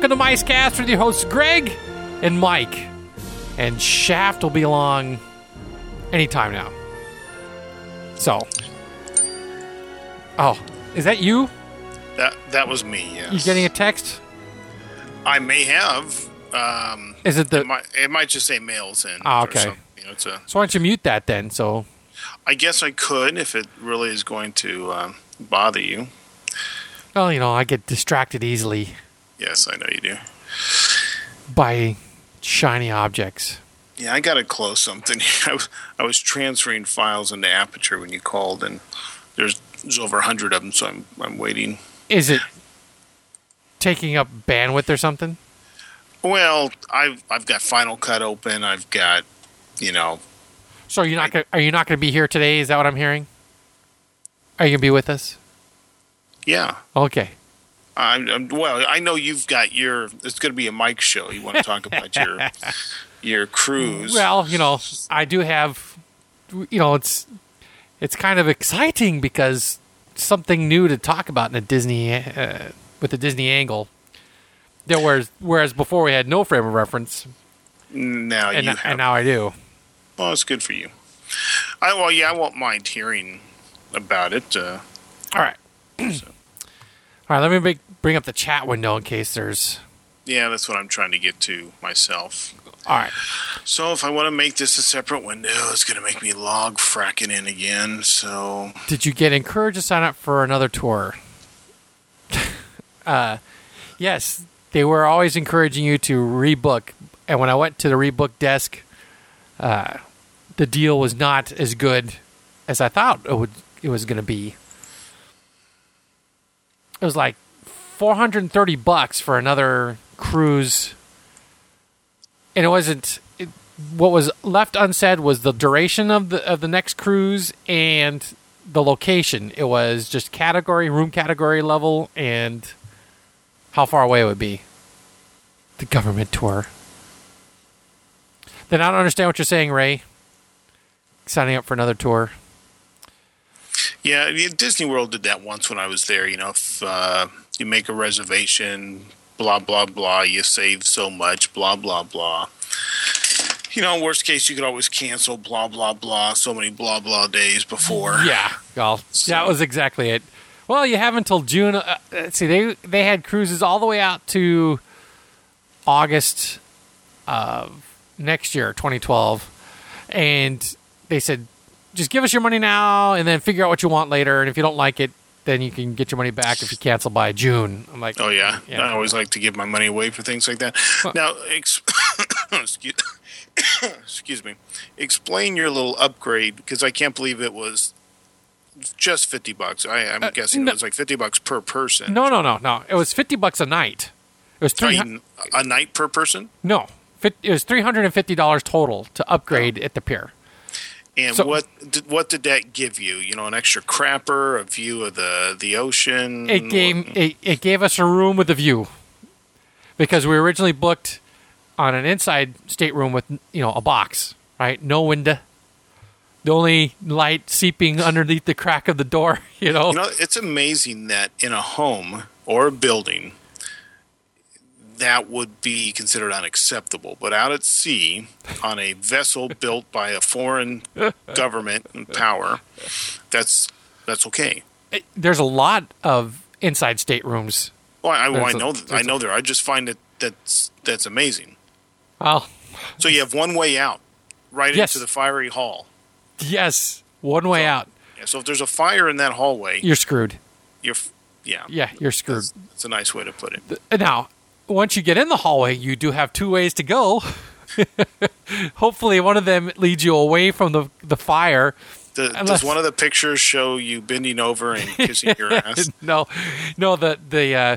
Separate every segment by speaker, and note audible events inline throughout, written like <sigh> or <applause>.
Speaker 1: welcome to Micecast with your hosts Greg and Mike. And Shaft will be along anytime now. So. Oh, is that you?
Speaker 2: That that was me. Yes.
Speaker 1: You getting a text?
Speaker 2: I may have. Um,
Speaker 1: Is it the.
Speaker 2: it might it might just say mails in. Or
Speaker 1: okay.
Speaker 2: You know, a,
Speaker 1: so why don't you mute that then? So.
Speaker 2: I guess I could if it really is going to um, bother you.
Speaker 1: Well, you know, I get distracted easily
Speaker 2: Yes, I know you do.
Speaker 1: by shiny objects.
Speaker 2: Yeah, I got to close something. <laughs> I was, I was transferring files into Aperture when you called, and there's, there's over a hundred of them, so I'm I'm waiting.
Speaker 1: Is it taking up bandwidth or something?
Speaker 2: Well, I've I've got Final Cut open. I've got, you know,
Speaker 1: So you're not gonna, are you not going to be here today? Is that what I'm hearing? Are you going to be with us?
Speaker 2: yeah.
Speaker 1: Okay.
Speaker 2: I'm, I'm, well, I know you've got your. It's going to be a Mike show. You want to talk about your <laughs> your cruise?
Speaker 1: Well, you know, I do have, you know, it's it's kind of exciting because something new to talk about in a Disney uh, with a Disney angle. There was whereas before we had no frame of reference,
Speaker 2: now
Speaker 1: and,
Speaker 2: you
Speaker 1: and now I do.
Speaker 2: well, it's good for you. I well, yeah, I won't mind hearing about it. Uh,
Speaker 1: All right. All right. Let me make, bring up the chat window in case there's.
Speaker 2: yeah, that's what I'm trying to get to myself.
Speaker 1: All right.
Speaker 2: So if I want to make this a separate window, it's going to make me log fracking in again. So
Speaker 1: Did you get encouraged to sign up for another tour? <laughs> uh, yes, they were always encouraging you to rebook. And when I went to the rebook desk, uh, the deal was not as good as I thought it would. It was going to be. It was like 430 bucks for another cruise, and it wasn't. It, what was left unsaid was the duration of the of the next cruise and the location. It was just category, room category level, and how far away it would be. The government tour. Then I don't understand what you're saying, Ray. Signing up for another tour.
Speaker 2: yeah, Disney World did that once when I was there. You know, if uh, you make a reservation, blah blah blah, you save so much, blah blah blah. You know, worst case, you could always cancel, blah blah blah, so many blah blah days before.
Speaker 1: Yeah, well, that was exactly it. Well, you have until June. Uh, let's see, they they had cruises all the way out to August of next year, 2012, and they said just give us your money now, and then figure out what you want later. And if you don't like it, then you can get your money back if you cancel by June. I'm like,
Speaker 2: Oh yeah.
Speaker 1: Yeah.
Speaker 2: I always like to give my money away for things like that. Now, ex- <coughs> excuse, <coughs> excuse me. Explain your little upgrade because I can't believe it was just fifty bucks. I, I'm guessing
Speaker 1: Uh, no-
Speaker 2: it was like fifty bucks per person.
Speaker 1: no, no, no, no. It was fifty bucks a night. It was three.
Speaker 2: you- a night per person.
Speaker 1: No, it was three hundred and fifty dollars total to upgrade at the pier.
Speaker 2: And
Speaker 1: So-
Speaker 2: what did, what did that give you? You know, an extra crapper, a view of the the ocean.
Speaker 1: It gave it, it gave us a room with a view because we originally booked on an inside stateroom with you know a box, right? No window, the only light seeping underneath the crack of the door. <laughs> You know,
Speaker 2: You know, it's amazing that in a home or a building, that would be considered unacceptable. But out at sea, on a vessel <laughs> built by a foreign government and power, that's that's okay.
Speaker 1: It- there's a lot of inside staterooms.
Speaker 2: Well, I, well, I
Speaker 1: There's a-
Speaker 2: know, I
Speaker 1: a-
Speaker 2: know there. I just find that that's that's amazing.
Speaker 1: Well,
Speaker 2: So you have one way out, right
Speaker 1: Yes.
Speaker 2: into the fiery hall.
Speaker 1: yes, one way out,
Speaker 2: Yeah, so if there's a fire in that hallway,
Speaker 1: you're screwed.
Speaker 2: you're yeah,
Speaker 1: Yeah, you're screwed.
Speaker 2: That's, that's a nice way to put it.
Speaker 1: Now, once you get in the hallway, you do have two ways to go. <laughs> Hopefully, one of them leads you away from the the fire.
Speaker 2: The,
Speaker 1: Unless-
Speaker 2: does one of the pictures show you bending over and kissing your <laughs> ass?
Speaker 1: no, no, the the uh,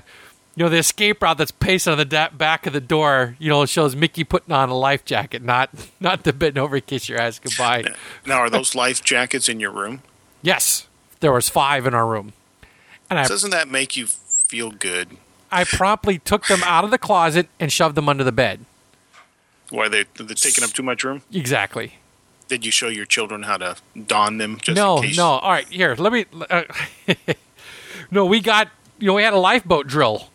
Speaker 1: you know the escape route that's pasted on the da- back of the door. You know, shows Mickey putting on a life jacket, not not the bend over kiss your ass goodbye.
Speaker 2: Now, are those life jackets in your room?
Speaker 1: Yes, there was five in our room, and I
Speaker 2: Doesn't that make you feel good?
Speaker 1: I promptly took them out of the closet and shoved them under the bed.
Speaker 2: Why they they're taking up too much room?
Speaker 1: Exactly.
Speaker 2: Did you show your children how to don them? Just
Speaker 1: no,
Speaker 2: in case?
Speaker 1: no. All right, here. Let me. Uh, <laughs> no, we got. You know, we had a lifeboat drill,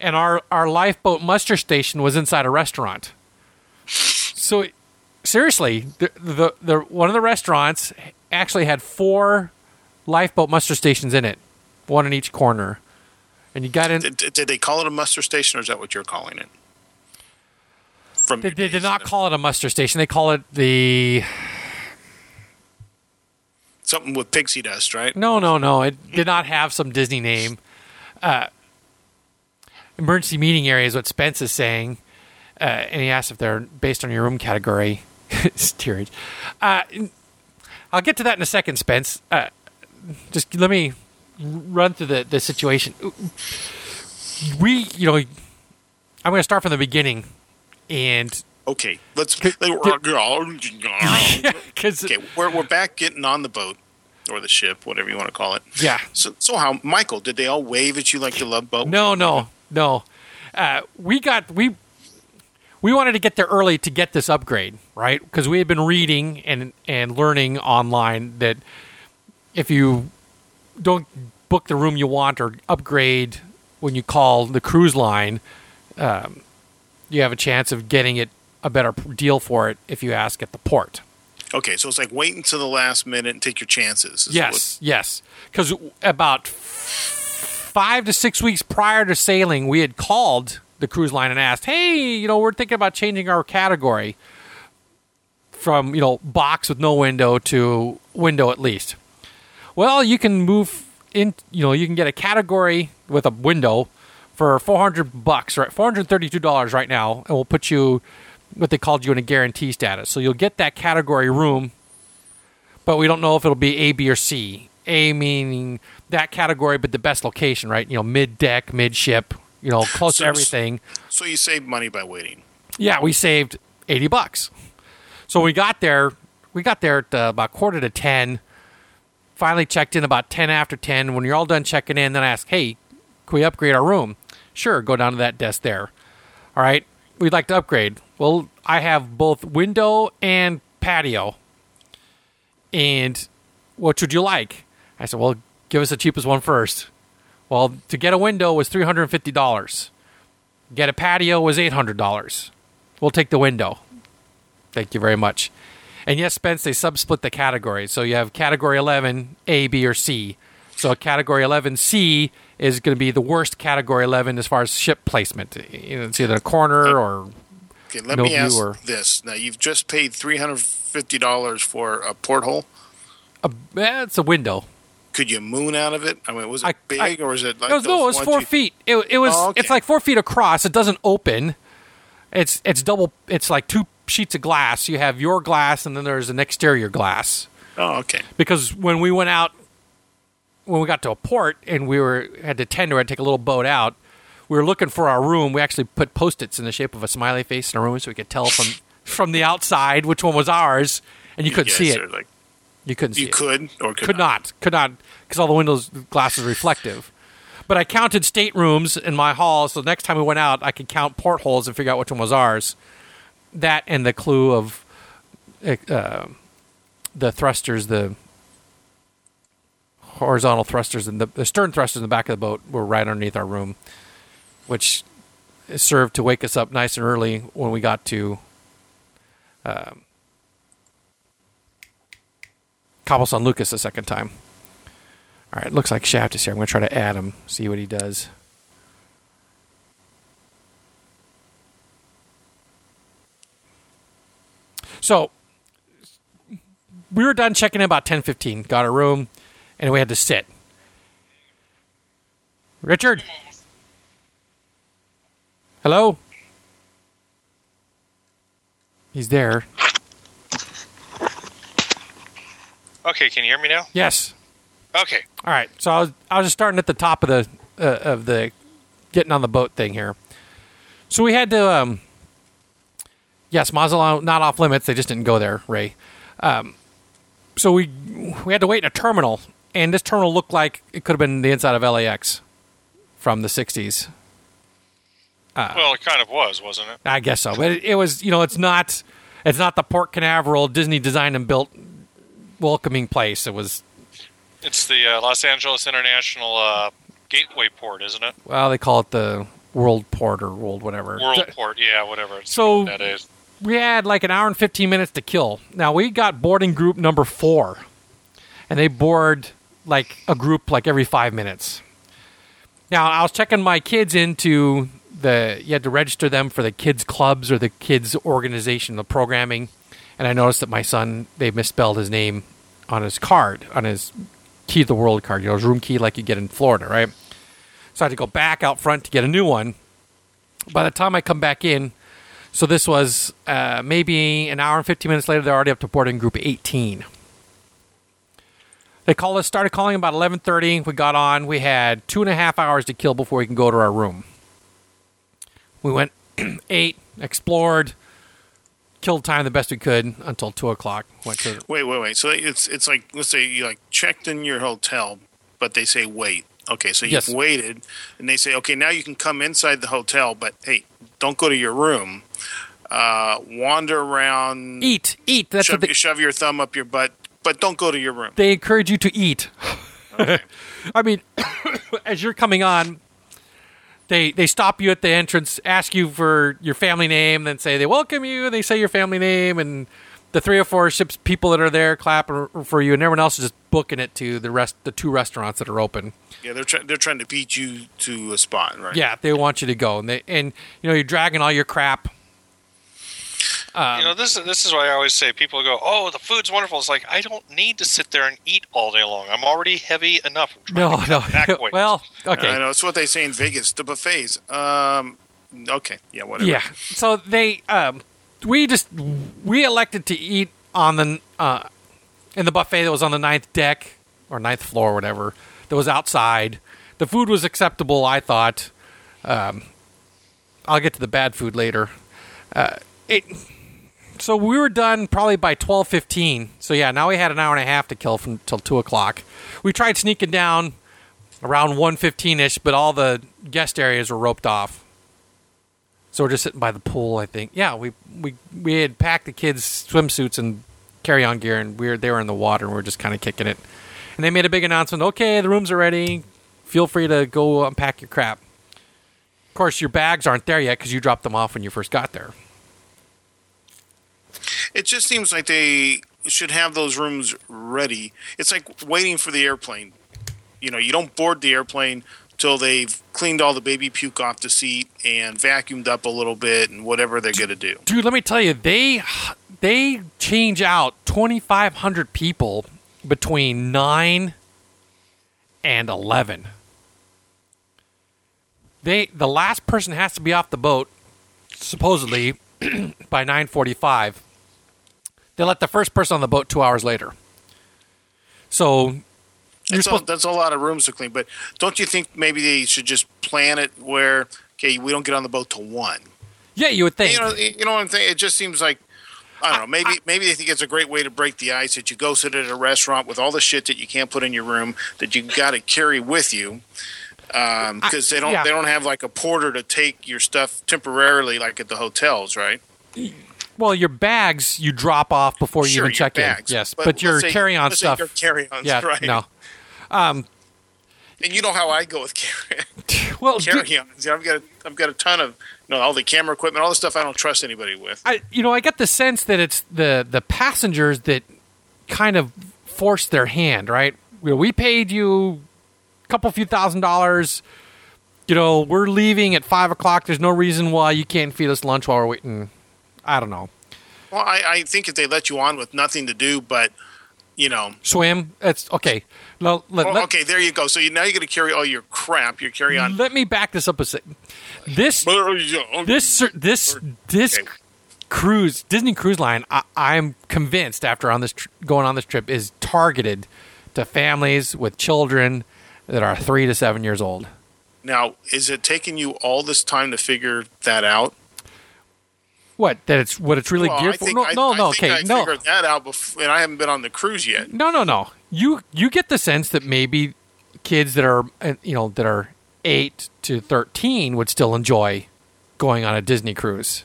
Speaker 1: and our our lifeboat muster station was inside a restaurant. So seriously, the, the the one of the restaurants actually had four lifeboat muster stations in it, one in each corner. And you got in.
Speaker 2: Did, did they call it a muster station, or is that what you're calling it? From
Speaker 1: They, they did not call it a muster station. They call it the
Speaker 2: something with pixie dust, right?
Speaker 1: no, no, no. It did not have some Disney name. Uh, emergency meeting area is what Spence is saying, uh, and he asked if they're based on your room category. <laughs> Steerage. Uh, I'll get to that in a second, Spence. Uh, just let me run through the, the situation. We, you know, I'm going to start from the beginning, and
Speaker 2: Okay, let's.
Speaker 1: Could- <laughs>
Speaker 2: okay,
Speaker 1: because
Speaker 2: we're we're back getting on the boat or the ship, whatever you want to call it.
Speaker 1: yeah,
Speaker 2: So, so how, Michael? Did they all wave at you like the love boat?
Speaker 1: No, no, no. Uh, we got we we wanted to get there early to get this upgrade, right? Because we had been reading and and learning online that if you don't book the room you want or upgrade when you call the cruise line, um, you have a chance of getting it a better deal for it if you ask at the port.
Speaker 2: Okay, so it's like wait until the last minute and take your chances.
Speaker 1: Yes, yes. Because about five to six weeks prior to sailing, we had called the cruise line and asked, "Hey, you know, we're thinking about changing our category from you know box with no window to window at least." Well, you can move in. You know, you can get a category with a window for four hundred bucks, right? Four hundred thirty-two dollars right now, and we'll put you what they called you in a guarantee status. So you'll get that category room but we don't know if it'll be A, B, or C. A meaning that category, but the best location, right? You know, mid deck, mid ship, you know, close
Speaker 2: So-
Speaker 1: to everything.
Speaker 2: So you save money by waiting.
Speaker 1: Yeah, we saved eighty bucks. So we got there. We got there at uh, about quarter to ten. Finally checked in about ten after ten. When you're all done checking in, then I asked, "Hey, can we upgrade our room?" Sure, go down to that desk there. All right, we'd like to upgrade. Well, I have both window and patio. And what would you like? I said, "Well, give us the cheapest one first. Well, to get a window was three hundred and fifty dollars. Get a patio was eight hundred dollars. We'll take the window. Thank you very much. And yes, Spence, they subsplit the categories. So you have category eleven, A, B, or C. So category eleven C is going to be the worst category eleven as far as ship placement. You know, It's either a corner or
Speaker 2: Okay, let
Speaker 1: No
Speaker 2: me ask this. Now you've just paid three hundred fifty dollars for a porthole.
Speaker 1: a, eh, it's a window.
Speaker 2: Could you moon out of it? I mean, was it
Speaker 1: I-
Speaker 2: big
Speaker 1: I-
Speaker 2: or was it like
Speaker 1: it was, no, it was four
Speaker 2: you-
Speaker 1: feet. It, it was.
Speaker 2: Oh, okay.
Speaker 1: It's like four feet across. It doesn't open. It's it's double. It's like two sheets of glass. You have your glass, and then there's an exterior glass.
Speaker 2: Oh, okay.
Speaker 1: because when we went out when we got to a port and we were had to tender and take a little boat out we were looking for our room. We actually put post-its in the shape of a smiley face in our room so we could tell from <laughs> from the outside which one was ours and you couldn't see it.
Speaker 2: Like,
Speaker 1: you couldn't see
Speaker 2: you
Speaker 1: it.
Speaker 2: could or could,
Speaker 1: could not. could not because all the windows glass is reflective. But i counted staterooms in my hall so the next time we went out i could count portholes and figure out which one was ours that and the clue of uh, the thrusters the horizontal thrusters and the, the stern thrusters in the back of the boat were right underneath our room which served to wake us up nice and early when we got to um, Cabo San Lucas a second time. All right, looks like Shaft is here. I'm going to try to add him, see what he does. So we were done checking in about 10:15. Got a room, and we had to sit. Richard, hello. He's there.
Speaker 3: Okay, can you hear me now?
Speaker 1: Yes.
Speaker 3: Okay.
Speaker 1: All right. So I was I was just starting at the top of the uh, of the getting on the boat thing here. So we had to um yes, Mazatlan not off limits. They just didn't go there, Ray. Um, so we we had to wait in a terminal, and this terminal looked like it could have been the inside of LAX from the '60s.
Speaker 3: well, it kind of was, wasn't it?
Speaker 1: I guess so, but it, it was you know it's not it's not the Port Canaveral Disney designed and built welcoming place. It was
Speaker 3: It's the uh, Los Angeles International uh, Gateway Port, isn't it?
Speaker 1: well they call it the World Port or World whatever.
Speaker 3: Worldport, yeah, whatever.
Speaker 1: So that is. We had like an hour and 15 minutes to kill. Now we got boarding group number four, and they board like a group like every five minutes. Now I was checking my kids into the you had to register them for the kids clubs or the kids organization, the programming, and I noticed that my son they misspelled his name on his card on his key to the world card, you know, his room key like you get in Florida, right? So I had to go back out front to get a new one. By the time I come back in, so this was uh, maybe an hour and 15 minutes later, they're already up to boarding group 18. They called us, started calling about 11:30. We got on. We had two and a half hours to kill before we can go to our room. We went, <clears throat> ate, explored, killed time the best we could until two o'clock. Went to
Speaker 2: wait, wait, wait. So it's it's like let's say you like checked in your hotel, but they say wait. Okay, so you've yes. waited, and they say, okay, now you can come inside the hotel, but hey, don't go to your room. Uh, wander around,
Speaker 1: eat, eat. That's
Speaker 2: shove,
Speaker 1: they,
Speaker 2: shove your thumb up your butt, but don't go to your room.
Speaker 1: They encourage you to eat. Okay. <laughs> I mean, <coughs> as you're coming on, they they stop you at the entrance, ask you for your family name, then say they welcome you. They say your family name, and the three or four ships people that are there clap for you, and everyone else is just booking it to the rest the two restaurants that are open.
Speaker 2: Yeah, they're trying they're trying to beat you to a spot, right?
Speaker 1: Yeah, they want you to go, and they and you know you're dragging all your crap
Speaker 3: um, you know, this is this is why I always say people go, "Oh, the food's wonderful." It's like I don't need to sit there and eat all day long. I'm already heavy enough.
Speaker 1: No, no. <laughs> well, okay.
Speaker 2: I know it's what they say in Vegas. The buffets. Um, okay, yeah, whatever.
Speaker 1: Yeah. So they, um, we just we elected to eat on the uh, in the buffet that was on the ninth deck or ninth floor, or whatever. That was outside. The food was acceptable, I thought. Um, I'll get to the bad food later. Uh, it so we were done probably by twelve fifteen. So yeah, now we had an hour and a half to kill from till two o'clock. We tried sneaking down around one fifteen ish, but all the guest areas were roped off. So we're just sitting by the pool. I think. Yeah, we we we had packed the kids' swimsuits and carry on gear, and we were they were in the water, and we are just kind of kicking it. And they made a big announcement. Okay, the rooms are ready. Feel free to go unpack your crap. Of course, your bags aren't there yet because you dropped them off when you first got there.
Speaker 2: It just seems like they should have those rooms ready. It's like waiting for the airplane. You know, you don't board the airplane till they've cleaned all the baby puke off the seat and vacuumed up a little bit and whatever they're going to do.
Speaker 1: Dude, let me tell you, they they change out 2500 people between 9 and 11. They the last person has to be off the boat supposedly <clears throat> by 9:45 they let the first person on the boat two hours later. So
Speaker 2: that's, supposed- a, that's a lot of rooms to clean. But don't you think maybe they should just plan it where okay, we don't get on the boat till one?
Speaker 1: Yeah, you would think.
Speaker 2: You know, you know what I'm saying? It just seems like I don't know. Maybe I, maybe they think it's a great way to break the ice that you go sit at a restaurant with all the shit that you can't put in your room that you got to carry with you because um, they don't yeah. they don't have like a porter to take your stuff temporarily like at the hotels, right?
Speaker 1: Well, your bags you drop off before you even check bags, in. Yes, but, but your carry-on stuff.
Speaker 2: Your carry-ons,
Speaker 1: yeah, <laughs>
Speaker 2: right?
Speaker 1: No. Um,
Speaker 2: and you know how I go with carry <laughs> well carry-ons. I've got a, I've got a ton of you know all the camera equipment, all the stuff I don't trust anybody with.
Speaker 1: I you know I get the sense that it's the the passengers that kind of force their hand, right? We paid you a couple few thousand dollars. You know, we're leaving at five o'clock. There's no reason why you can't feed us lunch while we're waiting I don't know.
Speaker 2: Well, I, I think if they let you on with nothing to do but you know
Speaker 1: swim, it's okay.
Speaker 2: Let, well, let, okay, there you go. So you, now you're going to carry all your crap. You're carry on.
Speaker 1: Let me back this up a second. This this this this okay. cruise Disney Cruise Line. I, am convinced after on this tr- going on this trip is targeted to families with children that are three to seven years old.
Speaker 2: Now, is it taking you all this time to figure that out?
Speaker 1: What that it's what it's really well, geared for? No,
Speaker 2: I,
Speaker 1: no, no. okay,
Speaker 2: I
Speaker 1: no.
Speaker 2: Figured that out, before, and I haven't been on the cruise yet.
Speaker 1: No, no, no. You you get the sense that maybe kids that are uh, you know that are eight to thirteen would still enjoy going on a Disney cruise.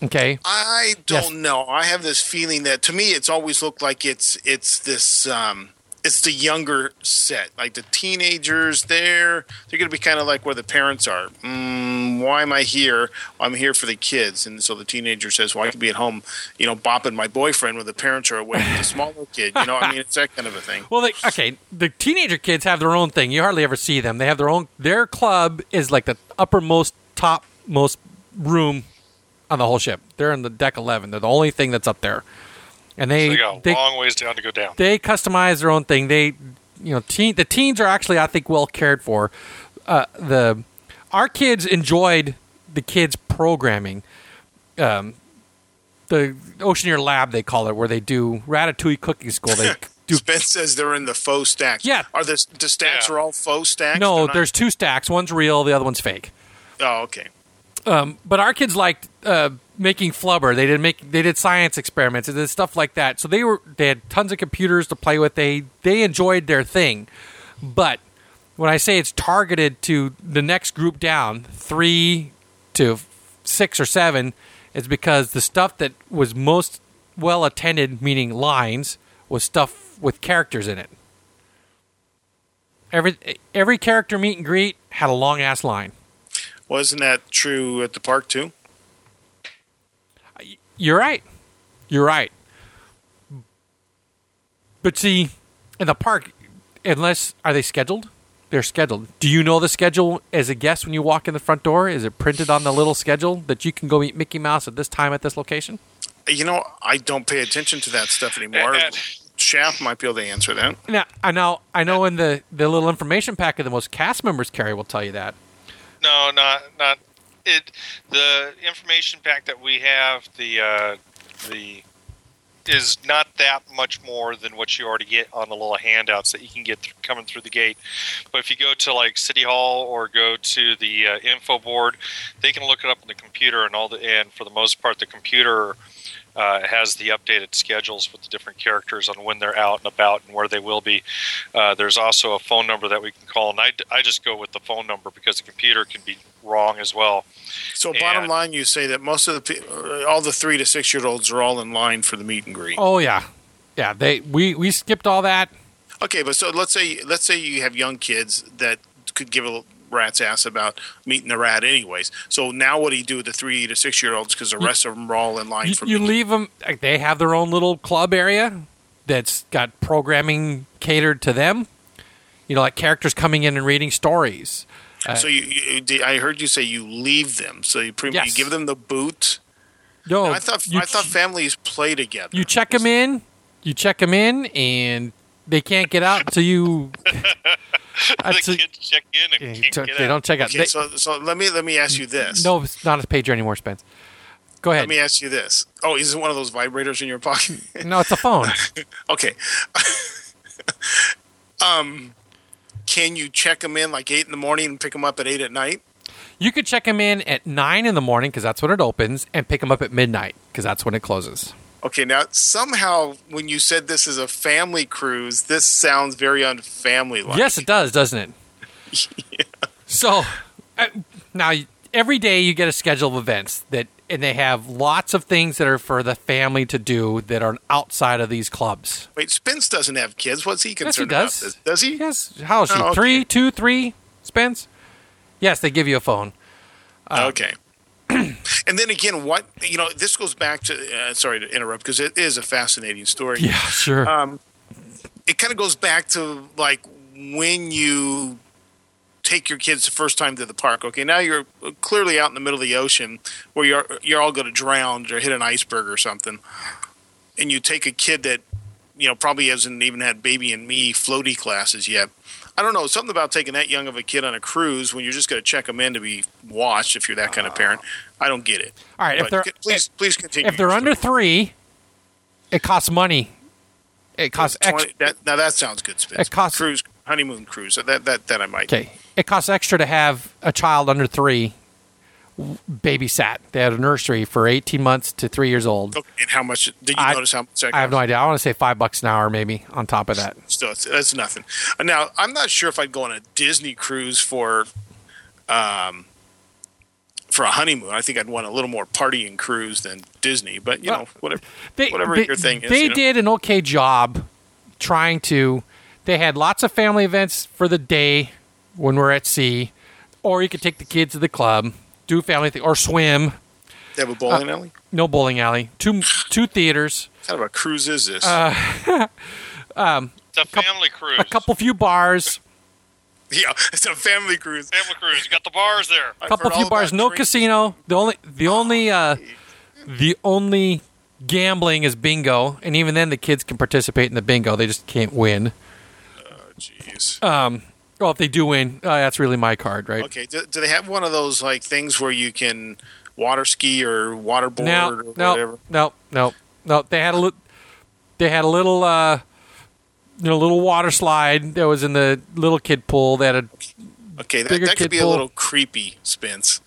Speaker 1: Okay.
Speaker 2: I don't yes. know. I have this feeling that to me, it's always looked like it's it's this um, it's the younger set, like the teenagers. There, they're going to be kind of like where the parents are. Mm, why am I here? I'm here for the kids, and so the teenager says, "Well, I could be at home, you know, bopping my boyfriend when the parents are away the smaller kid." You know, I mean, it's that kind of a thing.
Speaker 1: Well, they, okay, the teenager kids have their own thing. You hardly ever see them. They have their own. Their club is like the uppermost, topmost room on the whole ship. They're in the deck eleven. They're the only thing that's up there and they
Speaker 3: so they got
Speaker 1: they,
Speaker 3: long ways down to go down.
Speaker 1: They customize their own thing. They, you know, teen, the teens are actually I think well cared for. Uh, the our kids enjoyed the kids programming. Um, the Oceaneer Lab they call it, where they do Ratatouille cooking school. They <laughs> do.
Speaker 2: Spence says they're in the faux stacks.
Speaker 1: Yeah,
Speaker 2: are the the stacks
Speaker 3: Yeah.
Speaker 2: are all faux stacks?
Speaker 1: no,
Speaker 2: not-
Speaker 1: there's two stacks. One's real, the other one's fake.
Speaker 2: Oh, okay.
Speaker 1: Um, but our kids liked uh, making flubber. They did make they did science experiments. They did stuff like that. So they were they had tons of computers to play with. They they enjoyed their thing. But when I say it's targeted to the next group down, three to six or seven, it's because the stuff that was most well attended, meaning lines, was stuff with characters in it. Every every character meet and greet had a long ass line.
Speaker 2: Wasn't that true at the park too?
Speaker 1: You're right. You're right. But see, in the park, unless are they scheduled? They're scheduled. Do you know the schedule as a guest when you walk in the front door? Is it printed on the little schedule that you can go meet Mickey Mouse at this time at this location?
Speaker 2: You know, I don't pay attention to that stuff anymore.
Speaker 3: And- <laughs>
Speaker 2: Shaft might be able to answer that.
Speaker 1: Now, I know, I know. In the the little information packet that most cast members carry, will tell you that.
Speaker 3: No, not not it. The information pack that we have, the uh, the is not that much more than what you already get on the little handouts that you can get th- coming through the gate. But if you go to like City Hall or go to the uh, info board, they can look it up on the computer and all the and for the most part, the computer. Uh, has the updated schedules with the different characters on when they're out and about and where they will be. Uh, there's also a phone number that we can call, and I, I just go with the phone number because the computer can be wrong as well.
Speaker 2: So,
Speaker 3: Yeah.
Speaker 2: bottom line, you say that most of the uh, all the three to six year olds are all in line for the meet and greet.
Speaker 1: Oh yeah, yeah. They we we skipped all that.
Speaker 2: Okay, but so let's say let's say you have young kids that could give a rat's ass about meeting the rat, anyways. So now, what do you do with the three to six year olds? Because the rest of them are all in line
Speaker 1: You,
Speaker 2: for
Speaker 1: you leave them. Like, they have their own little club area that's got programming catered to them. You know, like characters coming in and reading stories. Uh,
Speaker 2: So you, you, I heard you say you leave them. So you, pre- you give them the boot.
Speaker 1: no,
Speaker 2: I thought
Speaker 1: you,
Speaker 2: I thought families play together.
Speaker 1: you check them in. You check them in, and they can't get out <laughs> until you. <laughs> <laughs>
Speaker 3: the
Speaker 1: until-
Speaker 3: kids check in and
Speaker 1: Yeah,
Speaker 3: can't
Speaker 1: so
Speaker 3: get
Speaker 1: they
Speaker 3: out.
Speaker 1: don't check out.
Speaker 2: Okay,
Speaker 1: They-
Speaker 2: so so let me let me ask you this.
Speaker 1: no, it's not a pager anymore, Spence. Go ahead.
Speaker 2: Let me ask you this. Oh, is it one of those vibrators in your pocket?
Speaker 1: no, it's a phone. <laughs>
Speaker 2: okay. <laughs> um, can you check them in like eight in the morning and pick them up at eight at night?
Speaker 1: You could check them in at nine in the morning because that's when it opens, and pick them up at midnight because that's when it closes.
Speaker 2: Okay, now somehow when you said this is a family cruise, this sounds very unfamily like.
Speaker 1: Yes, it does, doesn't it? <laughs> yeah. So uh, now every day you get a schedule of events that, and they have lots of things that are for the family to do that are outside of these clubs.
Speaker 2: Wait, Spence doesn't have kids. What's he concerned
Speaker 1: Yes, he does.
Speaker 2: Does he?
Speaker 1: Yes. How is she?
Speaker 2: Oh, okay.
Speaker 1: Three, two, three. Spence. Yes, they give you a phone.
Speaker 2: okay. <clears throat> and then again, what you know, this goes back to. Uh, sorry to interrupt because it is a fascinating story.
Speaker 1: Yeah, sure.
Speaker 2: um, it kind of goes back to like when you take your kids the first time to the park. Okay, now you're clearly out in the middle of the ocean where you're you're all going to drown or hit an iceberg or something, and you take a kid that you know probably hasn't even had baby and me floaty classes yet. I don't know something about taking that young of a kid on a cruise when you're just going to check them in to be watched if you're that kind of ah. parent. I don't get it.
Speaker 1: All right, if
Speaker 2: But
Speaker 1: they're
Speaker 2: c- please please continue.
Speaker 1: if they're under three, it costs money. It costs extra.
Speaker 2: 20 that, now that sounds good. Spence.
Speaker 1: It costs-
Speaker 2: cruise honeymoon cruise. That that that I might.
Speaker 1: Okay, it costs extra to have a child under three babysat. They had a nursery for eighteen months to three years old.
Speaker 2: Okay, and how much did you
Speaker 1: I-
Speaker 2: notice? How much?
Speaker 1: I have no idea. I want to say five bucks an hour, maybe on top of that.
Speaker 2: Still, it's, that's nothing. Now, I'm not sure if I'd go on a Disney cruise for, um, for a honeymoon. I think I'd want a little more partying cruise than Disney. But you
Speaker 1: Well,
Speaker 2: know, whatever.
Speaker 1: They,
Speaker 2: Whatever
Speaker 1: they-
Speaker 2: your thing is,
Speaker 1: They
Speaker 2: you know?
Speaker 1: did an okay job trying to they had lots of family events for the day when we're at sea, or you could take the kids to the club, do family thing, or swim.
Speaker 2: They have a bowling alley.
Speaker 1: No bowling alley. Two two theaters.
Speaker 2: What kind of a cruise is this?
Speaker 1: Uh, <laughs>
Speaker 3: It's a family cruise.
Speaker 1: A couple few bars. <laughs>
Speaker 2: yeah, it's a family cruise.
Speaker 3: family cruise. You got the bars there.
Speaker 2: I've
Speaker 1: couple few bars. No
Speaker 2: drinking.
Speaker 1: casino. The only the only uh, the only gambling is bingo, and even then the kids can participate in the bingo. They just can't win.
Speaker 2: Oh, Jeez.
Speaker 1: Um, well, if they do win, uh, that's really my card, right?
Speaker 2: Okay. Do, do they have one of those like things where you can water ski or waterboard
Speaker 1: No,
Speaker 2: or
Speaker 1: no,
Speaker 2: whatever?
Speaker 1: no, no, no. They had a little. They had a little, uh, you know, little water slide that was in the little kid pool. That had a
Speaker 2: Okay, that, that could be
Speaker 1: pool.
Speaker 2: a little creepy, Spence.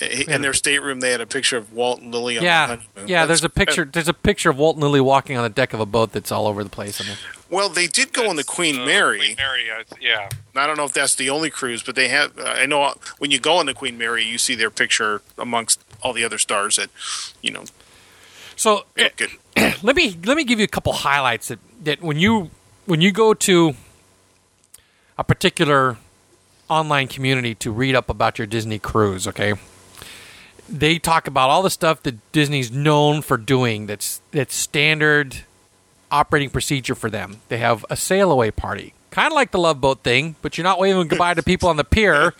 Speaker 2: In their stateroom, they had a picture of Walt and Lily on the
Speaker 1: yeah,
Speaker 2: honeymoon.
Speaker 1: yeah. There's a picture. There's a picture of Walt and Lily walking on the deck of a boat that's all over the place. I mean,
Speaker 2: Well, they did go on the Queen
Speaker 3: uh,
Speaker 2: Mary.
Speaker 3: Queen Mary, I, yeah.
Speaker 2: I don't know if that's the only cruise, but they have. I know when you go on the Queen Mary, you see their picture amongst all the other stars that, you know,
Speaker 1: so eh,
Speaker 2: good. <clears throat>
Speaker 1: let me let me give you a couple highlights that, that when you when you go to a particular online community to read up about your Disney cruise, okay? They talk about all the stuff that Disney's known for doing that's that's standard operating procedure for them. They have a sail away party. Kind of like the Love Boat thing, but you're not waving goodbye to people on the pier.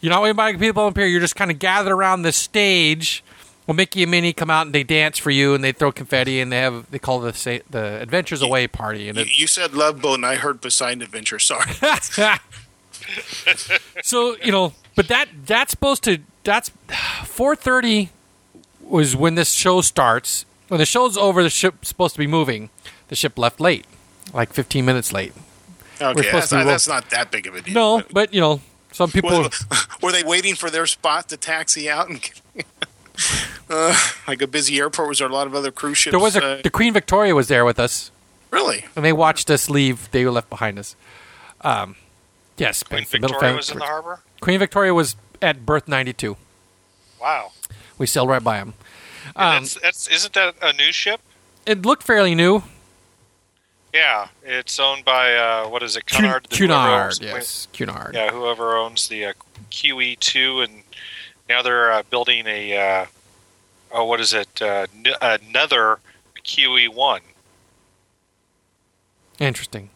Speaker 1: You're not waving goodbye to people on the pier. You're just kind of gathered around the stage well, Mickey and Minnie come out and they dance for you, and they throw confetti, and they have they call it the sa- the Adventures Away party, and
Speaker 2: You, you said Love Boat, and I heard Poseidon Adventure. Sorry. <laughs>
Speaker 1: so you know, but that that's supposed to that's <sighs> four thirty was when this show starts. When the show's over, the ship's supposed to be moving. The ship left late, like fifteen minutes late.
Speaker 2: Okay, that's,
Speaker 1: to
Speaker 2: not, that's not that big of a deal.
Speaker 1: No, but you know, some people.
Speaker 2: Were, <laughs> were they waiting for their spot to taxi out? And, <laughs> uh, like a busy airport? Was there a lot of other cruise ships?
Speaker 1: There was a
Speaker 2: uh,
Speaker 1: the Queen Victoria was there with us,
Speaker 2: really?
Speaker 1: and they watched us leave. They were left behind us. Um, yes,
Speaker 3: Queen
Speaker 1: the middle
Speaker 3: Victoria was in the harbor?
Speaker 1: Queen Victoria was at Berth ninety two.
Speaker 3: Wow.
Speaker 1: We sailed right by him. Um,
Speaker 3: that's, that's, isn't that a new ship?
Speaker 1: it looked fairly new.
Speaker 3: Yeah. It's owned by, uh, what is it,
Speaker 1: Cun-
Speaker 3: Cunard?
Speaker 1: Cunard, yes, Cunard.
Speaker 3: Yeah, whoever owns the uh, QE2, and now they're uh, building a, uh, oh, what is it, uh, n- another QE1.
Speaker 1: Interesting.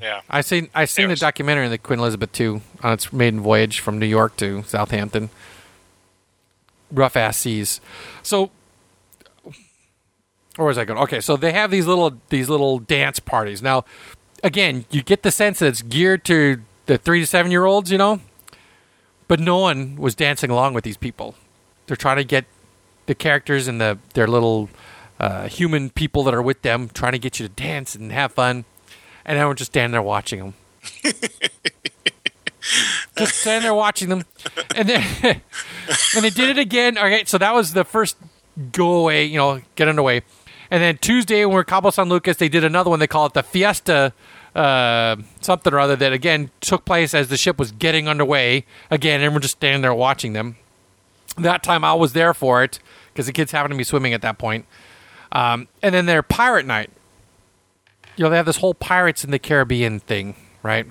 Speaker 3: Yeah.
Speaker 1: I seen I seen the
Speaker 3: Anyways.
Speaker 1: documentary of the Queen Elizabeth II on its maiden voyage from New York to Southampton. Rough ass seas. So, where was I going? Okay, so they have these little these little dance parties. Now, again, you get the sense that it's geared to the three to seven year olds, you know, but no one was dancing along with these people. They're trying to get the characters and the their little uh, human people that are with them, trying to get you to dance and have fun and everyone's just standing there watching them. <laughs> just standing there watching them, and then <laughs> and they did it again. Okay, so that was the first go away, you know, get underway, and then Tuesday when we're Cabo San Lucas, they did another one. They call it the Fiesta. Uh, something or other that again took place as the ship was getting underway. Again, everyone just standing there watching them. That time I was there for it because the kids happened to be swimming at that point. Um, and then their pirate night, you know, they have this whole Pirates in the Caribbean thing, right?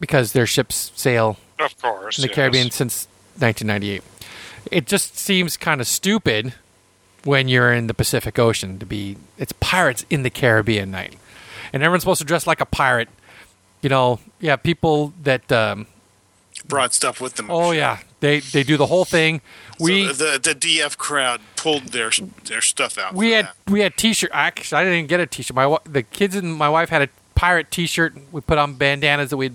Speaker 1: Because their ships sail
Speaker 3: Of course.
Speaker 1: in the
Speaker 3: yes.
Speaker 1: Caribbean since 1998. It just seems kind of stupid when you're in the Pacific Ocean to be it's Pirates in the Caribbean night, and everyone's supposed to dress like a pirate. You know, yeah, people that um,
Speaker 2: Brought stuff with them.
Speaker 1: oh yeah, they they do the whole thing.
Speaker 2: So
Speaker 1: We
Speaker 2: the the DF crowd pulled their their stuff out.
Speaker 1: we had
Speaker 2: that.
Speaker 1: we had t-shirt. Actually, I didn't get a t-shirt. My the kids and my wife had a pirate t-shirt. We put on bandanas that we'd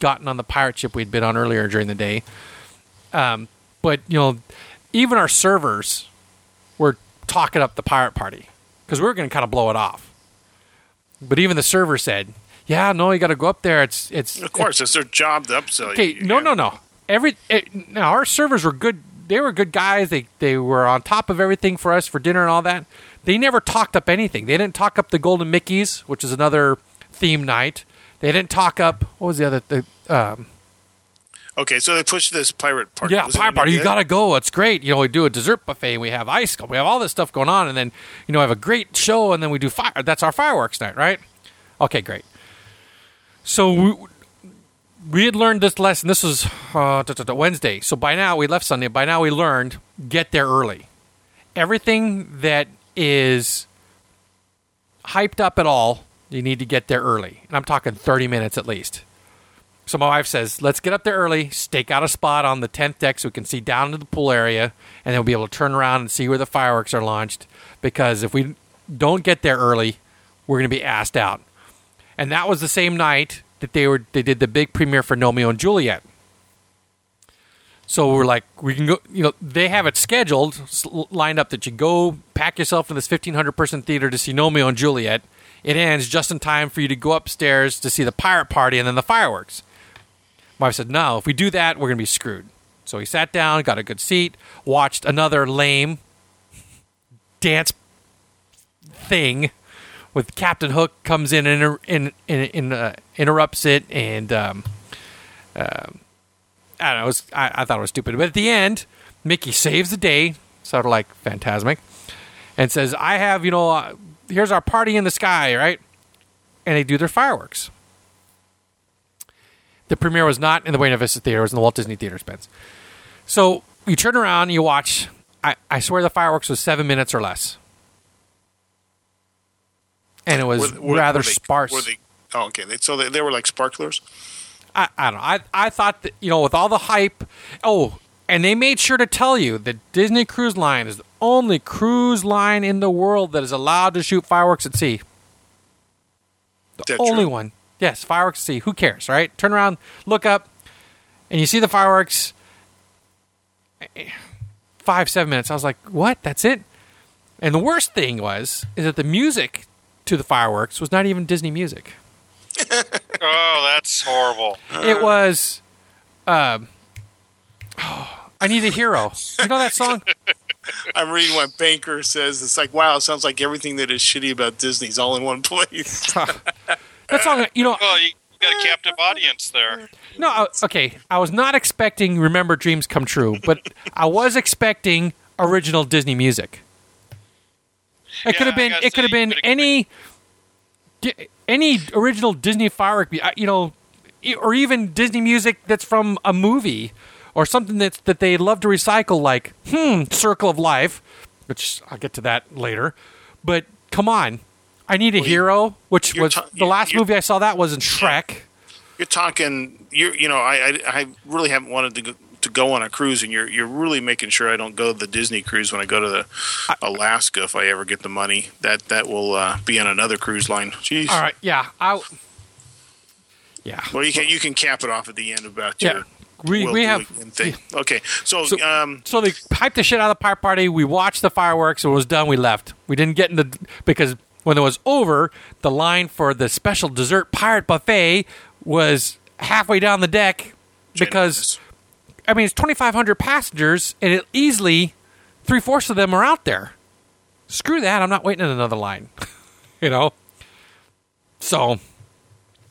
Speaker 1: gotten on the pirate ship we'd been on earlier during the day. Um, but you know, even our servers were talking up the pirate party because we were going to kind of blow it off. But even the server said, "Yeah, no, you got to go up there. It's it's
Speaker 2: Of course, it's their job to upsell
Speaker 1: Okay,
Speaker 2: you.
Speaker 1: no, no, no. Every it, now our servers were good. They were good guys. They they were on top of everything for us for dinner and all that. They never talked up anything. They didn't talk up the Golden Mickeys, which is another theme night. They didn't talk up what was the other the um,
Speaker 2: Okay, so they pushed this pirate party.
Speaker 1: Yeah,
Speaker 2: Was
Speaker 1: pirate party. You got to go. It's great. You know, we do a dessert buffet. We have ice. We have all this stuff going on, and then you know, I have a great show, and then we do fire. That's our fireworks night, right? Okay, great. So we, we had learned this lesson. This was uh, da- da- da- Wednesday. So by now we left Sunday. By now we learned get there early. Everything that is hyped up at all, you need to get there early, and I'm talking 30 minutes at least. So my wife says, let's get up there early, stake out a spot on the 10th deck so we can see down to the pool area, and then we'll be able to turn around and see where the fireworks are launched. Because if we don't get there early, we're going to be asked out. And that was the same night that they were they did the big premiere for Gnomeo and Juliet. So we're like, we can go. You know, they have it scheduled, lined up that you go pack yourself in this 1,500 person theater to see Gnomeo and Juliet. It ends just in time for you to go upstairs to see the pirate party and then the fireworks. My wife said, no, if we do that, we're going to be screwed. So he sat down, got a good seat, watched another lame dance thing with Captain Hook comes in and inter- in, in, in, uh, interrupts it, and um, um, I don't know. Was, I, I thought it was stupid, but at the end, Mickey saves the day, sort of like Fantasmic, and says, "I have, you know, uh, here's our party in the sky, right?" And they do their fireworks. The premiere was not in the Buena Vista Theater; it was in the Walt Disney Theater, Spence. So you turn around, you watch. I, I swear the fireworks was seven minutes or less, and it was
Speaker 2: Were- were-
Speaker 1: rather
Speaker 2: were they-
Speaker 1: sparse.
Speaker 2: Were they, oh, okay. So they, they were like sparklers.
Speaker 1: I, I don't know. I, I thought that, you know, with all the hype. Oh, and they made sure to tell you that Disney Cruise Line is the only cruise line in the world that is allowed to shoot fireworks at sea.
Speaker 2: The that
Speaker 1: only
Speaker 2: true?
Speaker 1: one. Yes, fireworks at sea. Who cares, right? Turn around, look up, and you see the fireworks. Five, seven minutes. I was like, what? That's it? And the worst thing was, is that the music to the fireworks was not even Disney music. <laughs>
Speaker 3: Oh, that's horrible.
Speaker 1: It was, um, <gasps> I need a hero. You know that song? <laughs>
Speaker 2: I'm reading what Banker says. It's like, wow, it sounds like everything that is shitty about Disney's all in one place. <laughs>
Speaker 1: that song. You know,
Speaker 3: Well, you got a captive audience there.
Speaker 1: no. I- Okay, I was not expecting "Remember Dreams Come True," but I was expecting original Disney music. It
Speaker 3: Yeah,
Speaker 1: could have been. It could have been any, di- any original Disney firework. uh, You know, e- or even Disney music that's from a movie or something that's that they love to recycle, like hmm, Circle of Life, which I'll get to that later. But come on, I need a
Speaker 2: Well,
Speaker 1: hero, which was
Speaker 2: ta-
Speaker 1: the last movie I saw. That was in Shrek.
Speaker 2: you're talking. You're, you know, I, I, I really haven't wanted to go, to go on a cruise, and you're, you're really making sure I don't go the Disney cruise when I go to the Alaska if I ever get the money. That that will uh, be on another cruise line. Jeez.
Speaker 1: All right, yeah, I. Yeah,
Speaker 2: Well, you can you can cap it off at the end about
Speaker 1: Yeah.
Speaker 2: your.
Speaker 1: We we have
Speaker 2: thing. Okay, so,
Speaker 1: So-
Speaker 2: um,
Speaker 1: So they hyped the shit out of the pirate party. We watched the fireworks. It was done, we left. We didn't get in the because when it was over, the line for the special dessert pirate buffet was halfway down the deck because I mean it's twenty five hundred passengers and it easily three fourths of them are out there. Screw that! I'm not waiting in another line. <laughs> you know. So,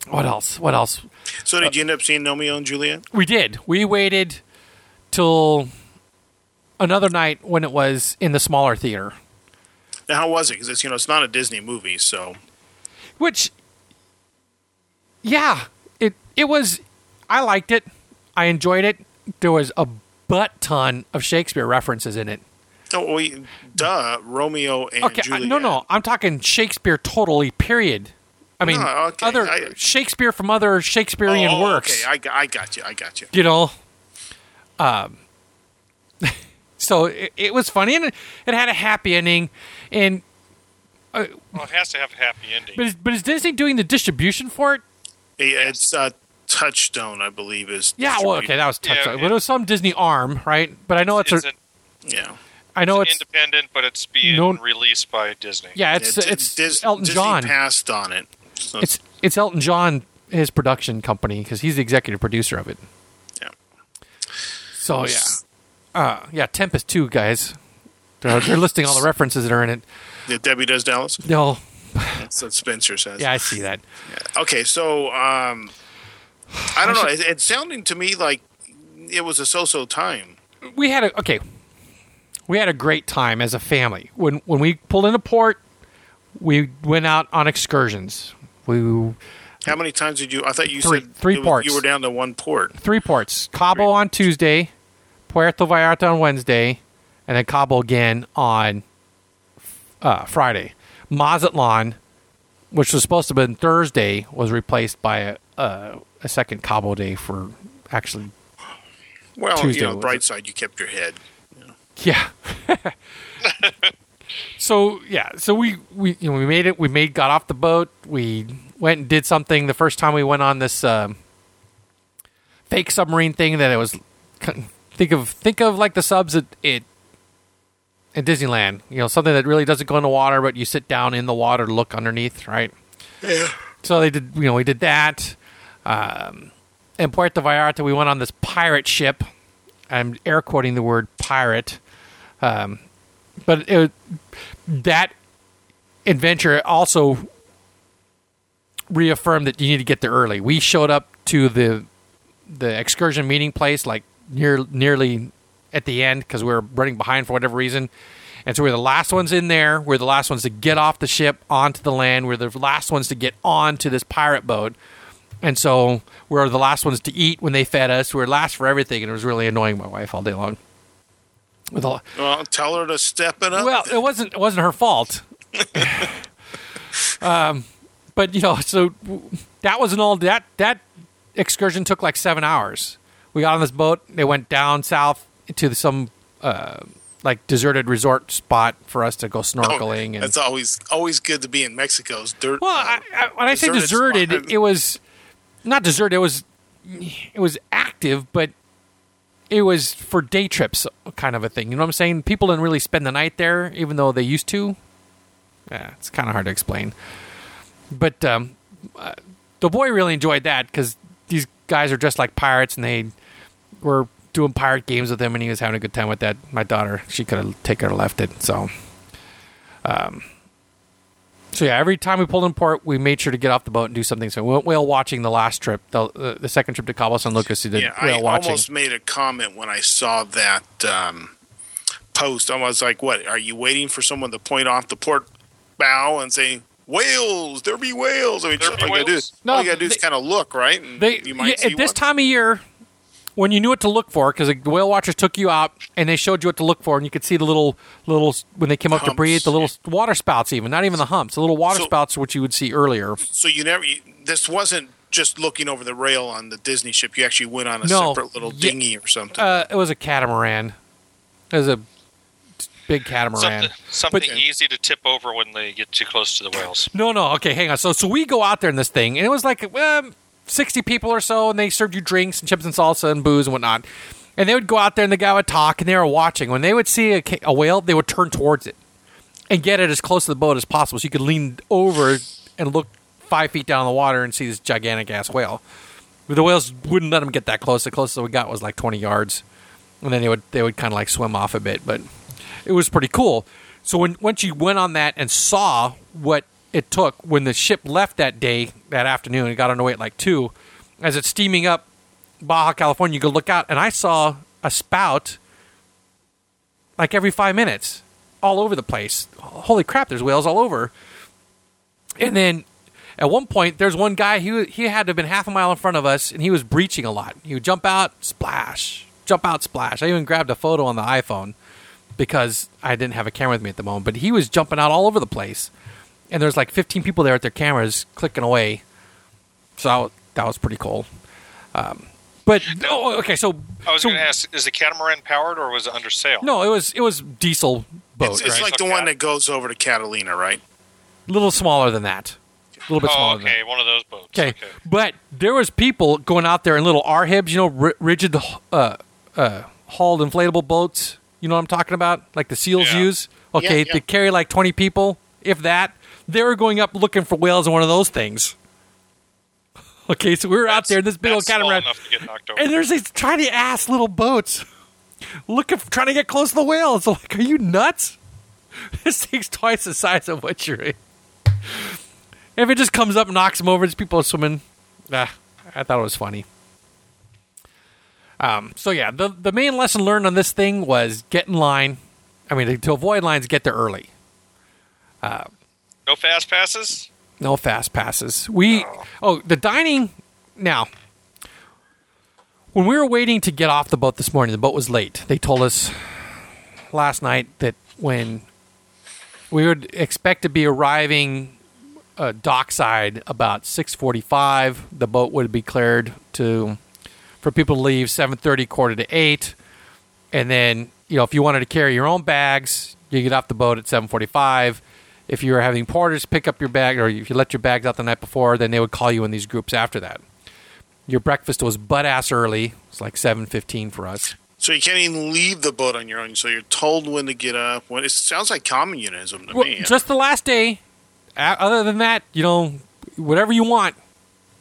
Speaker 1: what else? What else?
Speaker 2: So did you end up seeing Gnomeo and Juliet?
Speaker 1: We did. We waited till another night when it was in the smaller theater,
Speaker 2: Now, how was it? Because it's you know it's not a Disney movie, so
Speaker 1: which, yeah, it it was. I liked it. I enjoyed it. There was a butt ton of Shakespeare references in it.
Speaker 2: oh, we, duh, Romeo and
Speaker 1: Okay,
Speaker 2: Juliet.
Speaker 1: no, no, I'm talking Shakespeare totally. Period. I mean,
Speaker 2: No, okay,
Speaker 1: other
Speaker 2: I-
Speaker 1: Shakespeare from other Shakespearean
Speaker 2: Oh,
Speaker 1: works.
Speaker 2: Okay, I, got- I got you. I got you.
Speaker 1: you know um <laughs> so it, it was funny and it, it had a happy ending and
Speaker 3: Well, it has to have a happy ending.
Speaker 1: but is, but is disney doing the distribution for it
Speaker 2: It's uh, Touchstone, I believe, is
Speaker 1: yeah well okay that was
Speaker 3: Yeah,
Speaker 1: touchdown
Speaker 3: it-
Speaker 1: but it was some disney arm right but i know it's,
Speaker 3: it's,
Speaker 1: a
Speaker 3: an,
Speaker 2: yeah.
Speaker 1: i know
Speaker 3: it's
Speaker 1: it's
Speaker 3: independent, but it's being
Speaker 1: No-
Speaker 3: released by Disney.
Speaker 1: yeah it's
Speaker 2: Yeah, Di-
Speaker 1: it's
Speaker 2: Dis-
Speaker 1: elton
Speaker 2: Disney
Speaker 1: john
Speaker 2: passed on it. So
Speaker 1: it's it's elton john his production company because he's the executive producer of it
Speaker 2: yeah.
Speaker 1: so yeah uh yeah tempest 2 guys they're, they're listing all the <laughs> references that are in it
Speaker 2: Yeah, Debbie does Dallas.
Speaker 1: no
Speaker 2: That's what Spencer says.
Speaker 1: yeah i see that
Speaker 2: Okay, so um, I don't know. It, it's sounding to me like it was a so-so time.
Speaker 1: we had a okay. We had a great time as a family. When when we pulled into port, we went out on excursions. We
Speaker 2: How many times did you? I thought you
Speaker 1: Three-
Speaker 2: said
Speaker 1: three
Speaker 2: was-
Speaker 1: ports.
Speaker 2: You were down to one port.
Speaker 1: three ports: Cabo on Tuesday, Puerto Vallarta on Wednesday, and then Cabo again on uh, Friday. Mazatlan, which was supposed to have been Thursday, was replaced by a, a, a second Cabo day for actually
Speaker 2: Well,
Speaker 1: Tuesday,
Speaker 2: you know, bright side, you kept your head.
Speaker 1: Yeah. <laughs> <laughs> so yeah, so we we you know we made it. We made got off the boat. We went and did something. The first time we went on this um, fake submarine thing that it was think of think of like the subs at it at Disneyland. You know something that really doesn't go in the water, but you sit down in the water to look underneath, right?
Speaker 2: Yeah.
Speaker 1: So they did, you know, we did that. Um, in Puerto Vallarta, we went on this pirate ship. I'm air quoting the word pirate. Um, but it, that adventure also reaffirmed that you need to get there early. We showed up to the the excursion meeting place like near nearly at the end because we were running behind for whatever reason. And so we're the last ones in there. We're the last ones to get off the ship onto the land. We're the last ones to get onto this pirate boat. And so we're the last ones to eat when they fed us. We're last for everything, and it was really annoying my wife all day long. With a,
Speaker 2: Well, tell her to step it up.
Speaker 1: well, it wasn't it wasn't her fault. <laughs> um, but you know, so that was an all. That that excursion took like seven hours. We got on this boat. They went down south to some uh, like deserted resort spot for us to go
Speaker 2: Oh,
Speaker 1: snorkeling. and
Speaker 2: It's always always good to be in Mexico's dirt.
Speaker 1: well,
Speaker 2: uh,
Speaker 1: I, I, when I say
Speaker 2: deserted
Speaker 1: deserted,
Speaker 2: spot.
Speaker 1: it was not deserted. It was it was active, but it was for day trips kind of a thing. You know what I'm saying? People didn't really spend the night there, even though they used to. Yeah, it's kind of hard to explain. But um, uh, the boy really enjoyed that because these guys are dressed like pirates, and they were doing pirate games with him, and he was having a good time with that. My daughter, she could have taken or left it. So, um, so yeah, every time we pulled in port, we made sure to get off the boat and do something. So we went whale watching the last trip, the uh, the second trip to Cabo San Lucas. We did
Speaker 2: yeah, I
Speaker 1: whale watching.
Speaker 2: almost made a comment when I saw that um, post. I was like, "What? Are you waiting for someone to point off the port bow and say?" Whales, there be whales. I mean,
Speaker 3: There
Speaker 2: all
Speaker 3: be
Speaker 2: you gotta do is,
Speaker 1: No,
Speaker 2: all you gotta do is kind of look, right? And
Speaker 1: They
Speaker 2: you might
Speaker 1: yeah,
Speaker 2: see
Speaker 1: at this
Speaker 2: one.
Speaker 1: time of year, when you knew what to look for, because the whale watchers took you out and they showed you what to look for, and you could see the little little when they came up to breathe, the little water spouts, even not even the humps, the little water
Speaker 2: So-
Speaker 1: spouts, which you would see earlier.
Speaker 2: So you never. You, this wasn't just looking over the rail on the Disney ship. You actually went on a
Speaker 1: No,
Speaker 2: separate little
Speaker 1: yeah,
Speaker 2: dinghy or something.
Speaker 1: Uh, it was a catamaran. It was a big catamaran.
Speaker 3: Something, something
Speaker 1: But-
Speaker 3: easy to tip over when they get too close to the whales.
Speaker 1: No, no. Okay, hang on. So, so we go out there in this thing, and it was like um, sixty people or so, and they served you drinks and chips and salsa and booze and whatnot. And they would go out there, and the guy would talk, and they were watching. When they would see a, a whale, they would turn towards it and get it as close to the boat as possible, so you could lean over and look five feet down the water and see this gigantic ass whale. But the whales wouldn't let them get that close. The closest we got was like twenty yards, and then they would they would kind of like swim off a bit, but it was pretty cool. So when once you went on that and saw what it took when the ship left that day, that afternoon, it got underway at like two, as it's steaming up Baja California, you go look out and I saw a spout like every five minutes, all over the place. Holy crap! There's whales all over. And then at one point, there's one guy he he had to have been half a mile in front of us, and he was breaching a lot. He would jump out, splash, jump out, splash. I even grabbed a photo on the iPhone because I didn't have a camera with me at the moment. But he was jumping out all over the place, and there's like 15 people there at their cameras clicking away. So that was pretty cool. Um, but oh, okay, so
Speaker 3: I was
Speaker 1: so-
Speaker 3: going to ask: Is the catamaran powered or was it under sail?
Speaker 1: no, it was it was diesel boat,
Speaker 2: it's it's
Speaker 1: right?
Speaker 2: like the
Speaker 3: Okay.
Speaker 2: one that goes over to Catalina, right?
Speaker 1: a little smaller than that, a little bit
Speaker 3: Oh,
Speaker 1: smaller than that.
Speaker 3: okay, one of those boats.
Speaker 1: Okay. but there was people going out there in little RHIBs, you know, ri- rigid, uh, uh, hauled inflatable boats. You know what I'm talking about? Like the seals
Speaker 3: Yeah.
Speaker 1: use. Okay,
Speaker 2: Yeah, yeah.
Speaker 1: they carry like 20 people, if that. They were going up looking for whales in one of those things. <laughs> Okay, so we were out there in this big old catamaran,
Speaker 3: to get over.
Speaker 1: and there's these tiny ass little boats looking, trying to get close to the whales. I'm <laughs> like, are you nuts? <laughs> This thing's twice the size of what you're in. If it just comes up and knocks them over, there's people swimming. Ah, I thought it was funny. Um, so yeah, the the main lesson learned on this thing was get in line. I mean, to avoid lines, get there early.
Speaker 3: No fast passes.
Speaker 1: No fast passes. We oh the dining now. When we were waiting to get off the boat this morning, the boat was late. They told us last night that when we would expect to be arriving uh, dockside about 6:45, the boat would be cleared to for people to leave 7:30, quarter to 8. And then, you know, if you wanted to carry your own bags, you get off the boat at 7:45. If you were having porters pick up your bag or if you let your bags out the night before, then they would call you in these groups after that. Your breakfast was butt ass early. It's like 7:15 for us.
Speaker 2: So you can't even leave the boat on your own. So you're told when to get up. When it sounds like communism to
Speaker 1: Well,
Speaker 2: me.
Speaker 1: just the last day. Other than that, you know, whatever you want,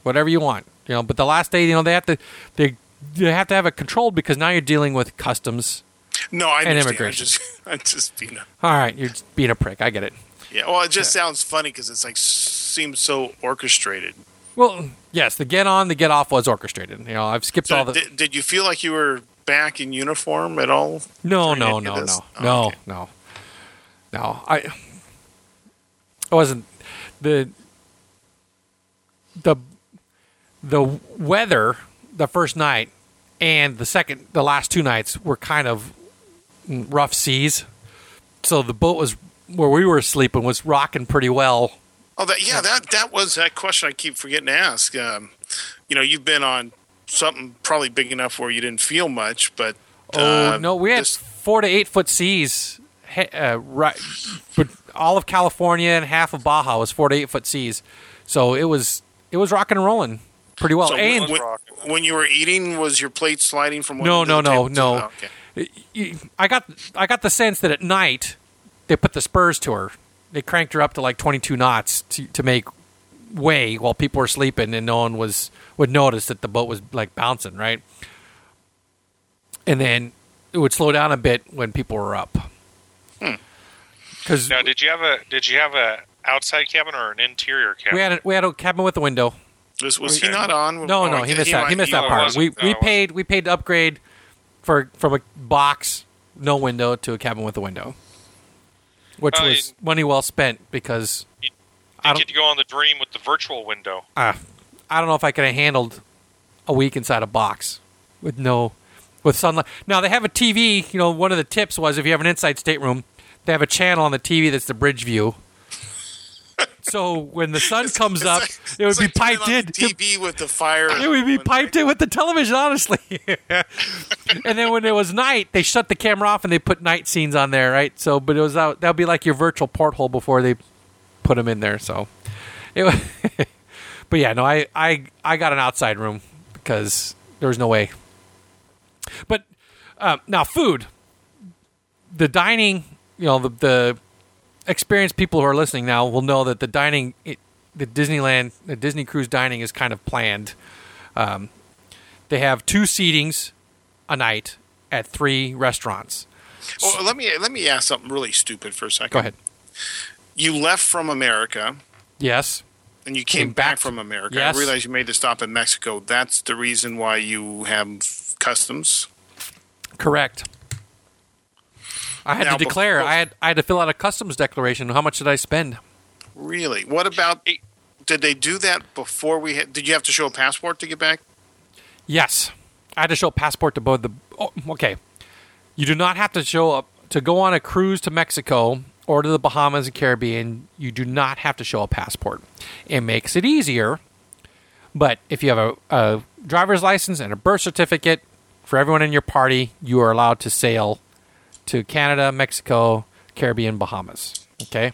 Speaker 1: whatever you want, you know. But the last day, you know, they have to they they have to have it controlled because now you're dealing with customs.
Speaker 2: no, I
Speaker 1: and
Speaker 2: understand.
Speaker 1: immigration.
Speaker 2: I'm just, <laughs> I'm just being a,
Speaker 1: All right, you're just being a prick. I get it.
Speaker 2: Yeah. Well, it just sounds funny because it's like seems so orchestrated.
Speaker 1: Well, yes, the get on, the get off was orchestrated. You know, I've skipped
Speaker 2: So
Speaker 1: all the.
Speaker 2: did, did you feel like you were back in uniform at all?
Speaker 1: No, no, no, no,
Speaker 2: Oh,
Speaker 1: no,
Speaker 2: okay.
Speaker 1: no, no. I, I wasn't the the the weather the first night and the second the last two nights were kind of rough seas, so the boat was where we were sleeping was rocking pretty well.
Speaker 2: Oh, that yeah, that that was that question I keep forgetting to ask. Um, you know, you've been on something probably big enough where you didn't feel much, but
Speaker 1: Oh
Speaker 2: uh,
Speaker 1: no, we had
Speaker 2: this-
Speaker 1: four to eight foot seas. Uh, right, but all of California and half of Baja was four to eight foot seas, so it was it was rocking and rolling pretty well.
Speaker 2: so
Speaker 1: and
Speaker 2: when, when you were eating, was your plate sliding from one
Speaker 1: no, no, no, no.
Speaker 2: oh, okay.
Speaker 1: I got I got the sense that at night they put the spurs to her. They cranked her up to like twenty two knots to to make way while people were sleeping, and no one was would notice that the boat was like bouncing right. And then it would slow down a bit when people were up. Hmm. Because
Speaker 3: Now, did you have a did you have a outside cabin or an interior cabin?
Speaker 1: we had a, we had a cabin with a window.
Speaker 2: Was, was he not on?
Speaker 1: No,
Speaker 2: Oh,
Speaker 1: no, he missed that. He
Speaker 2: might-
Speaker 1: missed that part. We we
Speaker 3: oh,
Speaker 1: paid we paid to upgrade for from a box no window to a cabin with a window, which
Speaker 3: Oh,
Speaker 1: was money well spent because
Speaker 3: You
Speaker 1: I
Speaker 3: get to go on the dream with the virtual window.
Speaker 1: uh, I don't know if I could have handled a week inside a box with no with sunlight. Now they have a TV. You know, one of the tips was if you have an inside stateroom, they have a channel on the TV that's the bridge view. So when the sun <laughs> comes
Speaker 2: It's
Speaker 1: up,
Speaker 2: like-
Speaker 1: it would be
Speaker 2: like
Speaker 1: piped in.
Speaker 2: the TV with the fire.
Speaker 1: It would be piped in with the television, honestly. <laughs> and then when it was night, they shut the camera off and they put night scenes on there, right? So, but it was out. That would be like your virtual porthole before they put them in there. So, it. <laughs> but yeah, no, I, I, I got an outside room because there was no way. But uh, now, food, the dining, you know, the the experienced people who are listening now will know that the dining, it, the Disneyland, the Disney cruise dining is kind of planned. Um, they have two seatings a night at three restaurants.
Speaker 2: Well, let me let me ask something really stupid for a second.
Speaker 1: Go ahead.
Speaker 2: You left from America
Speaker 1: Yes.
Speaker 2: and you came,
Speaker 1: Came
Speaker 2: back,
Speaker 1: back
Speaker 2: from America.
Speaker 1: Yes.
Speaker 2: I realize you made the stop in Mexico. That's the reason why you have customs.
Speaker 1: Correct. I had
Speaker 2: Now,
Speaker 1: to declare.
Speaker 2: before-
Speaker 1: I had I had to fill out a customs declaration. How much did I spend?
Speaker 2: Really? What about? Eh, did they do that before we had? Did you have to show a passport to get back?
Speaker 1: Yes, I had to show a passport to both the. Oh, okay, you do not have to show up to go on a cruise to Mexico or to the Bahamas and Caribbean. You do not have to show a passport. It makes it easier, but if you have a, a driver's license and a birth certificate for everyone in your party, you are allowed to sail to Canada, Mexico, Caribbean, Bahamas. Okay.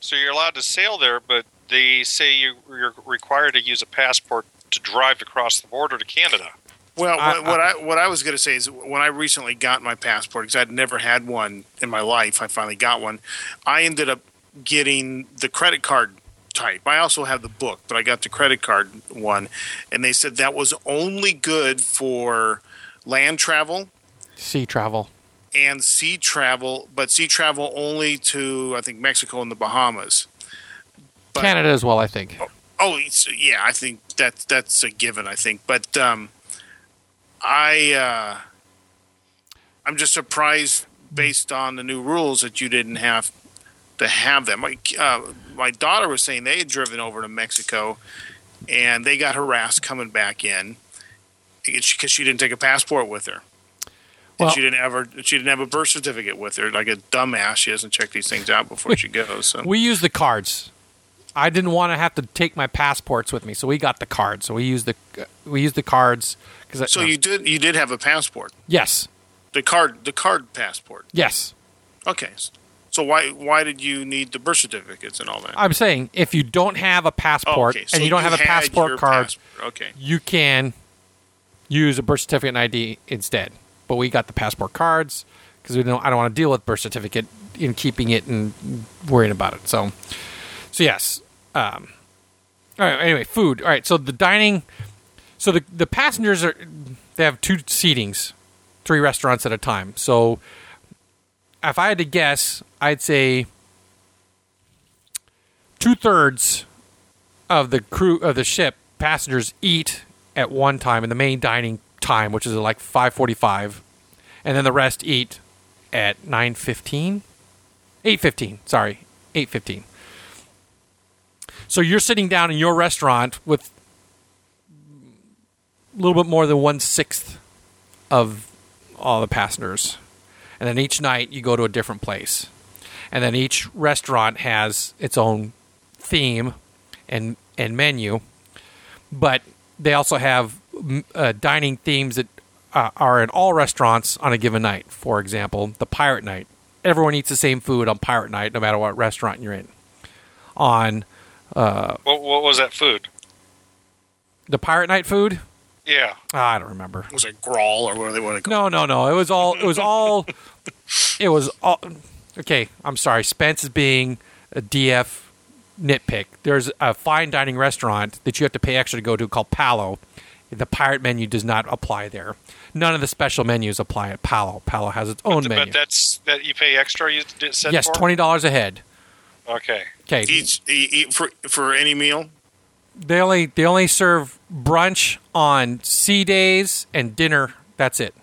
Speaker 3: So you're allowed to sail there, but they say you, you're required to use a passport to drive across the border to Canada.
Speaker 2: Well,
Speaker 1: I-
Speaker 2: what, what I what I was going to say is when I recently got my passport because I'd never had one in my life, I finally got one. I ended up getting the credit card type. I also have the book, but I got the credit card one, and they said that was only good for land travel
Speaker 1: Sea travel.
Speaker 2: And sea travel, but sea travel only to I think Mexico and the Bahamas. But-
Speaker 1: Canada as well, I think.
Speaker 2: Oh, it's, yeah, I think that's that's a given. I think, but um, I uh, I'm just surprised based on the new rules that you didn't have to have them. My uh, my daughter was saying they had driven over to Mexico and they got harassed coming back in because she didn't take a passport with her.
Speaker 1: Well-
Speaker 2: and she didn't have her, she didn't have a birth certificate with her. Like a dumbass, she hasn't checked these things out before she goes. So
Speaker 1: We use the cards. I didn't want to have to take my passports with me, so we got the cards. So we used the we used the cards because.
Speaker 2: so you did you did have a passport,
Speaker 1: yes
Speaker 2: the card the card passport.
Speaker 1: yes
Speaker 2: Okay, so why why did you need the birth certificates and all that?
Speaker 1: I'm saying if you don't have a
Speaker 2: Oh,
Speaker 1: passport
Speaker 2: okay, so
Speaker 1: and you don't have a passport card,
Speaker 2: passport. Okay,
Speaker 1: you can use a birth certificate and ID instead. But we got the passport cards because we don't. I don't want to deal with birth certificate in keeping it and worrying about it. So, so yes. Um, all right. Anyway, food. All right. So the dining. So the the passengers are they have two seatings, three restaurants at a time. So if I had to guess, I'd say two thirds of the crew of the ship passengers eat at one time in the main dining time, which is like five forty-five, and then the rest eat at nine fifteen, eight fifteen. Sorry, eight fifteen. So you're sitting down in your restaurant with a little bit more than one sixth of all the passengers, and then each night you go to a different place, and then each restaurant has its own theme and and menu, but they also have uh, dining themes that uh, are in all restaurants on a given night. For example, the Pirate Night. Everyone eats the same food on Pirate Night, no matter what restaurant you're in. On
Speaker 3: What, what was that food?
Speaker 1: the Pirate Night food,
Speaker 3: Yeah.
Speaker 1: Ah, I don't remember.
Speaker 2: was it Grawl or what do they want to call?
Speaker 1: No, no, no. It was all. It was all. <laughs> it was all. Okay, I'm sorry. Spence is being a DF nitpick. There's a fine dining restaurant that you have to pay extra to go to called Palo. The pirate menu does not apply there. None of the special menus apply at Palo. Palo has its own
Speaker 3: but,
Speaker 1: menu.
Speaker 3: but that's that you pay extra. You said
Speaker 1: yes,
Speaker 3: for?
Speaker 1: twenty dollars a head.
Speaker 3: Okay.
Speaker 1: Okay,
Speaker 2: Each eat for for any meal.
Speaker 1: they only they only serve brunch on sea days and dinner. That's it.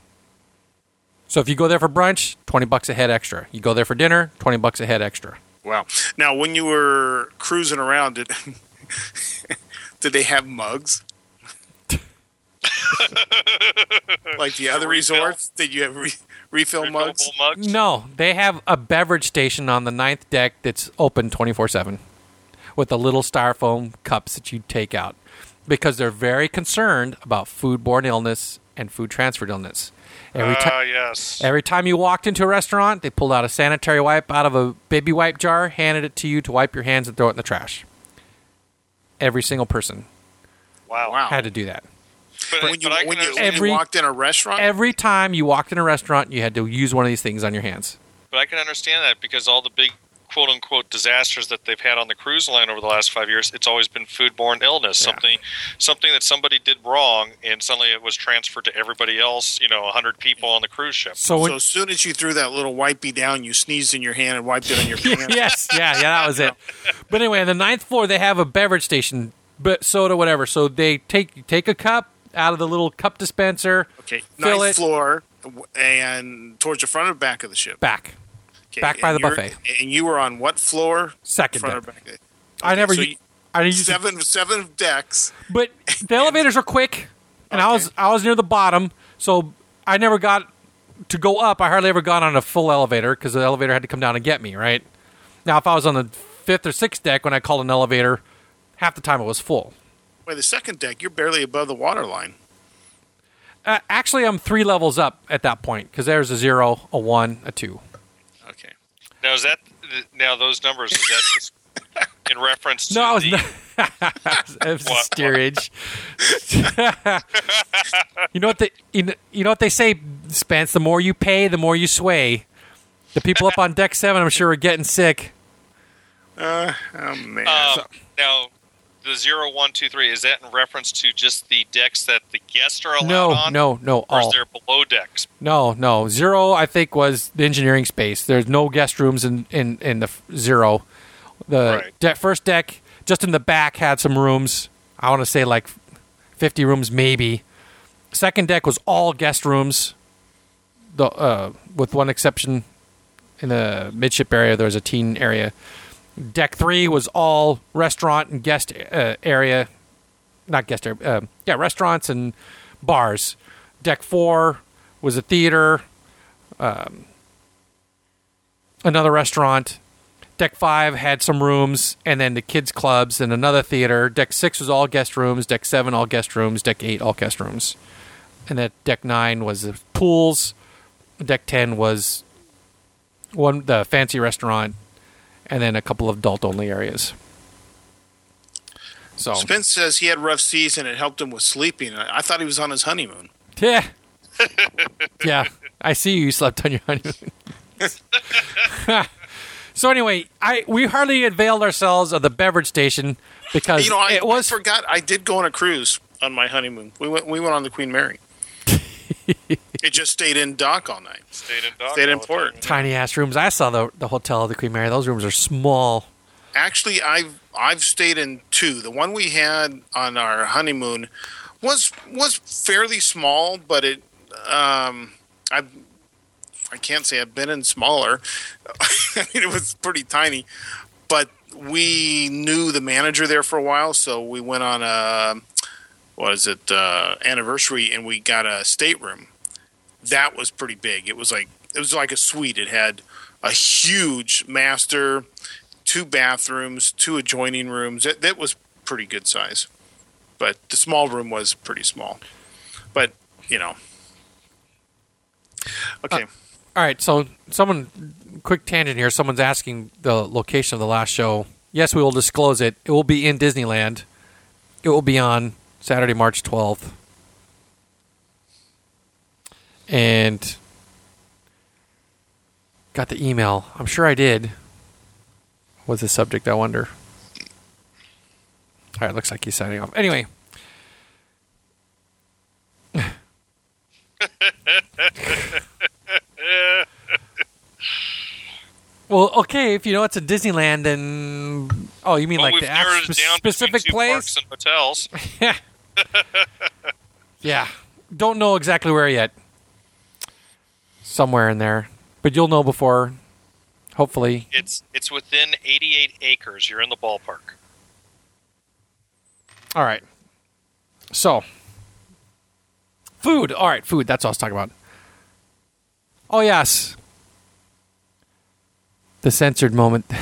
Speaker 1: So if you go there for brunch, twenty bucks a head extra. You go there for dinner, twenty bucks a head extra.
Speaker 2: Wow. Now, when you were cruising around, did <laughs> did they have mugs? <laughs> like the other resorts, did you have re- refill mugs?
Speaker 3: Mugs.
Speaker 1: No, they have a beverage station on the ninth deck that's open twenty four seven, with the little styrofoam cups that you take out, because they're very concerned about foodborne illness and food transferred illness. Every
Speaker 3: Ah,
Speaker 1: time.
Speaker 3: yes.
Speaker 1: Every time you walked into a restaurant, they pulled out a sanitary wipe out of a baby wipe jar, handed it to you to wipe your hands and throw it in the trash. Every single person
Speaker 3: wow.
Speaker 2: Wow.
Speaker 1: had to do that.
Speaker 3: But,
Speaker 2: When you,
Speaker 3: but
Speaker 2: when, you,
Speaker 3: understand,
Speaker 2: when you
Speaker 1: Every-
Speaker 2: walked in a restaurant,
Speaker 1: Every time you walked in a restaurant, you had to use one of these things on your hands.
Speaker 3: but I can understand that because all the big quote unquote disasters that they've had on the cruise line over the last five years, it's always been foodborne illness.
Speaker 1: Yeah.
Speaker 3: Something something that somebody did wrong and suddenly it was transferred to everybody else, you know, hundred people on the cruise ship.
Speaker 1: So, when,
Speaker 2: so as soon as you threw that little wipey down, you sneezed in your hand and wiped it on your <laughs> pants.
Speaker 1: yes, yeah, yeah, that was it. <laughs> But anyway, on the ninth floor, they have a beverage station, but soda, whatever. So they take take a cup out of the little cup dispenser,
Speaker 2: Okay,
Speaker 1: Fill
Speaker 2: ninth
Speaker 1: it.
Speaker 2: floor, and towards the front or back of the ship.
Speaker 1: back.
Speaker 2: Okay,
Speaker 1: back by the buffet.
Speaker 2: And you were on what floor?
Speaker 1: Second
Speaker 2: Front or
Speaker 1: deck.
Speaker 2: back?
Speaker 1: I never,
Speaker 2: so you-
Speaker 1: I didn't use,
Speaker 2: Seven seven decks.
Speaker 1: but the <laughs> elevators are quick, and I was I was near the bottom, so I never got to go up. I hardly ever got on a full elevator because the elevator had to come down and get me. Right now, if I was on the fifth or sixth deck when I called an elevator, half the time it was full.
Speaker 2: Wait, the second deck, you're barely above the water line.
Speaker 1: Uh, actually, I'm three levels up at that point because there's a zero, a one, a two.
Speaker 2: Okay.
Speaker 3: Now is that now those numbers is that just <laughs> in reference to
Speaker 1: No, I was
Speaker 3: the,
Speaker 1: not. <laughs> it was
Speaker 3: What?
Speaker 1: steerage. <laughs> you know what they you know, what they say, Spence. The more you pay, the more you sway. The people up on deck seven, I'm sure, are getting sick.
Speaker 2: Oh man.
Speaker 3: Um, now, the zero, one, two, three is that in reference to just the decks that the guests are allowed
Speaker 1: No,
Speaker 3: on?
Speaker 1: no, no.
Speaker 3: Or is
Speaker 1: All.
Speaker 3: there below decks?
Speaker 1: No, no. Zero, I think, was the engineering space. There's no guest rooms in in, in the zero. The
Speaker 3: Right.
Speaker 1: de- first deck, just in the back, had some rooms. I want to say like 50 rooms, maybe. Second deck was all guest rooms, the uh, with one exception. In the midship area, there was a teen area. Deck three was all restaurant and guest uh, area, not guest area. Uh, yeah, restaurants and bars. Deck four was a theater, um, another restaurant. Deck five had some rooms, and then the kids' clubs and another theater. Deck six was all guest rooms. Deck seven all guest rooms. Deck eight all guest rooms, and that deck nine was the pools. Deck ten was one the fancy restaurant, and then a couple of adult only areas. So
Speaker 2: Spence says he had a rough season. it helped him with sleeping. I thought he was on his honeymoon.
Speaker 1: yeah, <laughs> yeah. I see you slept on your honeymoon. <laughs> so anyway, I we hardly availed ourselves of the beverage station because
Speaker 2: You know, I,
Speaker 1: it was
Speaker 2: I forgot I did go on a cruise on my honeymoon. We went we went on the Queen Mary. It just stayed in dock all night.
Speaker 3: Stayed in, dock
Speaker 2: Stayed in port.
Speaker 3: time.
Speaker 1: tiny ass rooms. I saw the the hotel of the Queen Mary. Those rooms are small.
Speaker 2: Actually, I've I've stayed in two. The one we had on our honeymoon was was fairly small, but it um, I I can't say I've been in smaller. <laughs> I mean, it was pretty tiny, but we knew the manager there for a while, so we went on a what is it uh, anniversary, and we got a stateroom. That was pretty big. It was like it was like a suite. It had a huge master, two bathrooms, two adjoining rooms. That, that was pretty good size, but the small room was pretty small. But you know, okay.
Speaker 1: All right, so someone quick tangent here. Someone's asking the location of the last show. Yes, we will disclose it. It will be in Disneyland. It will be on Saturday, March 12th. And got the email. I'm sure I did. What's the subject, I wonder? All right, looks like he's signing off. Anyway. <laughs> Well, okay, if you know it's a Disneyland, then oh, you mean
Speaker 3: Well,
Speaker 1: like the
Speaker 3: narrowed
Speaker 1: act-
Speaker 3: it down
Speaker 1: specific place?
Speaker 3: parks and hotels. <laughs>
Speaker 1: Yeah, don't know exactly where yet. Somewhere in there, but you'll know before. Hopefully,
Speaker 3: It's it's within 88 acres. You're in the ballpark.
Speaker 1: all right. So, food. All right, food. That's what I was talking about. Oh yes, the censored moment. <laughs>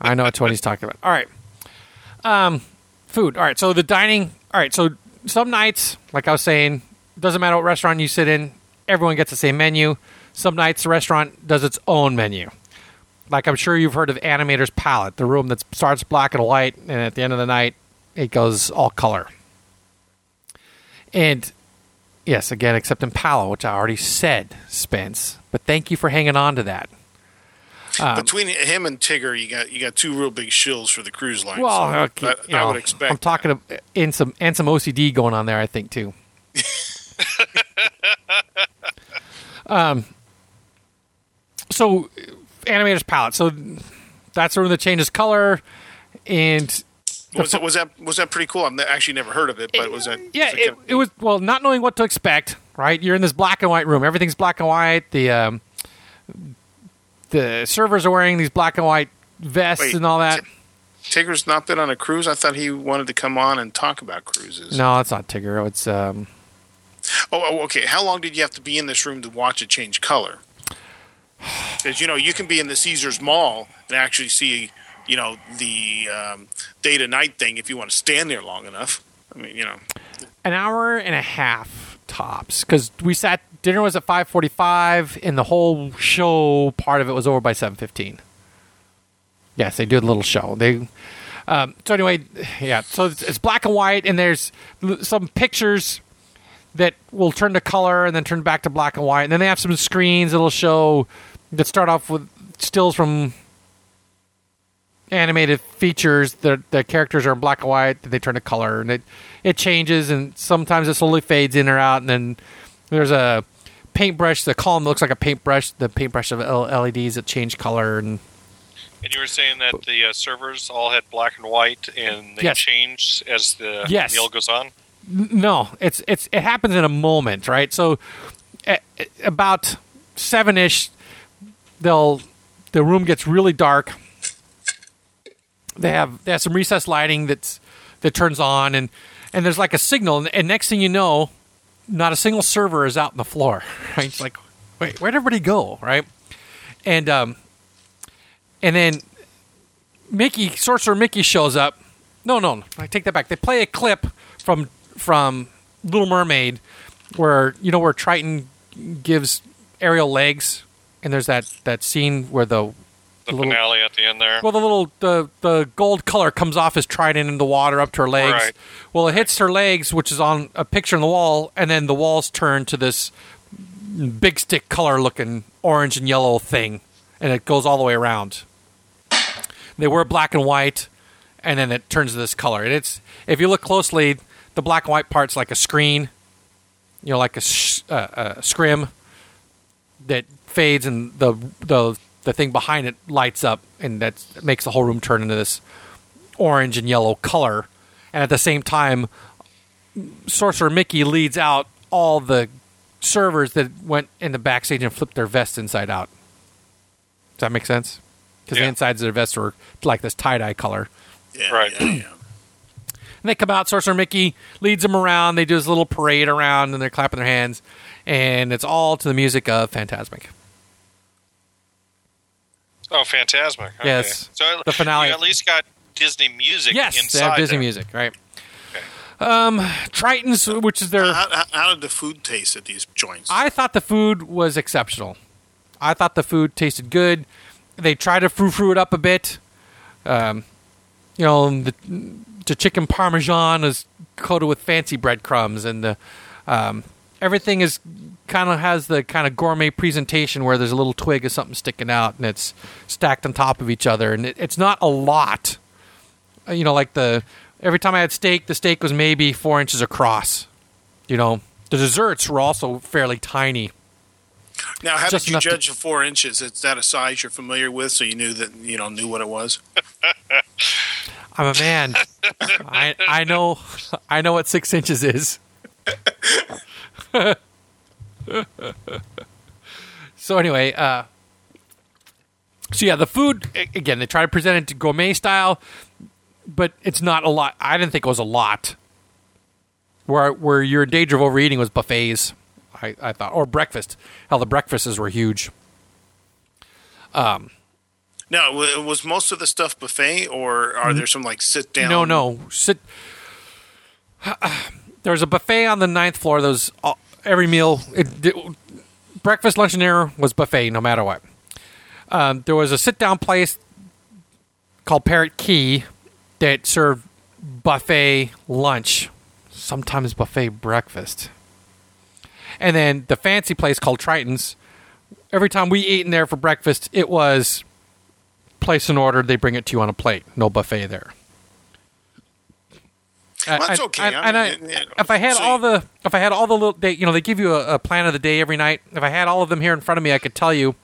Speaker 1: I know one he's talking about. All right. Um, food. All right. So the dining. All right. So some nights, like I was saying, doesn't matter what restaurant you sit in, everyone gets the same menu. Some nights the restaurant does its own menu. Like I'm sure you've heard of Animator's Palette, the room that starts black and white, and at the end of the night it goes all color. And yes, again, except in Palo, which I already said, Spence. But thank you for hanging on to that.
Speaker 2: Between him and Tigger, you got you got two real big shills for the cruise line.
Speaker 1: Well,
Speaker 2: so
Speaker 1: okay,
Speaker 2: I, I
Speaker 1: know,
Speaker 2: would expect.
Speaker 1: I'm talking of, in some and some OCD going on there. I think too. <laughs> um. So, animator's palette. So that's where the changes color, and
Speaker 2: was, that, was that was that pretty cool? I've actually never heard of it, but was that?
Speaker 1: yeah,
Speaker 2: was that
Speaker 1: it,
Speaker 2: kind of-
Speaker 1: it was well, not knowing what to expect. Right, you're in this black and white room. Everything's black and white. The um, the servers are wearing these black and white vests
Speaker 2: Wait,
Speaker 1: and all that.
Speaker 2: Tigger's not been on a cruise. I thought he wanted to come on and talk about cruises.
Speaker 1: No, it's not Tigger. It's um,
Speaker 2: Oh, oh, okay. How long did you have to be in this room to watch it change color? Because you know you can be in the Caesar's Mall and actually see, you know, the um, day to night thing if you want to stand there long enough. I mean, you know,
Speaker 1: an hour and a half tops because we sat dinner was at 5.45 and the whole show part of it was over by 7.15 yes they did a little show. They um, so anyway yeah so it's, it's black and white and there's some pictures that will turn to color and then turn back to black and white. And then they have some screens that'll show that start off with stills from animated features the the characters are in black and white they turn to color and it it changes and sometimes it slowly fades in or out and then there's a paintbrush the column looks like a paintbrush the paintbrush of leds that change color and
Speaker 3: And you were saying that the uh, servers all had black and white, and they
Speaker 1: Yes.
Speaker 3: change as the
Speaker 1: Yes.
Speaker 3: meal goes on.
Speaker 1: No, it's it's it happens in a moment, right? So about seven ish, they'll the room gets really dark. They have they have some recessed lighting that's that turns on, and and there's like a signal, and, and next thing you know, not a single server is out on the floor. <laughs> Right? It's like, wait, where'd everybody go? Right? And um, and then Mickey, Sorcerer Mickey shows up. No, no, no, I take that back. They play a clip from from Little Mermaid, where you know where Triton gives Ariel legs, and there's that that scene where the
Speaker 3: The
Speaker 1: little-
Speaker 3: finale at the end there.
Speaker 1: well, the little the the gold color comes off his trident in the water up to her legs.
Speaker 3: Right.
Speaker 1: Well, it hits her legs, which is on a picture on the wall, and then the walls turn to this big stick color looking orange and yellow thing, and it goes all the way around. They were black and white, and then it turns to this color. And it's if you look closely, the black and white part's like a screen, you know, like a, sh- uh, a scrim that fades, and the the the thing behind it lights up, and that makes the whole room turn into this orange and yellow color. And at the same time, Sorcerer Mickey leads out all the servers that went in the backstage and flipped their vests inside out. Does that make sense? Because the insides of their vests were like this tie dye color.
Speaker 2: Yeah,
Speaker 3: Right.
Speaker 2: Yeah, yeah.
Speaker 1: And they come out, Sorcerer Mickey leads them around. They do this little parade around, and they're clapping their hands. And it's all to the music of Fantasmic.
Speaker 3: Oh, Fantasmic. Okay.
Speaker 1: Yes.
Speaker 3: So
Speaker 1: The finale.
Speaker 3: You at least got Disney music
Speaker 1: Yes,
Speaker 3: inside
Speaker 1: they have Disney
Speaker 3: there.
Speaker 1: music, right? Um, Tritons, which is their.
Speaker 2: How, how, how did the food taste at these joints?
Speaker 1: I thought the food was exceptional. I thought the food tasted good. They tried to frou frou it up a bit. Um, you know, the, the chicken parmesan is coated with fancy breadcrumbs, and the um, everything is kind of has the kind of gourmet presentation where there's a little twig of something sticking out, and it's stacked on top of each other, and it, it's not a lot. Uh, You know, like the every time I had steak, the steak was maybe four inches across. You know, the desserts were also fairly tiny.
Speaker 2: now, how
Speaker 1: just
Speaker 2: did you
Speaker 1: enough to-
Speaker 2: judge the four inches? Is that a size you're familiar with, so you knew that you know knew what it was? <laughs>
Speaker 1: I'm a man. I I know <laughs> I know what six inches is. <laughs> <laughs> so anyway, uh, so yeah, the food again they try to present it to gourmet style, but it's not a lot. I didn't think it was a lot. Where where you're in danger of overeating was buffets, I, I thought, or breakfast. Hell, the breakfasts were huge.
Speaker 2: Um, now, w- was most of the stuff buffet, or are mm-hmm. there some like sit down?
Speaker 1: No, no. Sit. <sighs> There was a buffet on the ninth floor. Was all, uh, every meal. It, it- breakfast, lunch, and dinner was buffet, no matter what. Um, there was a sit-down place called Parrot Cay that served buffet lunch, sometimes buffet breakfast, and then the fancy place called Triton's. Every time we ate in there for breakfast, it was place an order. They bring it to you on a plate. No buffet there.
Speaker 2: Well, that's
Speaker 1: And-
Speaker 2: okay. I
Speaker 1: and I-
Speaker 2: you know,
Speaker 1: if I had
Speaker 2: so
Speaker 1: all the, if I had all the little, they, you know, they give you a, a plan of the day every night. If I had all of them here in front of me, I could tell you,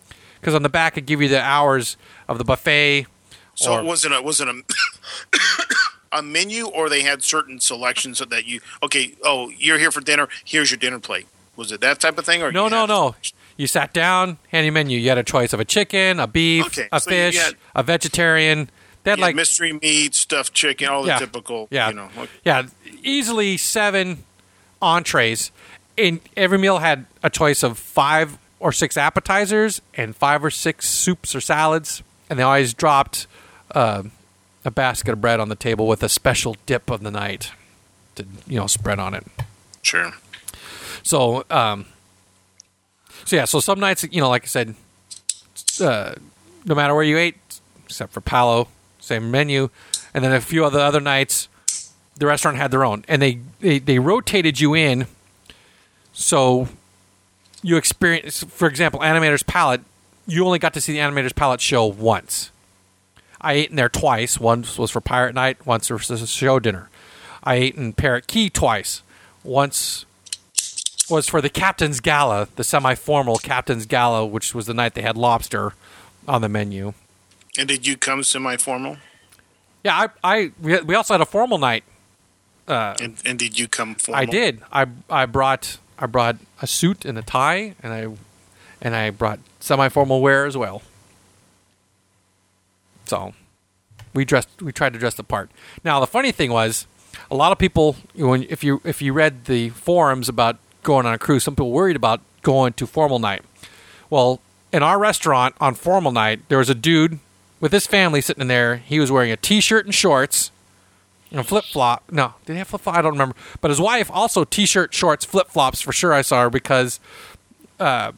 Speaker 1: because on the back it give you the hours of the buffet.
Speaker 2: So
Speaker 1: or-
Speaker 2: it wasn't a wasn't a <coughs> a menu, or they had certain selections so that you okay. Oh, you're here for dinner. Here's your dinner plate. Was it that type of thing, or
Speaker 1: No, no, no. You sat down, handy menu. You had a choice of a chicken, a beef,
Speaker 2: Okay,
Speaker 1: a
Speaker 2: so
Speaker 1: fish,
Speaker 2: had-
Speaker 1: a vegetarian. They had
Speaker 2: had
Speaker 1: like
Speaker 2: mystery meat, stuffed chicken, all the
Speaker 1: Yeah.
Speaker 2: typical.
Speaker 1: Yeah.
Speaker 2: you know. like-
Speaker 1: Yeah, easily seven entrees. And every meal had a choice of five or six appetizers and five or six soups or salads. And they always dropped uh, a basket of bread on the table with a special dip of the night to, you know, spread on it.
Speaker 2: Sure.
Speaker 1: So, um, so yeah, so some nights, you know, like I said, uh, no matter where you ate, except for Palo, same menu, and then a few of the other nights, the restaurant had their own, and they they, they rotated you in, so you experience, for example, Animator's Palette. You only got to see the Animator's Palette show once. I ate in there twice. Once was for Pirate Night. Once was a show dinner. I ate in Parrot Cay twice. Once was for the Captain's Gala, the semi-formal Captain's Gala, which was the night they had lobster on the menu.
Speaker 2: And did you come semi-formal?
Speaker 1: Yeah, I, I we we also had a formal night uh,
Speaker 2: and, and did you come formal?
Speaker 1: I did. I I brought I brought a suit and a tie, and I and I brought semi-formal wear as well. So we dressed. We tried to dress the part. Now the funny thing was, a lot of people when if you if you read the forums about going on a cruise, some people worried about going to formal night. Well, in our restaurant on formal night, there was a dude with his family sitting in there. He was wearing a t-shirt and shorts and flip flop. No, did he have flip flop? I don't remember. But his wife also t-shirt, shorts, flip flops for sure. I saw her because, uh,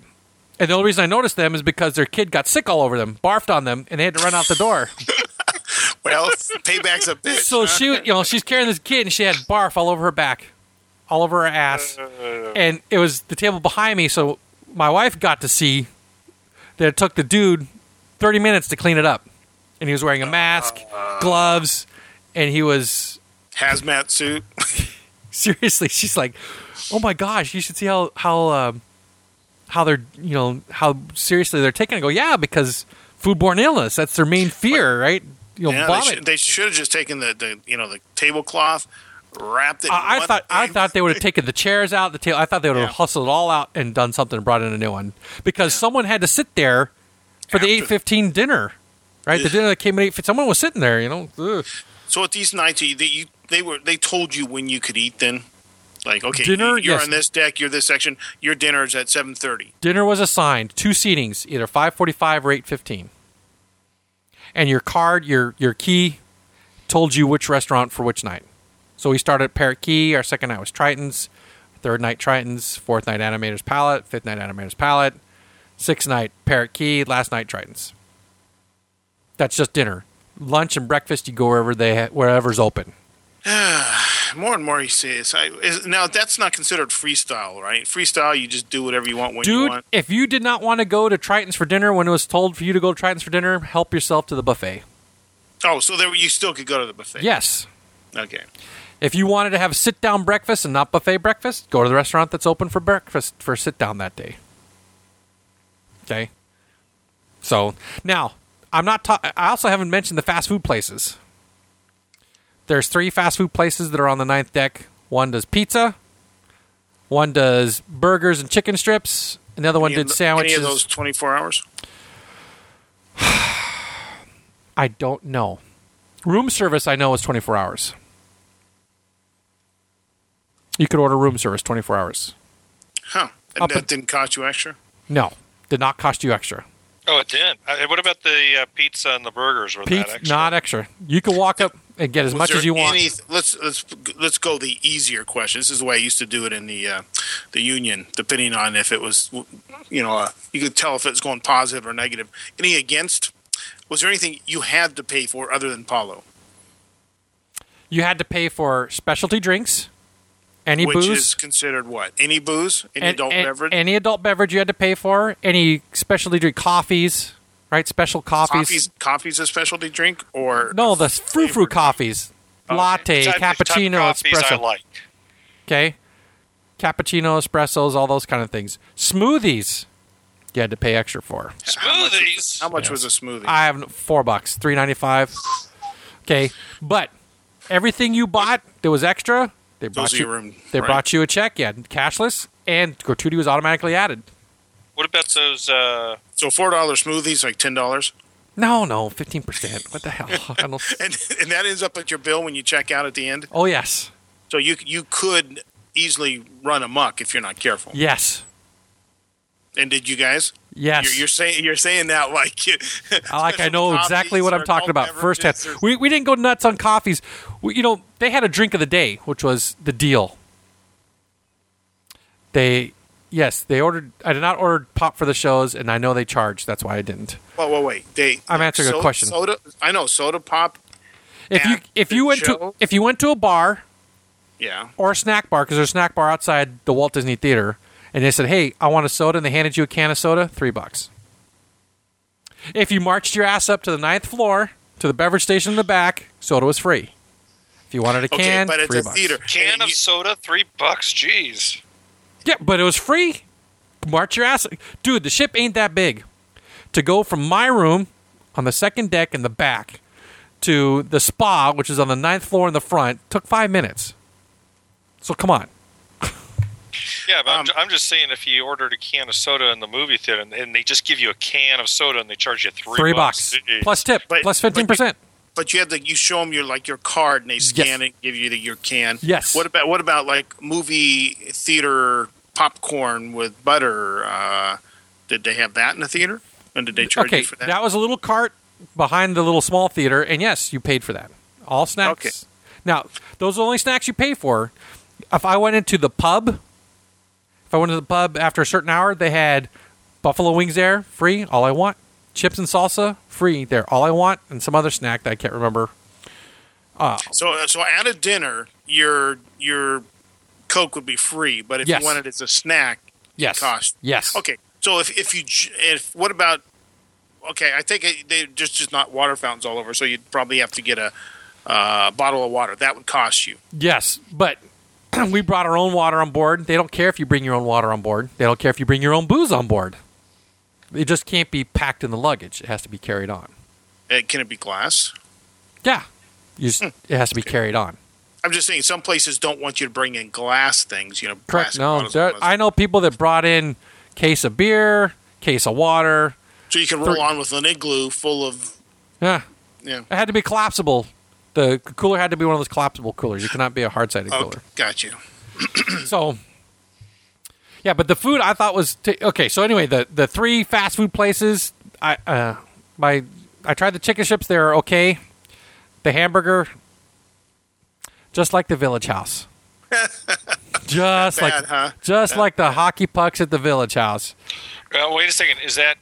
Speaker 1: and the only reason I noticed them is because their kid got sick all over them, barfed on them, and they had to run out the door. <laughs>
Speaker 2: Well, payback's a bitch.
Speaker 1: so
Speaker 2: huh?
Speaker 1: she, you know, she's carrying this kid, and she had barf all over her back, all over her ass, and it was the table behind me. So my wife got to see that it took the dude thirty minutes to clean it up, and he was wearing a mask, gloves, and he was
Speaker 2: hazmat suit. <laughs>
Speaker 1: seriously she's like oh my gosh you should see how how um, how they're you know how seriously they're taking it I go yeah because foodborne illness that's their main fear right you know
Speaker 2: Yeah, they
Speaker 1: vomit
Speaker 2: should, they should have just taken the, the you know the tablecloth, wrapped it. in
Speaker 1: I, thought I thought they would have <laughs> taken the chairs out the table I thought they would have
Speaker 2: Yeah.
Speaker 1: hustled it all out and done something and brought in a new one because someone had to sit there for the eight fifteen dinner right the dinner that came at eight someone was sitting there you know Ugh.
Speaker 2: So at these nights, you, they, you, they were they told you when you could eat. Then, like okay,
Speaker 1: Dinner,
Speaker 2: you're
Speaker 1: yes.
Speaker 2: on this deck, you're this section. Your dinner is at seven thirty.
Speaker 1: dinner was assigned two seatings either 545 or 815 and your card your your key told you which restaurant for which night so we started at parrot cay our second night was triton's third night triton's fourth night animator's palette fifth night animator's palette sixth night parrot cay last night triton's that's just dinner lunch and breakfast you go wherever they ha- wherever's open <sighs>
Speaker 2: More and more he says. I, is, now that's not considered freestyle, right? Freestyle, you just do whatever you want when you
Speaker 1: dude
Speaker 2: want.
Speaker 1: if you did not want to go to triton's for dinner when it was told for you to go to triton's for dinner help yourself to the buffet
Speaker 2: Oh, so there you still could go to the buffet.
Speaker 1: yes
Speaker 2: Okay.
Speaker 1: If you wanted to have sit down breakfast and not buffet breakfast, go to the restaurant that's open for breakfast for sit down that day. Okay. So now I'm not. Ta- I also haven't mentioned the fast food places. There's three fast food places that are on the ninth deck. One does pizza. One does burgers and chicken strips. Another one
Speaker 2: Any
Speaker 1: did
Speaker 2: the-
Speaker 1: sandwiches.
Speaker 2: Any of those twenty four hours? <sighs>
Speaker 1: I don't know. Room service, I know, is 24 hours. You could order room service 24 hours.
Speaker 2: Huh. And
Speaker 1: Up
Speaker 2: that didn't cost you extra.
Speaker 1: No, did not cost you extra.
Speaker 3: Oh, it did. Uh, what about the uh, pizza and the burgers? Were that
Speaker 1: Pizza,
Speaker 3: extra?
Speaker 1: not extra. You can walk up and get as
Speaker 2: Was
Speaker 1: much
Speaker 2: there
Speaker 1: as you want.
Speaker 2: any- let's let's let's go the easier question. This is the way I used to do it in the uh, the union, depending on if it was, you know, uh, you could tell if it was going positive or negative. Any against? Was there anything you had to pay for other than Palo,
Speaker 1: You had to pay for specialty drinks, any
Speaker 2: which
Speaker 1: booze,
Speaker 2: is considered what? Any booze, any
Speaker 1: and-
Speaker 2: adult
Speaker 1: and-
Speaker 2: beverage,
Speaker 1: any adult beverage you had to pay for, any specialty drink, coffees, right? Special coffees.
Speaker 2: coffees. Coffee's a specialty drink, or
Speaker 1: No, the frou frou
Speaker 2: flavored-
Speaker 1: coffees, latte,
Speaker 3: Type- type of
Speaker 1: cappuccino,
Speaker 3: I
Speaker 1: espresso.
Speaker 3: like.
Speaker 1: Okay. Cappuccino, espressos, all those kind of things. Smoothies, you had to pay extra for.
Speaker 2: How much
Speaker 3: Smoothies.
Speaker 2: How much
Speaker 1: Yes.
Speaker 2: was a smoothie?
Speaker 1: I have four bucks, three ninety five. Okay, but everything you bought that was extra, they brought you.
Speaker 2: room,
Speaker 1: they
Speaker 2: right.
Speaker 1: brought you a check, yeah, cashless, and gratuity was automatically added.
Speaker 3: What about those? Uh,
Speaker 2: so four dollar smoothies, like ten dollars,
Speaker 1: No, no, fifteen percent. What the hell? <laughs> I don't, <laughs>
Speaker 2: and and that ends up at your bill when you check out at the end.
Speaker 1: oh yes,
Speaker 2: So you you could easily run amok if you're not careful.
Speaker 1: yes,
Speaker 2: And did you guys?
Speaker 1: yes.
Speaker 2: You're, you're saying you're saying that like <laughs> you-
Speaker 1: like I know exactly what I'm talking about First
Speaker 2: beverages or-
Speaker 1: We we didn't go nuts on coffees. We, you know, they had a drink of the day, which was the deal. They yes, they ordered. I did not order pop for the shows, and I know they charged. That's why I didn't.
Speaker 2: Wait, wait, wait. They,
Speaker 1: I'm answering a question.
Speaker 2: Soda. I know soda pop.
Speaker 1: If you if you went to if you went to a bar
Speaker 2: Yeah.
Speaker 1: or a snack bar because there's a snack bar outside the Walt Disney Theater, and they said, "Hey, I want a soda," and they handed you a can of soda, three bucks. If you marched your ass up to the ninth floor to the beverage station in the back, soda was free. If you wanted a can,
Speaker 2: Okay,
Speaker 1: can,
Speaker 2: but it's
Speaker 1: three
Speaker 2: a
Speaker 1: bucks.
Speaker 2: theater.
Speaker 3: can
Speaker 2: And
Speaker 3: of
Speaker 2: you-
Speaker 3: soda, three bucks. Jeez.
Speaker 1: Yeah, but it was free. March your ass, dude. The ship ain't that big. To go from my room on the second deck in the back to the spa, which is on the ninth floor in the front, took five minutes. So come on.
Speaker 3: Yeah, but I'm,
Speaker 2: Um,
Speaker 3: I'm just saying if you ordered a can of soda in the movie theater and, and they just give you a can of soda and they charge you three,
Speaker 1: Three bucks
Speaker 3: Jeez.
Speaker 1: plus tip
Speaker 2: But-
Speaker 1: plus fifteen percent.
Speaker 2: But you have to you show them your like your card and they scan it, and give you the, your can.
Speaker 1: Yes.
Speaker 2: What about what about like movie theater popcorn with butter? Uh, did they have that in the theater? And did they charge
Speaker 1: Okay,
Speaker 2: you for that?
Speaker 1: was a little cart behind the little small theater, and yes, you paid for that. All snacks.
Speaker 2: Okay.
Speaker 1: Now, those are the only snacks you pay for. If I went into the pub, if I went to the pub after a certain hour, they had buffalo wings there, free, all I want. Chips and salsa, free there, all I want, and some other snack that I can't remember.
Speaker 2: So so at a dinner, your your Coke would be free, but if
Speaker 1: Yes.
Speaker 2: you wanted it as a snack,
Speaker 1: Yes.
Speaker 2: cost.
Speaker 1: Yes.
Speaker 2: Okay. So if if you if what about okay, I think it, they just just not water fountains all over, so you'd probably have to get a uh, bottle of water. That would cost you.
Speaker 1: Yes, but <clears throat> we brought our own water on board. They don't care if you bring your own water on board. They don't care if you bring your own booze on board. It just can't be packed in the luggage. It has to be carried on.
Speaker 2: Uh, can it be glass?
Speaker 1: Yeah, you just, it has to be carried on.
Speaker 2: I'm just saying some places don't want you to bring in glass things. You know,
Speaker 1: Correct. No, there- I know people that brought in case of beer, case of water.
Speaker 2: so you can roll on with an igloo full of
Speaker 1: Yeah,
Speaker 2: yeah.
Speaker 1: it had to be collapsible. The cooler had to be one of those collapsible coolers. You cannot be a hard sided
Speaker 2: Oh,
Speaker 1: cooler.
Speaker 2: got you. <clears throat>
Speaker 1: So, yeah, but the food I thought was t- okay. So anyway, the the three fast food places, I uh, my I tried the chicken strips. They're okay. The hamburger, just like the Village House, <laughs> just like
Speaker 2: huh?
Speaker 1: just like the hockey pucks at the Village House.
Speaker 3: Uh, wait a second. Is that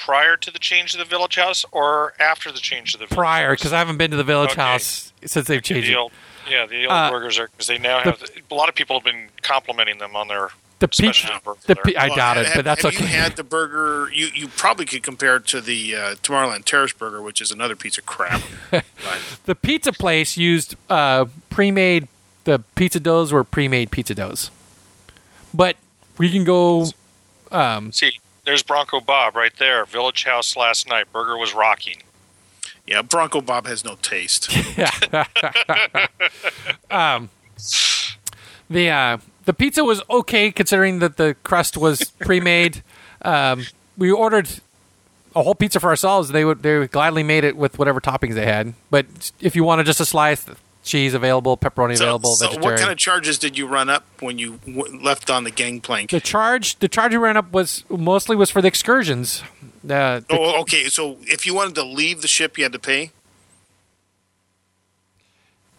Speaker 3: prior to the change to the village house or after the change to the village
Speaker 1: Prior, because I haven't been to the Village
Speaker 3: Okay.
Speaker 1: House since they've changed
Speaker 3: the
Speaker 1: it.
Speaker 3: yeah, the old
Speaker 1: Uh,
Speaker 3: burgers are because they now have a lot of people have been complimenting them on their
Speaker 1: The peach,
Speaker 3: special burgers
Speaker 1: the
Speaker 3: there.
Speaker 1: pe- I
Speaker 2: Well,
Speaker 1: doubt it,
Speaker 2: have-
Speaker 1: but that's
Speaker 2: have
Speaker 1: okay.
Speaker 2: you had the burger? You you probably could compare it to the uh, Tomorrowland Terrace burger, which is another piece of crap. <laughs> But-
Speaker 1: the pizza place used uh, pre-made. The pizza doughs were pre-made pizza doughs, but we can go. Um,
Speaker 3: See, there's Bronco Bob right there. Village House last night. Burger was rocking.
Speaker 2: yeah, Bronco Bob has no taste. <laughs>
Speaker 1: yeah. <laughs> um, the uh, the pizza was okay considering that the crust was pre-made. Um, we ordered a whole pizza for ourselves. They would they gladly made it with whatever toppings they had. But if you wanted just a slice, cheese available, pepperoni
Speaker 2: So,
Speaker 1: available,
Speaker 2: so
Speaker 1: vegetarian.
Speaker 2: what kind of charges did you run up when you w- left on the gangplank?
Speaker 1: the charge the charge we ran up was mostly was for the excursions. Uh, the-
Speaker 2: Oh, okay. So if you wanted to leave the ship, you had to pay.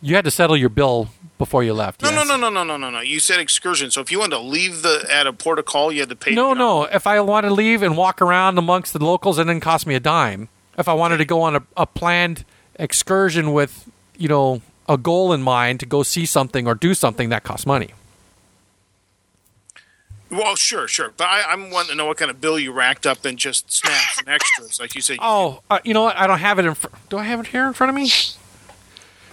Speaker 1: you had to settle your bill before you left.
Speaker 2: No,
Speaker 1: yes.
Speaker 2: no, no, no, no, no, no, no. You said excursion. So if you wanted to leave the at a port of call, you had to pay.
Speaker 1: No, no. If I wanted to leave and walk around amongst the locals, and didn't cost me a dime. If I wanted to go on a, a planned excursion with, you know, a goal in mind to go see something or do something, that costs money.
Speaker 2: Well, sure, sure. But I, I'm wanting to know what kind of bill you racked up in just snacks and extras, like you said. <laughs>
Speaker 1: Oh, uh, you know what? I don't have it in. Fr- do I have it here in front of me?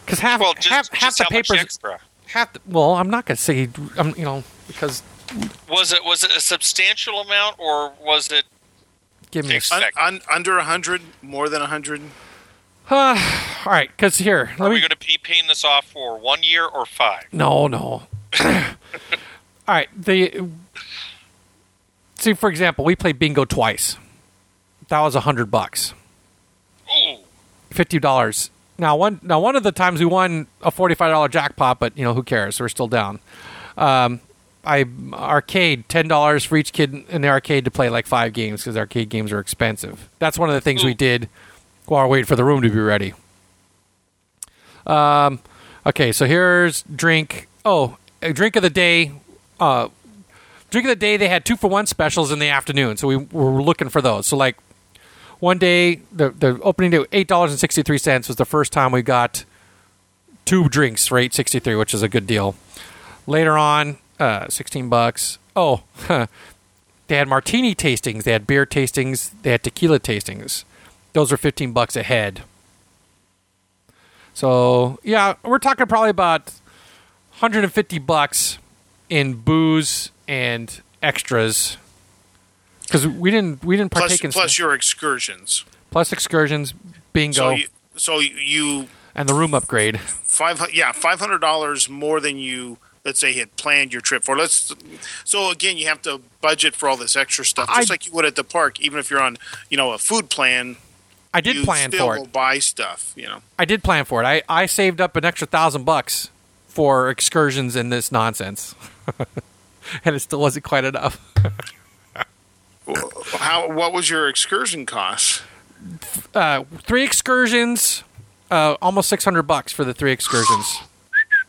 Speaker 1: Because half,
Speaker 3: Well, just,
Speaker 1: half, half
Speaker 3: just
Speaker 1: the
Speaker 3: how
Speaker 1: papers,
Speaker 3: extra?
Speaker 1: half. The, well, I'm not going to say. Um, you know, because
Speaker 3: Was it was it a substantial amount or was it?
Speaker 1: give me. A,
Speaker 3: Ex-
Speaker 2: Un, un, under a hundred, more than a hundred. <sighs>
Speaker 1: all right, because here,
Speaker 3: Are
Speaker 1: let
Speaker 3: we going to be paying this off for one year or five?
Speaker 1: No, no. <laughs> All right. The see, for example, we played bingo twice. That was a hundred bucks,
Speaker 3: Ooh,
Speaker 1: fifty dollars. Now one, now one of the times we won a forty-five dollar jackpot, but you know who cares? We're still down. Um, I arcade ten dollars for each kid in the arcade to play like five games because arcade games are expensive. That's one of the things we did while we waited for the room to be ready. Um, okay, so here's drink. Oh, a drink of the day. Uh, drink of the day. They had two for one specials in the afternoon, so we were looking for those. So like one day, the the opening day, eight dollars and sixty three cents was the first time we got two drinks for eight sixty three, which is a good deal. Later on, uh, sixteen bucks. Oh, <laughs> they had martini tastings, they had beer tastings, they had tequila tastings. Those are fifteen bucks a head. So yeah, we're talking probably about 150 bucks in booze and extras because we didn't we didn't
Speaker 2: Plus,
Speaker 1: partake in
Speaker 2: plus your excursions.
Speaker 1: plus excursions, bingo,
Speaker 2: So you, so you
Speaker 1: and the room upgrade.
Speaker 2: five yeah five hundred dollars more than you let's say had planned your trip for. Let's so again, you have to budget for all this extra stuff, just
Speaker 1: I-
Speaker 2: like you would at the park. Even if you're on, you know, a food plan,
Speaker 1: I did
Speaker 2: you
Speaker 1: plan
Speaker 2: still
Speaker 1: for it.
Speaker 2: will buy stuff. You know,
Speaker 1: I did plan for it. I, I saved up an extra thousand bucks for excursions in this nonsense, <laughs> and it still wasn't quite enough. <laughs>
Speaker 2: how what was your excursion cost?
Speaker 1: Uh, three excursions, uh, almost six hundred bucks for the three excursions.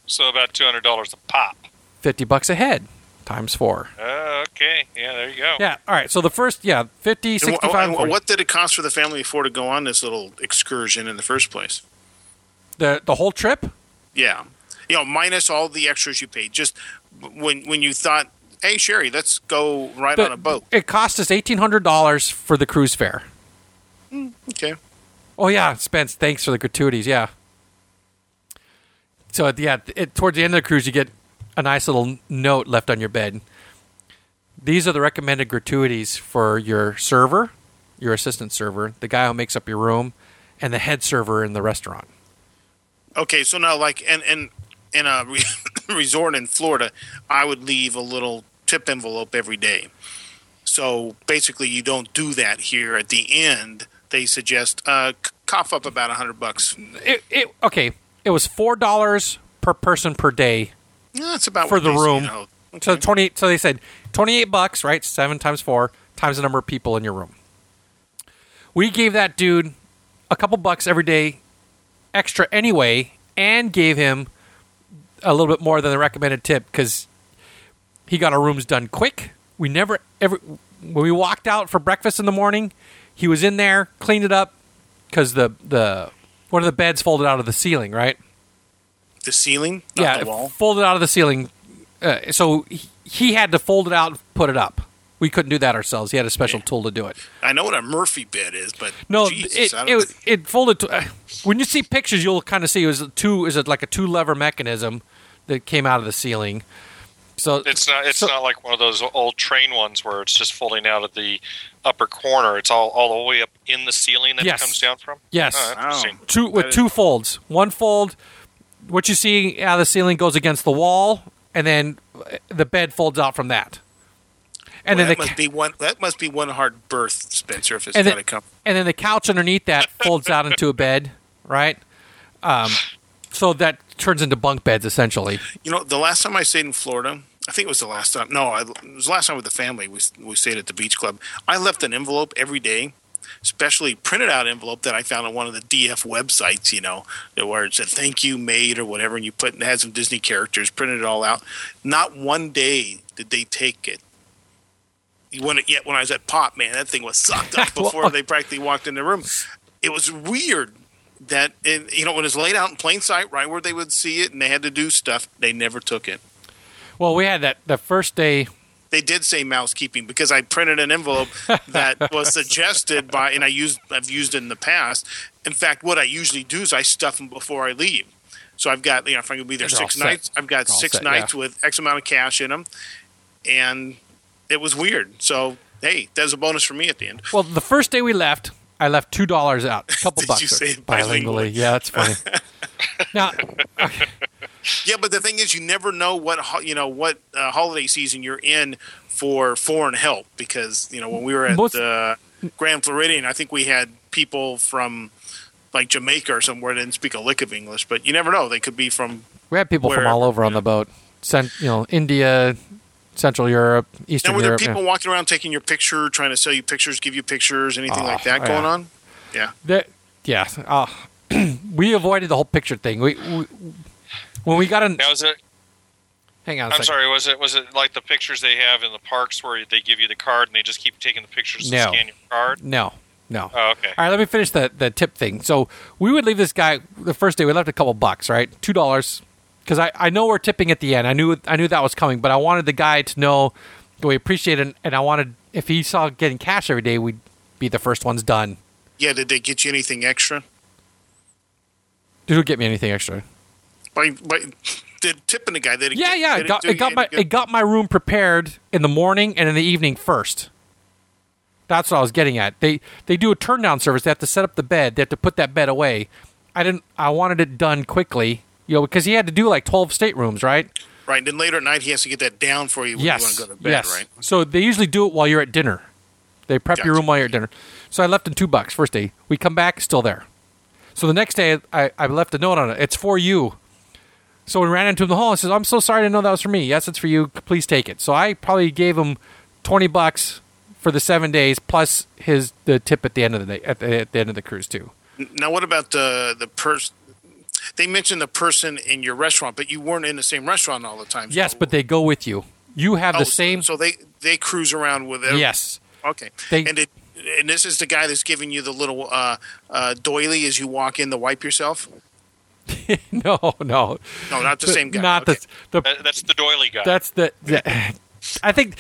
Speaker 3: So about two hundred dollars a pop.
Speaker 1: Fifty bucks a head, times four.
Speaker 3: Uh, okay, yeah, there you go.
Speaker 1: Yeah. All right. So the first, yeah, 50,
Speaker 2: And wh-
Speaker 1: 65,
Speaker 2: and
Speaker 1: 40.
Speaker 2: what did it cost for the family before to go on this little excursion in the first place?
Speaker 1: the the whole trip.
Speaker 2: Yeah, you know, minus all the extras you paid. Just when when you thought, hey Sherry, let's go ride
Speaker 1: The-
Speaker 2: on a boat.
Speaker 1: It cost us eighteen hundred dollars for the cruise fare.
Speaker 2: Okay.
Speaker 1: Oh yeah, Spence. Thanks for the gratuities. Yeah. So at the, yeah, it, towards the end of the cruise, you get a nice little note left on your bed. These are the recommended gratuities for your server, your assistant server, the guy who makes up your room, and the head server in the restaurant.
Speaker 2: Okay, so now like in in in a re- <coughs> resort in Florida, I would leave a little tip envelope every day. So basically, you don't do that here. At the end, they suggest uh, cough up about a hundred bucks.
Speaker 1: It, it okay. It was four dollars per person per day
Speaker 2: Yeah, that's about
Speaker 1: for the
Speaker 2: they say,
Speaker 1: room.
Speaker 2: you know.
Speaker 1: So twenty. So they said twenty-eight bucks, right? Seven times four times the number of people in your room. We gave that dude a couple bucks every day, extra anyway, and gave him a little bit more than the recommended tip because he got our rooms done quick. We never ever when we walked out for breakfast in the morning, he was in there, cleaned it up because the the one of the beds folded out of the ceiling, right?
Speaker 2: The ceiling, not
Speaker 1: yeah,
Speaker 2: the
Speaker 1: it
Speaker 2: wall.
Speaker 1: folded out of the ceiling. Uh, so he, he had to fold it out and put it up. We couldn't do that ourselves. He had a special
Speaker 2: Yeah.
Speaker 1: tool to do it.
Speaker 2: I know what a Murphy bed is, but
Speaker 1: No,
Speaker 2: Jesus,
Speaker 1: it,
Speaker 2: I don't-
Speaker 1: it it folded. To, uh, when you see pictures, you'll kind of see it was a two. Is it like a two lever mechanism that came out of the ceiling? So
Speaker 3: It's not. It's
Speaker 1: So-
Speaker 3: not like one of those old train ones where it's just folding out of the upper corner. It's all all the way up in the ceiling that
Speaker 1: Yes.
Speaker 3: it comes down from.
Speaker 1: Yes.
Speaker 3: Oh, interesting.
Speaker 1: two with two folds. One fold, what you see out of the ceiling goes against the wall, and then uh, the bed folds out from that. And
Speaker 2: Well,
Speaker 1: then
Speaker 2: that
Speaker 1: the
Speaker 2: must be one. That must be one hard berth, Spencer. If it's
Speaker 1: and
Speaker 2: got to
Speaker 1: then,
Speaker 2: come.
Speaker 1: and then the couch underneath that <laughs> folds out into a bed, right? Um, so that turns into bunk beds essentially.
Speaker 2: You know, the last time I stayed in Florida, I think it was the last time. No, I, it was the last time with the family. We we stayed at the beach club. I left an envelope every day, especially printed out envelope that I found on one of the DF websites. You know, where it said "Thank you, mate" or whatever, and you put it had some Disney characters. Printed it all out. Not one day did they take it. You When it, yet when I was at Pop, man, that thing was sucked up <laughs> before they practically walked in the room. It was weird that it, you know when it's laid out in plain sight, right where they would see it, and they had to do stuff. They never took it.
Speaker 1: Well, we had that the first day.
Speaker 2: They did say mousekeeping because I printed an envelope that <laughs> was suggested by, and I used I've used it in the past. In fact, what I usually do is I stuff them before I leave. So I've got you know if I'm going to be there
Speaker 1: They're
Speaker 2: six
Speaker 1: set.
Speaker 2: nights, I've got
Speaker 1: They're
Speaker 2: six
Speaker 1: set,
Speaker 2: nights with X amount of cash in them, and it was weird. So hey, that was a bonus for me at the end.
Speaker 1: Well, the first day we left, I left two dollars out, a <laughs> couple
Speaker 2: Did
Speaker 1: bucks
Speaker 2: you say
Speaker 1: bilingually.
Speaker 2: bilingually?
Speaker 1: Yeah, that's funny. <laughs> now,
Speaker 2: Yeah, but the thing is, you never know what you know what uh, holiday season you're in for foreign help because you know when we were at
Speaker 1: Most-
Speaker 2: uh, Grand Floridian, I think we had people from like Jamaica or somewhere that didn't speak a lick of English, but you never know; they could be from.
Speaker 1: we had people from all over on the boat. Cent, you know, India, Central Europe, Eastern
Speaker 2: Now, were there
Speaker 1: Europe. yeah.
Speaker 2: people walking around taking your picture, trying to sell you pictures, give you pictures, anything
Speaker 1: Oh,
Speaker 2: like that
Speaker 1: yeah.
Speaker 2: going on? Yeah,
Speaker 1: That, yeah. Uh, <clears throat> we avoided the whole picture thing. We, we when we got in.
Speaker 3: Now is it?
Speaker 1: hang on. A
Speaker 3: I'm
Speaker 1: second.
Speaker 3: sorry. Was it was it like the pictures they have in the parks where they give you the card and they just keep taking the pictures
Speaker 1: No.
Speaker 3: and scan your card?
Speaker 1: No, no.
Speaker 3: Oh, okay.
Speaker 1: All right, let me finish the, the tip thing. So we would leave this guy the first day. We left a couple bucks, right? Two dollars, because I, I know we're tipping at the end. I knew I knew that was coming, but I wanted the guy to know that we appreciate it, and I wanted if he saw getting cash every day, we'd be the first ones done.
Speaker 2: yeah. Did they get you anything extra?
Speaker 1: Did you get me anything extra?
Speaker 2: By, by did tipping the guy? Did it
Speaker 1: Yeah,
Speaker 2: get,
Speaker 1: yeah. It got it got my
Speaker 2: good?
Speaker 1: it got my room prepared in the morning and in the evening first. That's what I was getting at. They they do a turn down service. They have to set up the bed. They have to put that bed away. I didn't. I wanted it done quickly, you know, because he had to do like twelve staterooms, right?
Speaker 2: Right. And then later at night, he has to get that down for you when
Speaker 1: yes.
Speaker 2: you want to go to bed,
Speaker 1: yes.
Speaker 2: right?
Speaker 1: So they usually do it while you're at dinner. They prep your room while you're at dinner. So I left in two bucks first day. We come back, still there. So the next day, I, I left a note on it. It's for you. So we ran into him in the hall and says, I'm so sorry to know that was for me. Yes, it's for you. Please take it. So I probably gave him 20 bucks for the seven days plus his the tip at the end of the day, at the, at the end of the cruise, too.
Speaker 2: Now, what about the the person? They mentioned the person in your restaurant, but you weren't in the same restaurant all the time.
Speaker 1: Yes, but they go with you. You have
Speaker 2: Oh,
Speaker 1: the same.
Speaker 2: So they they cruise around with it.
Speaker 1: yes.
Speaker 2: Okay.
Speaker 1: They-
Speaker 2: and it, and this is the guy that's giving you the little uh, uh, doily as you walk in to wipe yourself. <laughs>
Speaker 1: no, no.
Speaker 2: No, not the same guy.
Speaker 1: Not
Speaker 2: okay.
Speaker 1: the, the
Speaker 3: That, that's the doily guy.
Speaker 1: That's the, the- I think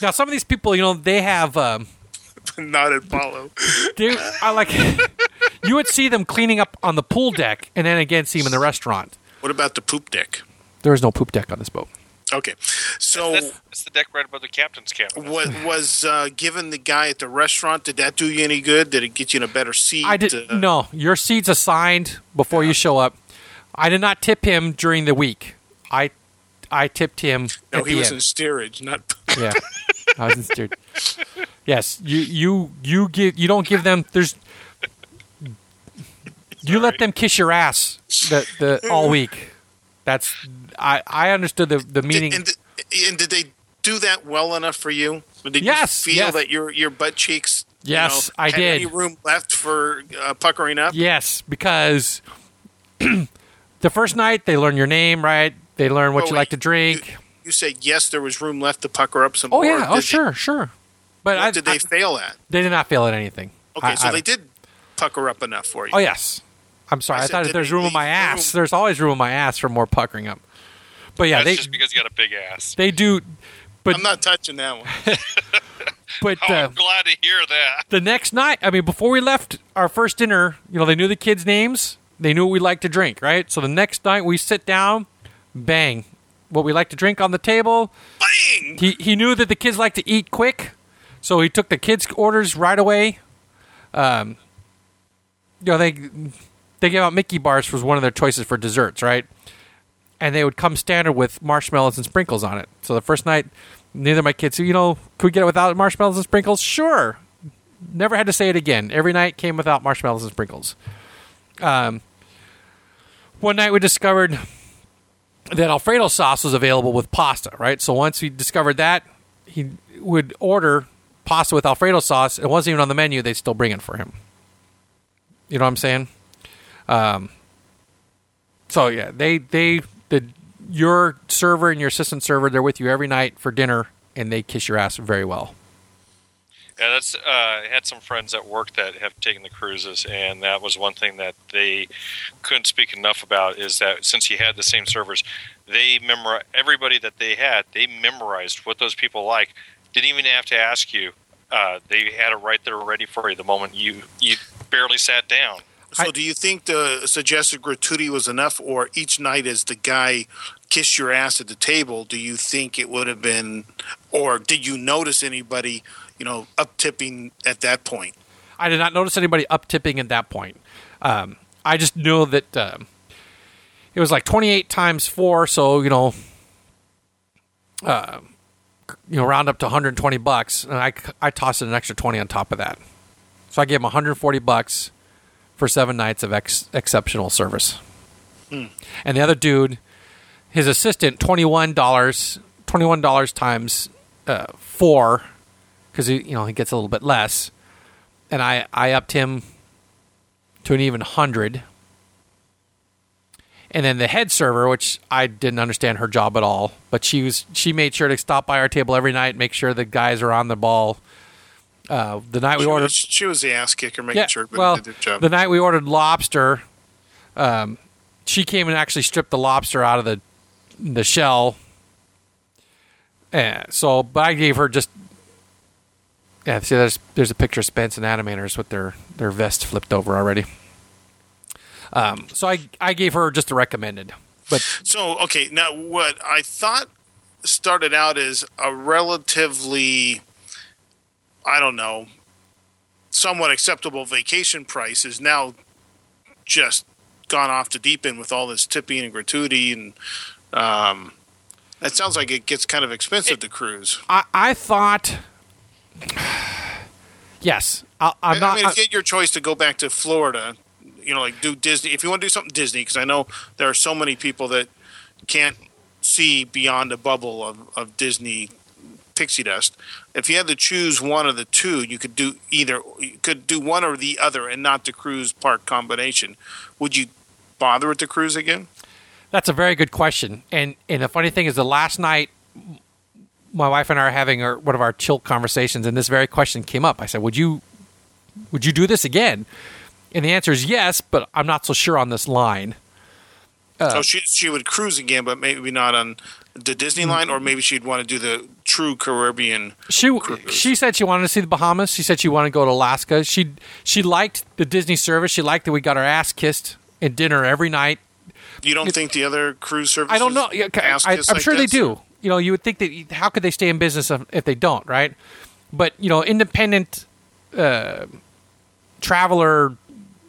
Speaker 1: now some of these people, you know, they have. Um, <laughs>
Speaker 2: not at Palo.
Speaker 1: they, I like. <laughs> you would see them cleaning up on the pool deck, and then again see them in the restaurant.
Speaker 2: What about the poop deck?
Speaker 1: There is no poop deck on this boat.
Speaker 2: Okay, so
Speaker 3: that's, that's the deck right above the captain's cabin.
Speaker 2: what was uh, given the guy at the restaurant? Did that do you any good? Did it get you in a better seat?
Speaker 1: I did
Speaker 2: Uh,
Speaker 1: no. Your seat's assigned before you show up. I did not tip him during the week. I I tipped him.
Speaker 2: No,
Speaker 1: at
Speaker 2: he
Speaker 1: the
Speaker 2: was
Speaker 1: end.
Speaker 2: in steerage, not. <laughs>
Speaker 1: Yeah, I was in steered. Yes, you you you give you don't give them. There's you let them kiss your ass the the all week. That's I I understood the the meaning.
Speaker 2: Did, and, and did they do that well enough for you? Did
Speaker 1: Yes,
Speaker 2: you feel
Speaker 1: yes.
Speaker 2: that your your butt cheeks? you
Speaker 1: Yes,
Speaker 2: know,
Speaker 1: I did.
Speaker 2: Any room left for uh, puckering up?
Speaker 1: yes, because <clears throat> the first night they learn your name, right? They learn what
Speaker 2: Oh,
Speaker 1: you
Speaker 2: wait,
Speaker 1: like to drink.
Speaker 2: You, you said yes, there was room left to pucker up some
Speaker 1: oh
Speaker 2: more.
Speaker 1: yeah, oh
Speaker 2: they-
Speaker 1: sure, sure. But I,
Speaker 2: did they
Speaker 1: I-
Speaker 2: fail at?
Speaker 1: they did not fail at anything.
Speaker 2: Okay,
Speaker 1: I-
Speaker 2: so they did pucker up enough for you.
Speaker 1: Oh yes. I'm sorry.
Speaker 2: I
Speaker 1: I, thought if there's room in my ass.
Speaker 2: room?
Speaker 1: There's always room in my ass for more puckering up. But yeah,
Speaker 3: that's
Speaker 1: they
Speaker 3: just because you got a big ass.
Speaker 1: they do. But
Speaker 2: I'm not touching that one. <laughs>
Speaker 1: but
Speaker 3: Oh,
Speaker 1: uh,
Speaker 3: I'm glad to hear that.
Speaker 1: the next night, I mean, before we left our first dinner, you know, they knew the kids' names. They knew what we liked to drink, right? So the next night we sit down, bang, what we like to drink on the table.
Speaker 2: Bang!
Speaker 1: He he knew that the kids like to eat quick, so he took the kids' orders right away. Um, you know, they they gave out Mickey bars was one of their choices for desserts, right? And they would come standard with marshmallows and sprinkles on it. So the first night, neither of my kids you know, could we get it without marshmallows and sprinkles? Sure. Never had to say it again. Every night came without marshmallows and sprinkles. Um, one night we discovered that Alfredo sauce was available with pasta, right? So once he discovered that, he would order pasta with Alfredo sauce. It wasn't even on the menu; they'd still bring it for him. You know what I'm saying? Um. So yeah, they they the your server and your assistant server they're with you every night for dinner, and they kiss your ass very well.
Speaker 3: Yeah, that's. Uh, I had some friends at work that have taken the cruises, and that was one thing that they couldn't speak enough about. Is that since you had the same servers, they memor everybody that they had. They memorized what those people like. Didn't even have to ask you. Uh, they had it right there ready for you the moment you you barely sat down.
Speaker 2: So,
Speaker 1: I-
Speaker 2: do you think the suggested gratuity was enough, or each night as the guy kissed your ass at the table, do you think it would have been, or did you notice anybody, you know, up tipping at that point?
Speaker 1: I did not notice anybody up tipping at that point. Um, I just knew that um, it was like 28 times four, so you know, uh, you know, round up to 120 bucks, and I I tossed in an extra 20 on top of that. So I gave him 140 bucks for seven nights of ex- exceptional service. And the other dude, his assistant, 21 dollars, 21 dollars times uh, four, because he you know he gets a little bit less and I, I upped him to an even hundred. And then the head server, which I didn't understand her job at all, but she was she made sure to stop by our table every night, make sure the guys are on the ball. Uh, the night we
Speaker 2: she,
Speaker 1: ordered,
Speaker 2: was, she was the ass kicker, making
Speaker 1: yeah,
Speaker 2: sure
Speaker 1: well,
Speaker 2: did their job.
Speaker 1: the night we ordered lobster, um, she came and actually stripped the lobster out of the the shell. And so, but I gave her just yeah. See, there's there's a picture of Spence and Animators with their their vest flipped over already. Um, so I I gave her just a recommended, but
Speaker 2: So, okay, now what I thought started out as a relatively, I don't know, somewhat acceptable vacation price is now just gone off the deep end with all this tipping and gratuity and um, That sounds like it gets kind of expensive to cruise.
Speaker 1: I, I thought, yes, I, I'm not
Speaker 2: I mean, get your choice to go back to Florida, you know, like do Disney. If you want to do something Disney, because I know there are so many people that can't see beyond a bubble of, of Disney pixie dust. If you had to choose one of the two, you could do either. You could do one or the other, and not the cruise park combination. Would you bother with the cruise again?
Speaker 1: That's a very good question. And and the funny thing is, the last night, my wife and I are having our, one of our chill conversations, and this very question came up. I said, "Would you would you do this again?" And the answer is yes, but I'm not so sure on this line.
Speaker 2: so uh, she she would cruise again, but maybe not on the Disney mm. line, or maybe she'd want to do the true Caribbean.
Speaker 1: She
Speaker 2: Cruise.
Speaker 1: she said she wanted to see the Bahamas. She said she wanted to go to Alaska. She she liked the Disney service. She liked that we got our ass kissed at dinner every night.
Speaker 2: You don't think the other cruise services?
Speaker 1: I don't know. I, I'm
Speaker 2: like
Speaker 1: sure they do. You know, you would think that how could they stay in business if they don't, right? But you know, independent uh, traveler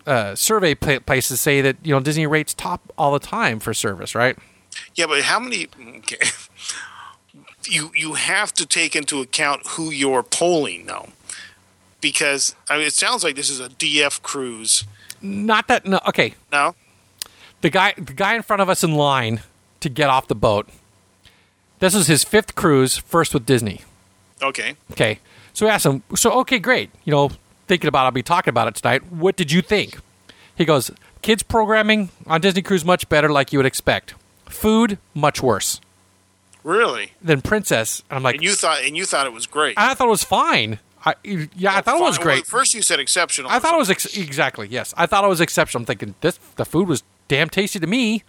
Speaker 1: uh, survey pla places say that you know Disney rates top all the time for service, right?
Speaker 2: Yeah, but how many? <laughs> Okay. You you have to take into account who you're polling, though, because I mean, it sounds like this is a DF cruise.
Speaker 1: Not that no. Okay,
Speaker 2: No,
Speaker 1: the guy the guy in front of us in line to get off the boat. This is his fifth cruise, first with Disney.
Speaker 2: okay.
Speaker 1: Okay, so we asked him. So okay, great. You know, thinking about it, I'll be talking about it tonight. What did you think? He goes, kids programming on Disney Cruise much better, like you would expect. Food much worse
Speaker 2: Really?
Speaker 1: than Princess. And I'm like,
Speaker 2: And you thought and you thought it was great.
Speaker 1: I thought it was fine. I, yeah, I thought it was
Speaker 2: Fine. Well,
Speaker 1: great.
Speaker 2: first, you said exceptional.
Speaker 1: I thought it was ex- exactly yes. I thought it was exceptional. I'm thinking this the food was damn tasty to me.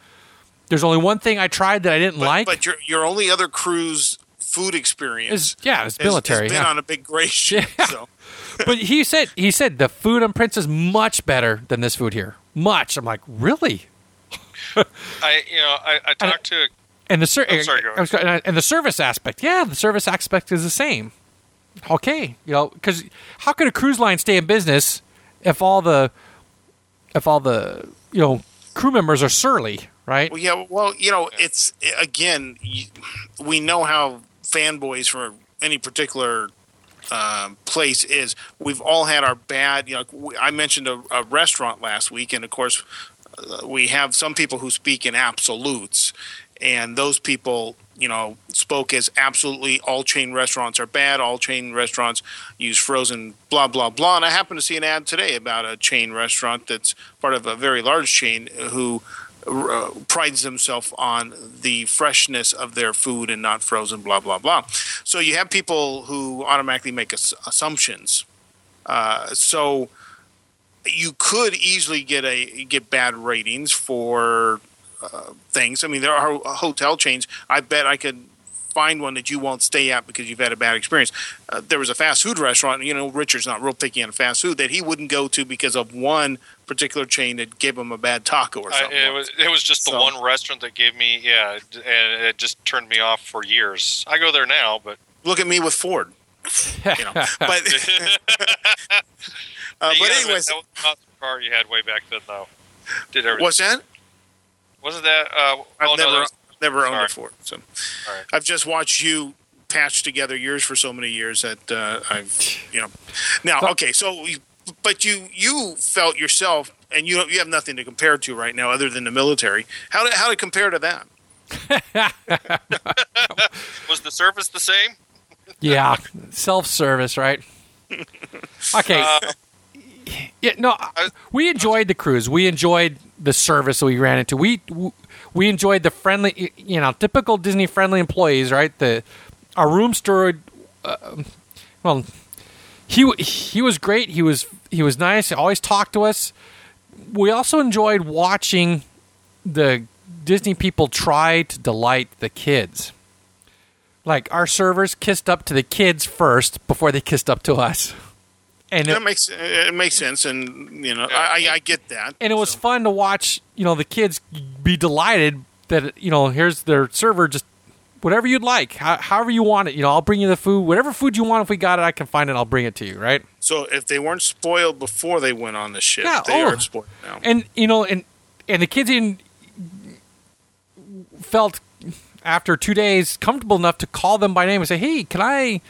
Speaker 1: There's only one thing I tried that I didn't
Speaker 2: but,
Speaker 1: like.
Speaker 2: but your your only other cruise food experience
Speaker 1: is yeah, it's military.
Speaker 2: Has been
Speaker 1: yeah.
Speaker 2: on a big gray ship. <laughs>
Speaker 1: Yeah.
Speaker 2: So
Speaker 1: but he said he said the food on Princess much better than this food here. Much. I'm like, really? <laughs>
Speaker 3: I you know I, I talked to
Speaker 1: And the ser-
Speaker 3: Oh, sorry, go ahead.
Speaker 1: Was and the service aspect, yeah, the service aspect is the same. Okay, you know, because how could a cruise line stay in business if all the if all the you know crew members are surly, right?
Speaker 2: Well, yeah. Well, you know, it's again, we know how fanboys for any particular um, place is. We've all had our bad. You know, I mentioned a, a restaurant last week, and of course, uh, we have some people who speak in absolutes, and those people, you know, spoke as absolutely all chain restaurants are bad. All chain restaurants use frozen, blah blah blah. And I happen to see an ad today about a chain restaurant that's part of a very large chain who uh, prides themselves on the freshness of their food and not frozen, blah blah blah. So you have people who automatically make ass- assumptions. Uh, so you could easily get a get bad ratings for uh, things. I mean, there are hotel chains. I bet I could find one that you won't stay at because you've had a bad experience. Uh, there was a fast food restaurant. You know, Richard's not real picky on fast food that he wouldn't go to because of one particular chain that gave him a bad taco or something.
Speaker 3: it was it was just the
Speaker 2: So-
Speaker 3: one restaurant that gave me yeah, and it just turned me off for years. I go there now, but
Speaker 2: Look at me with Ford. You know, <laughs> but <laughs> <laughs> uh, but anyways,
Speaker 3: that was not the car you had way back then, though. Did everything?
Speaker 2: what's that?
Speaker 3: Wasn't that? Uh,
Speaker 2: I've
Speaker 3: oh,
Speaker 2: never
Speaker 3: that was,
Speaker 2: never owned
Speaker 3: sorry.
Speaker 2: a Ford, so
Speaker 3: Sorry.
Speaker 2: I've just watched you patch together yours for so many years that uh, I've you know. Now, okay, so but you you felt yourself, and you you have nothing to compare to right now other than the military. How did how to compare to that? <laughs>
Speaker 3: was the service the same?
Speaker 1: yeah, self service, right? <laughs> Okay.
Speaker 3: Uh,
Speaker 1: Yeah, no, I- we enjoyed the cruise. We enjoyed the service that we ran into. We we enjoyed the friendly, you know, typical Disney friendly employees, right? The our room steward, uh, well, he he was great. He was he was nice. He always talked to us. We also enjoyed watching the Disney people try to delight the kids. Like our servers kissed up to the kids first before they kissed up to us. <laughs> And it,
Speaker 2: That makes it makes sense, and you know I, I, I get that.
Speaker 1: and it was
Speaker 2: So-
Speaker 1: fun to watch you know the kids be delighted that you know here's their server just whatever you'd like how, however you want it you know i'll bring you the food whatever food you want if we got it i can find it i'll bring it to you right
Speaker 2: So if they weren't spoiled before they went on the ship,
Speaker 1: Yeah,
Speaker 2: they
Speaker 1: oh.
Speaker 2: are spoiled now.
Speaker 1: and you know and and the kids in felt after two days, comfortable enough to call them by name and say, "Hey, can I?"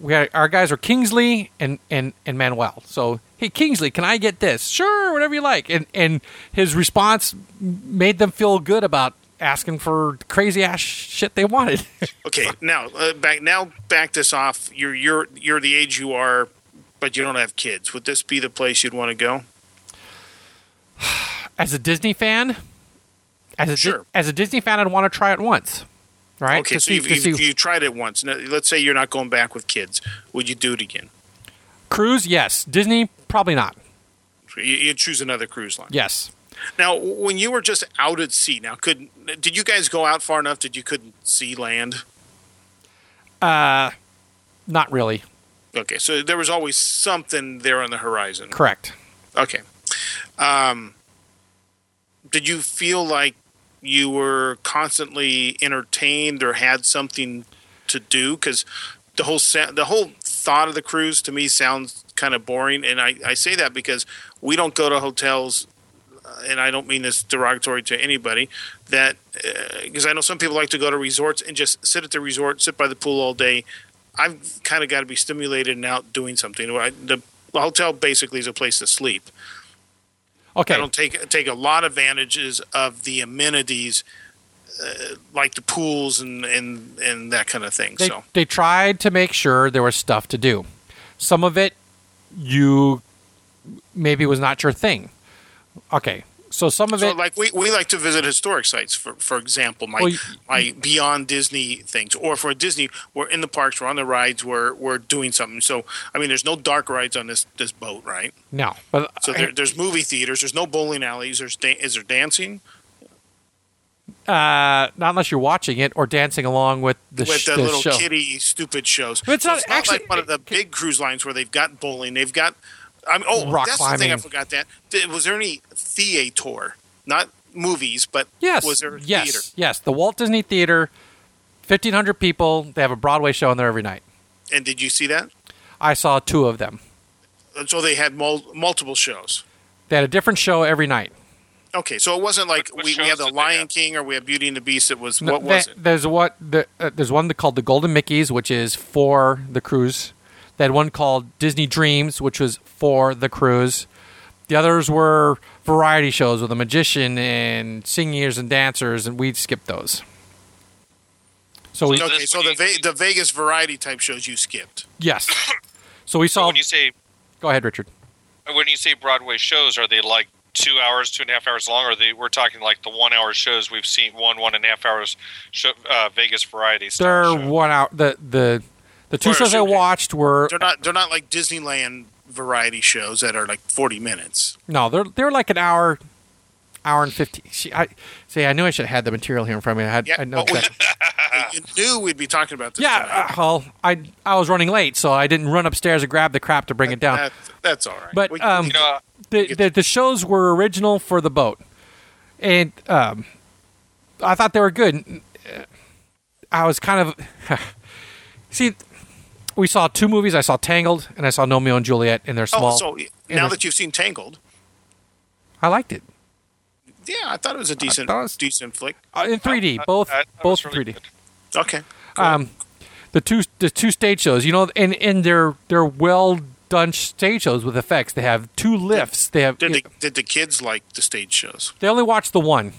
Speaker 1: We had, our guys are Kingsley and and and Manuel. So, hey, Kingsley, can I get this? Sure, whatever you like. And and his response made them feel good about asking for crazy ass shit they wanted. <laughs>
Speaker 2: Okay, now uh, back now back this off. You're you're you're the age you are, but you don't have kids. Would this be the place you'd want to go? <sighs>
Speaker 1: as a Disney fan, as a Di- as a Disney fan, I'd want to try it once. Right?
Speaker 2: Okay,
Speaker 1: To
Speaker 2: so
Speaker 1: see-
Speaker 2: you've, you've,
Speaker 1: see-
Speaker 2: you tried it once. Now, let's say you're not going back with kids. Would you do it again?
Speaker 1: cruise, yes. Disney, probably not.
Speaker 2: You'd choose another cruise line.
Speaker 1: Yes.
Speaker 2: Now, when you were just out at sea, now could did you guys go out far enough that you couldn't see land?
Speaker 1: Not really.
Speaker 2: Okay, so there was always something there on the horizon.
Speaker 1: Correct.
Speaker 2: Okay. Um, did you feel like you were constantly entertained or had something to do? Because the whole sa- the whole thought of the cruise to me sounds kind of boring, and I, I say that because we don't go to hotels, uh, and I don't mean this derogatory to anybody. That because I know some people like to go to resorts and just sit at the resort, sit by the pool all day. I've kind of got to be stimulated and out doing something. I, the the hotel basically is a place to sleep.
Speaker 1: Okay.
Speaker 2: Don't take take a lot of advantages of the amenities, uh, like the pools and, and and that kind of thing.
Speaker 1: They,
Speaker 2: so
Speaker 1: they tried to make sure there was stuff to do. Some of it, you maybe was not your thing. Okay. So some of
Speaker 2: so
Speaker 1: it,
Speaker 2: like we, we like to visit historic sites for for example my
Speaker 1: Well, you-
Speaker 2: my beyond Disney things or for Disney we're in the parks we're on the rides we're we're doing something so I mean there's no dark rides on this this boat right
Speaker 1: no. But
Speaker 2: so there, there's movie theaters there's no bowling alleys there's da- is there dancing
Speaker 1: uh, not unless you're watching it or dancing along with the,
Speaker 2: with the
Speaker 1: the
Speaker 2: little
Speaker 1: show.
Speaker 2: kitty stupid shows.
Speaker 1: But it's
Speaker 2: So
Speaker 1: not- actually-
Speaker 2: like one of the big cruise lines where they've got bowling. They've got. I mean, oh,
Speaker 1: Rock
Speaker 2: that's the thing I forgot. That Did- was there any theater, not movies, but
Speaker 1: Yes.
Speaker 2: was there a
Speaker 1: yes.
Speaker 2: theater?
Speaker 1: Yes. The Walt Disney Theater, 1,500 people. They have a Broadway show in there every night.
Speaker 2: And did you see that?
Speaker 1: I saw two of them.
Speaker 2: So they had mul- multiple shows.
Speaker 1: They had a different show every night.
Speaker 2: Okay, so it wasn't like
Speaker 3: What- what
Speaker 2: we, we
Speaker 3: shows
Speaker 2: had the Lion
Speaker 3: have?
Speaker 2: King or we had Beauty and the Beast. It was
Speaker 1: No,
Speaker 2: what was
Speaker 1: that-
Speaker 2: it?
Speaker 1: There's what the, uh, there's one called the Golden Mickey's, which is for the cruise. They had one called Disney Dreams, which was for the cruise. The others were variety shows with a magician and singers and dancers, and we skipped those. So we
Speaker 2: Okay, so the Ve- the Vegas variety type shows you skipped.
Speaker 1: yes. So we
Speaker 3: So
Speaker 1: saw.
Speaker 3: when you say
Speaker 1: Go ahead, Richard.
Speaker 3: when you say Broadway shows, are they like two hours, two and a half hours long, or they we're talking like the one hour shows we've seen one one and a half hours show, uh, Vegas variety
Speaker 1: They're
Speaker 3: show.
Speaker 1: one hour. The the the two
Speaker 2: Or
Speaker 1: shows I watched were
Speaker 2: They're not they're not like Disneyland variety shows that are like forty minutes.
Speaker 1: no, they're they're like an hour, hour and fifteen. See, I see. I knew I should have had the material here in front of me. I had.
Speaker 2: Yeah,
Speaker 1: I know
Speaker 2: but
Speaker 1: exactly. <laughs>
Speaker 2: you knew we'd be talking about this.
Speaker 1: Yeah, uh, well, I I was running late, so I didn't run upstairs and grab the crap to bring it down.
Speaker 2: That, that's all right.
Speaker 1: But,
Speaker 2: We-
Speaker 1: um,
Speaker 3: You know,
Speaker 1: The, the the shows were original for the boat, and um, I thought they were good. I was kind of <laughs> see. We saw two movies. I saw Tangled and I saw Gnomeo and Juliet, and they're small.
Speaker 2: oh, so now that you've seen Tangled,
Speaker 1: I liked it
Speaker 2: yeah, I thought it was a decent
Speaker 1: was-
Speaker 2: decent flick.
Speaker 1: uh, in 3D.
Speaker 3: I-
Speaker 1: both
Speaker 3: I-
Speaker 1: both
Speaker 3: really
Speaker 1: 3D.
Speaker 3: good.
Speaker 2: Okay,
Speaker 1: Um, the two the two stage shows, you know, and and they're they're well done stage shows with effects. They have two lifts. They have
Speaker 2: did the did the kids like the stage shows?
Speaker 1: They only watched the one.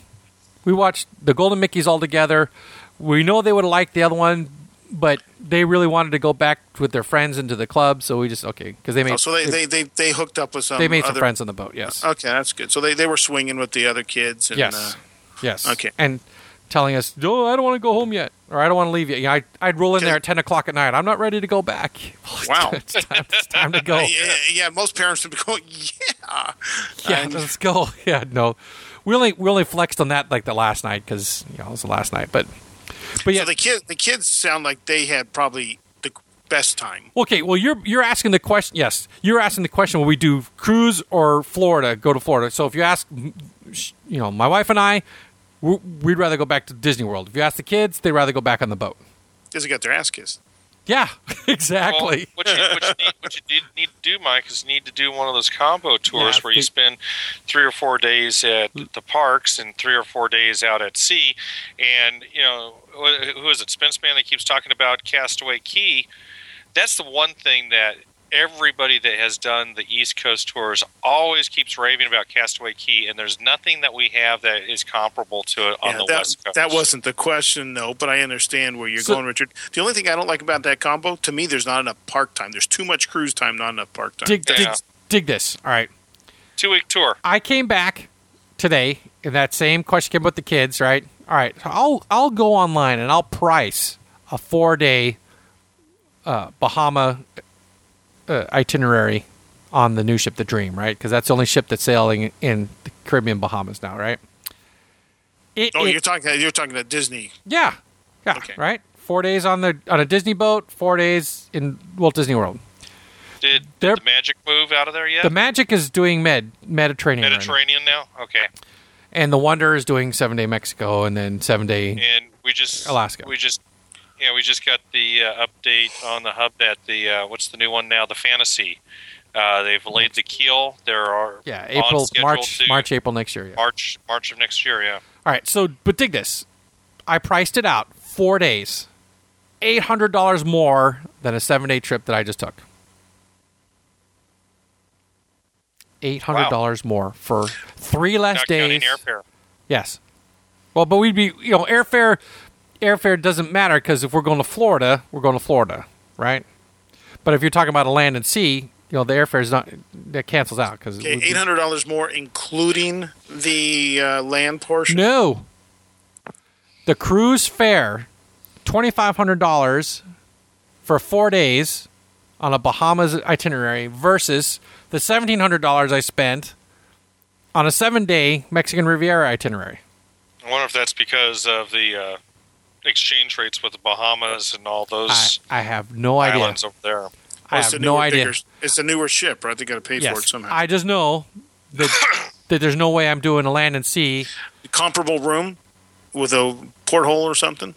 Speaker 1: We watched the Golden Mickeys all together. We know they would have liked the other one, but they really wanted to go back with their friends into the club, so we just okay because they made
Speaker 2: Oh, so they, they, they, they hooked up with some.
Speaker 1: they made some friends on the boat. Yes,
Speaker 2: Okay, that's good. So they, they were swinging with the other kids. And,
Speaker 1: yes,
Speaker 2: uh,
Speaker 1: yes.
Speaker 2: okay.
Speaker 1: and telling us, "No, I don't want to go home yet," or "I don't want to leave yet." Yeah, I, I'd roll in there at ten o'clock at night. I'm not ready to go back. <laughs>
Speaker 2: Wow. <laughs>
Speaker 1: it's, time, it's time to go. <laughs>
Speaker 2: yeah, yeah, most parents would be going, yeah.
Speaker 1: Yeah,
Speaker 2: And-
Speaker 1: let's go. Yeah, no, we only we only flexed on that like the last night because you know it was the last night, but but yeah,
Speaker 2: So the kids the kids sound like they had probably the best time.
Speaker 1: Okay, well you're you're asking the question. Yes, you're asking the question: Will we do cruise or Florida? Go to Florida. So if you ask, you know, my wife and I, we- we'd rather go back to Disney World. If you ask the kids, they'd rather go back on the boat.
Speaker 2: Because they got their ass kissed.
Speaker 1: Yeah, <laughs> exactly.
Speaker 3: Well, what you, what you, need, what you need, to do, Mike, is you need to do one of those combo tours
Speaker 1: Yeah,
Speaker 3: where you spend three or four days at mm. the parks and three or four days out at sea. And you know, who is it? Spenceman that keeps talking about Castaway Cay. That's the one thing that everybody that has done the East Coast tours always keeps raving about Castaway Cay, and there's nothing that we have that is comparable to it on
Speaker 2: Yeah,
Speaker 3: the
Speaker 2: that,
Speaker 3: West Coast.
Speaker 2: that wasn't the question, though. But I understand where you're
Speaker 1: So-
Speaker 2: going, Richard. The only thing I don't like about that combo, to me, there's not enough park time. There's too much cruise time, not enough park time.
Speaker 1: dig, dig,
Speaker 3: Yeah.
Speaker 1: dig this. All right.
Speaker 3: two week tour.
Speaker 1: I came back today, and that same question came about the kids, right? All right, so I'll I'll go online and I'll price a four day uh, Bahama uh, itinerary on the new ship, the Dream, right? Because that's the only ship that's sailing in the Caribbean Bahamas now, right? It,
Speaker 2: oh,
Speaker 1: it-
Speaker 2: you're talking. You're talking about Disney.
Speaker 1: yeah, yeah,
Speaker 2: Okay.
Speaker 1: right. Four days on the on a Disney boat, four days in Walt Disney World.
Speaker 3: Did,
Speaker 1: They're-
Speaker 3: did the Magic move out of there yet?
Speaker 1: The Magic is doing Med Mediterranean, right now.
Speaker 3: Mediterranean now? Okay.
Speaker 1: and the Wonder is doing seven day Mexico, and then seven day
Speaker 3: And we just
Speaker 1: Alaska.
Speaker 3: We just yeah, we just got the uh, update on the hub that the uh, what's the new one now? The Fantasy. Uh, they've laid the keel. There are
Speaker 1: Yeah, April, March, March, April next year. Yeah.
Speaker 3: March, March of next year. Yeah.
Speaker 1: All right. So, but dig this. I priced it out four days, eight hundred dollars more than a seven day trip that I just took. Eight hundred dollars more for three less
Speaker 3: Not
Speaker 1: days.
Speaker 3: airfare.
Speaker 1: Yes. Well, but we'd be, you know, airfare. Airfare doesn't matter because if we're going to Florida, we're going to Florida, right? But if you're talking about a land and sea, you know, the airfare is not that cancels out because
Speaker 2: Okay, eight hundred dollars more, including the uh, land portion.
Speaker 1: No. The cruise fare, twenty five hundred dollars for four days on a Bahamas itinerary versus the seventeen hundred dollars I spent on a seven day Mexican Riviera itinerary.
Speaker 3: I wonder if that's because of the uh, exchange rates with the Bahamas and all those
Speaker 1: I have no idea.
Speaker 3: islands over there.
Speaker 1: I
Speaker 2: It's
Speaker 1: have
Speaker 2: a
Speaker 1: no
Speaker 2: newer,
Speaker 1: idea.
Speaker 2: bigger- it's a newer ship, right? They got to pay for it somehow.
Speaker 1: I just know that <coughs> that there's no way I'm doing a land and sea.
Speaker 2: Comparable room with a porthole or something.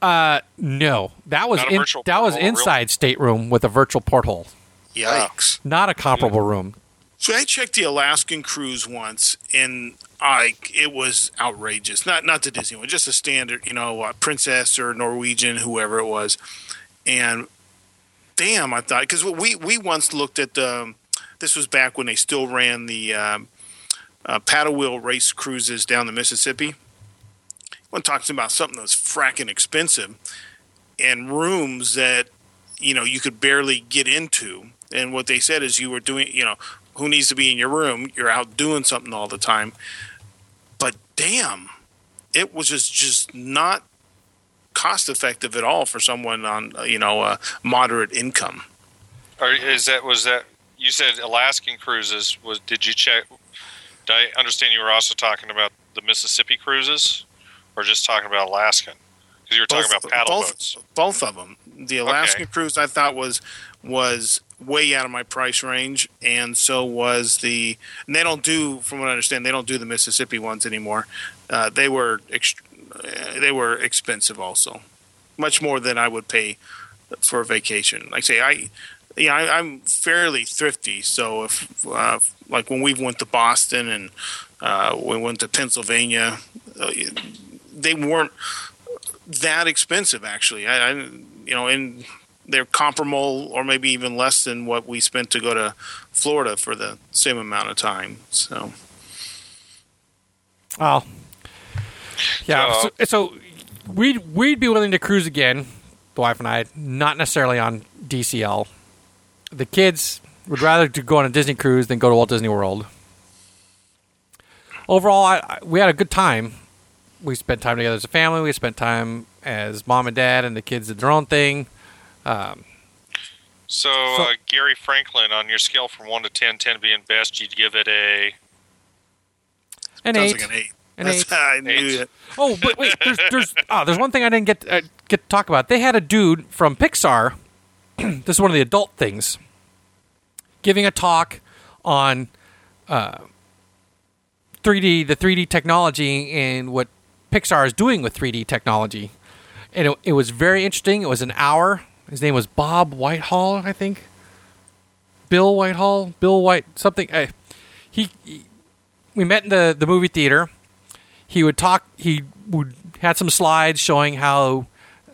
Speaker 1: Uh, no, that was in, that was
Speaker 3: porthole, really?
Speaker 1: inside stateroom with a virtual porthole,
Speaker 2: Yikes!
Speaker 1: not a comparable room.
Speaker 2: So I checked the Alaskan cruise once, and I it was outrageous. Not not the Disney one, just a standard, you know, uh, Princess or Norwegian, whoever it was. And damn, I thought because we we once looked at the. This was back when they still ran the um, uh, paddle wheel race cruises down the Mississippi. One talks about something that's fracking expensive, and rooms that you know you could barely get into. And what they said is you were doing, you know, who needs to be in your room? You're out doing something all the time. But damn, it was just just not cost effective at all for someone on you know a moderate income.
Speaker 3: Or is that was that you said Alaskan cruises? Was did you check? Did I understand you were also talking about the Mississippi cruises, or just talking about Alaskan? Because you were talking about paddle
Speaker 2: both,
Speaker 3: boats.
Speaker 2: both of them. The Alaskan
Speaker 3: Okay.
Speaker 2: cruise I thought was was way out of my price range, and so was the. And they don't do, from what I understand, they don't do the Mississippi ones anymore. Uh, they were ext- uh, they were expensive also, much more than I would pay for a vacation. Like I say, I. Yeah, I, I'm fairly thrifty, so if uh, like when we went to Boston and uh, we went to Pennsylvania, uh, they weren't that expensive actually. I, I you know, and they're comparable or maybe even less than what we spent to go to Florida for the same amount of time. So
Speaker 1: Well, yeah.
Speaker 3: So-
Speaker 1: So, so we'd we'd be willing to cruise again, the wife and I, not necessarily on DCL. The kids would rather to go on a Disney cruise than go to Walt Disney World. Overall, I, I, we had a good time. We spent time together as a family. We spent time as mom and dad, and the kids did their own thing. Um,
Speaker 3: So,
Speaker 1: So-
Speaker 3: uh, Gary Franklin, on your scale from one to 10, 10 being best, you'd give it a
Speaker 1: an
Speaker 2: sounds
Speaker 1: eight.
Speaker 2: like an eight.
Speaker 1: An
Speaker 2: That's,
Speaker 1: eight. <laughs>
Speaker 2: I knew
Speaker 3: Eight.
Speaker 2: it.
Speaker 1: Oh, but wait, there's there's oh, <laughs> there's one thing I didn't get uh, get to talk about. They had a dude from Pixar. <clears throat> this is one of the adult things, giving a talk on uh, 3D, the 3D technology, and what Pixar is doing with 3D technology. and it, it was very interesting. It was an hour. His name was Bob Whitehall, I think. Bill Whitehall, Bill White, something. He, he, we met in the the movie theater. He would talk. He would had some slides showing how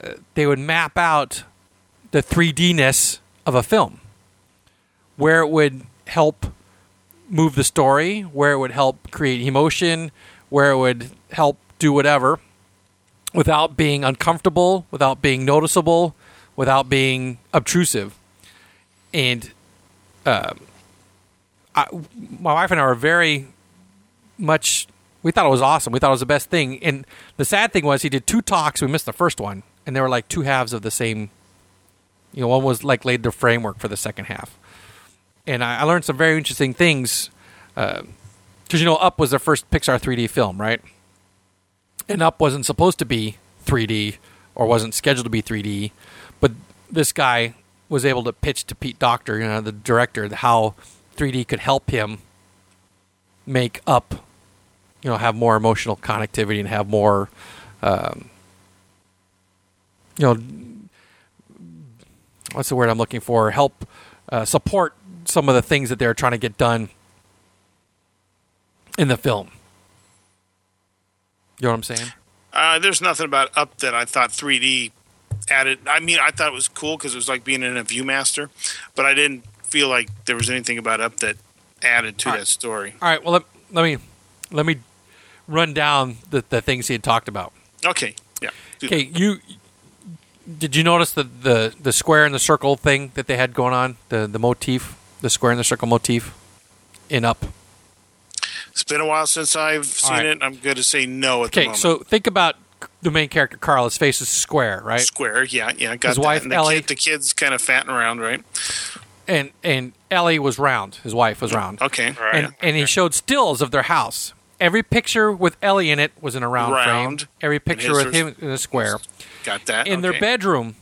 Speaker 1: uh, they would map out the 3D-ness of a film, where it would help move the story, where it would help create emotion, where it would help do whatever without being uncomfortable, without being noticeable, without being obtrusive. And uh, I, my wife and I were very much. We thought it was awesome. We thought it was the best thing. And the sad thing was, he did two talks. We missed the first one, and they were like two halves of the same. You know, one was like laid the framework for the second half. And I, I learned some very interesting things. Because you know, Up was the first Pixar 3D film, right? And Up wasn't supposed to be 3D or wasn't scheduled to be 3D, but this guy was able to pitch to Pete Docter, you know, the director, how 3D could help him make Up, you know, have more emotional connectivity and have more, um, you know, what's the word I'm looking for? Help uh, support some of the things that they're trying to get done in the film. You know what I'm saying?
Speaker 2: Uh, there's nothing about Up that I thought 3D added. I mean, I thought it was cool because it was like being in a ViewMaster, but I didn't feel like there was anything about Up that added to
Speaker 1: All
Speaker 2: that
Speaker 1: right.
Speaker 2: story.
Speaker 1: All right. Well, let, let me let me run down the, the things he had talked about.
Speaker 2: Okay, yeah.
Speaker 1: Okay, you did you notice the, the the square and the circle thing that they had going on? The the motif, the square and the circle motif in up.
Speaker 2: It's been a while since I've seen
Speaker 1: right.
Speaker 2: it. I'm going to say no at the
Speaker 1: Okay, so think about the main character Carl. His face is square, right?
Speaker 2: Square, yeah, yeah. Got
Speaker 1: His
Speaker 2: that.
Speaker 1: wife,
Speaker 2: and the
Speaker 1: Ellie.
Speaker 2: Kid, the kid's kind of fatting around, right?
Speaker 1: And and Ellie was round. His wife was round.
Speaker 2: Okay.
Speaker 3: Right.
Speaker 1: And and he showed stills of their house. Every picture with Ellie in it was in a round,
Speaker 2: Round.
Speaker 1: frame. Every picture with
Speaker 2: was-
Speaker 1: him in a square.
Speaker 2: Got that.
Speaker 1: in their bedroom,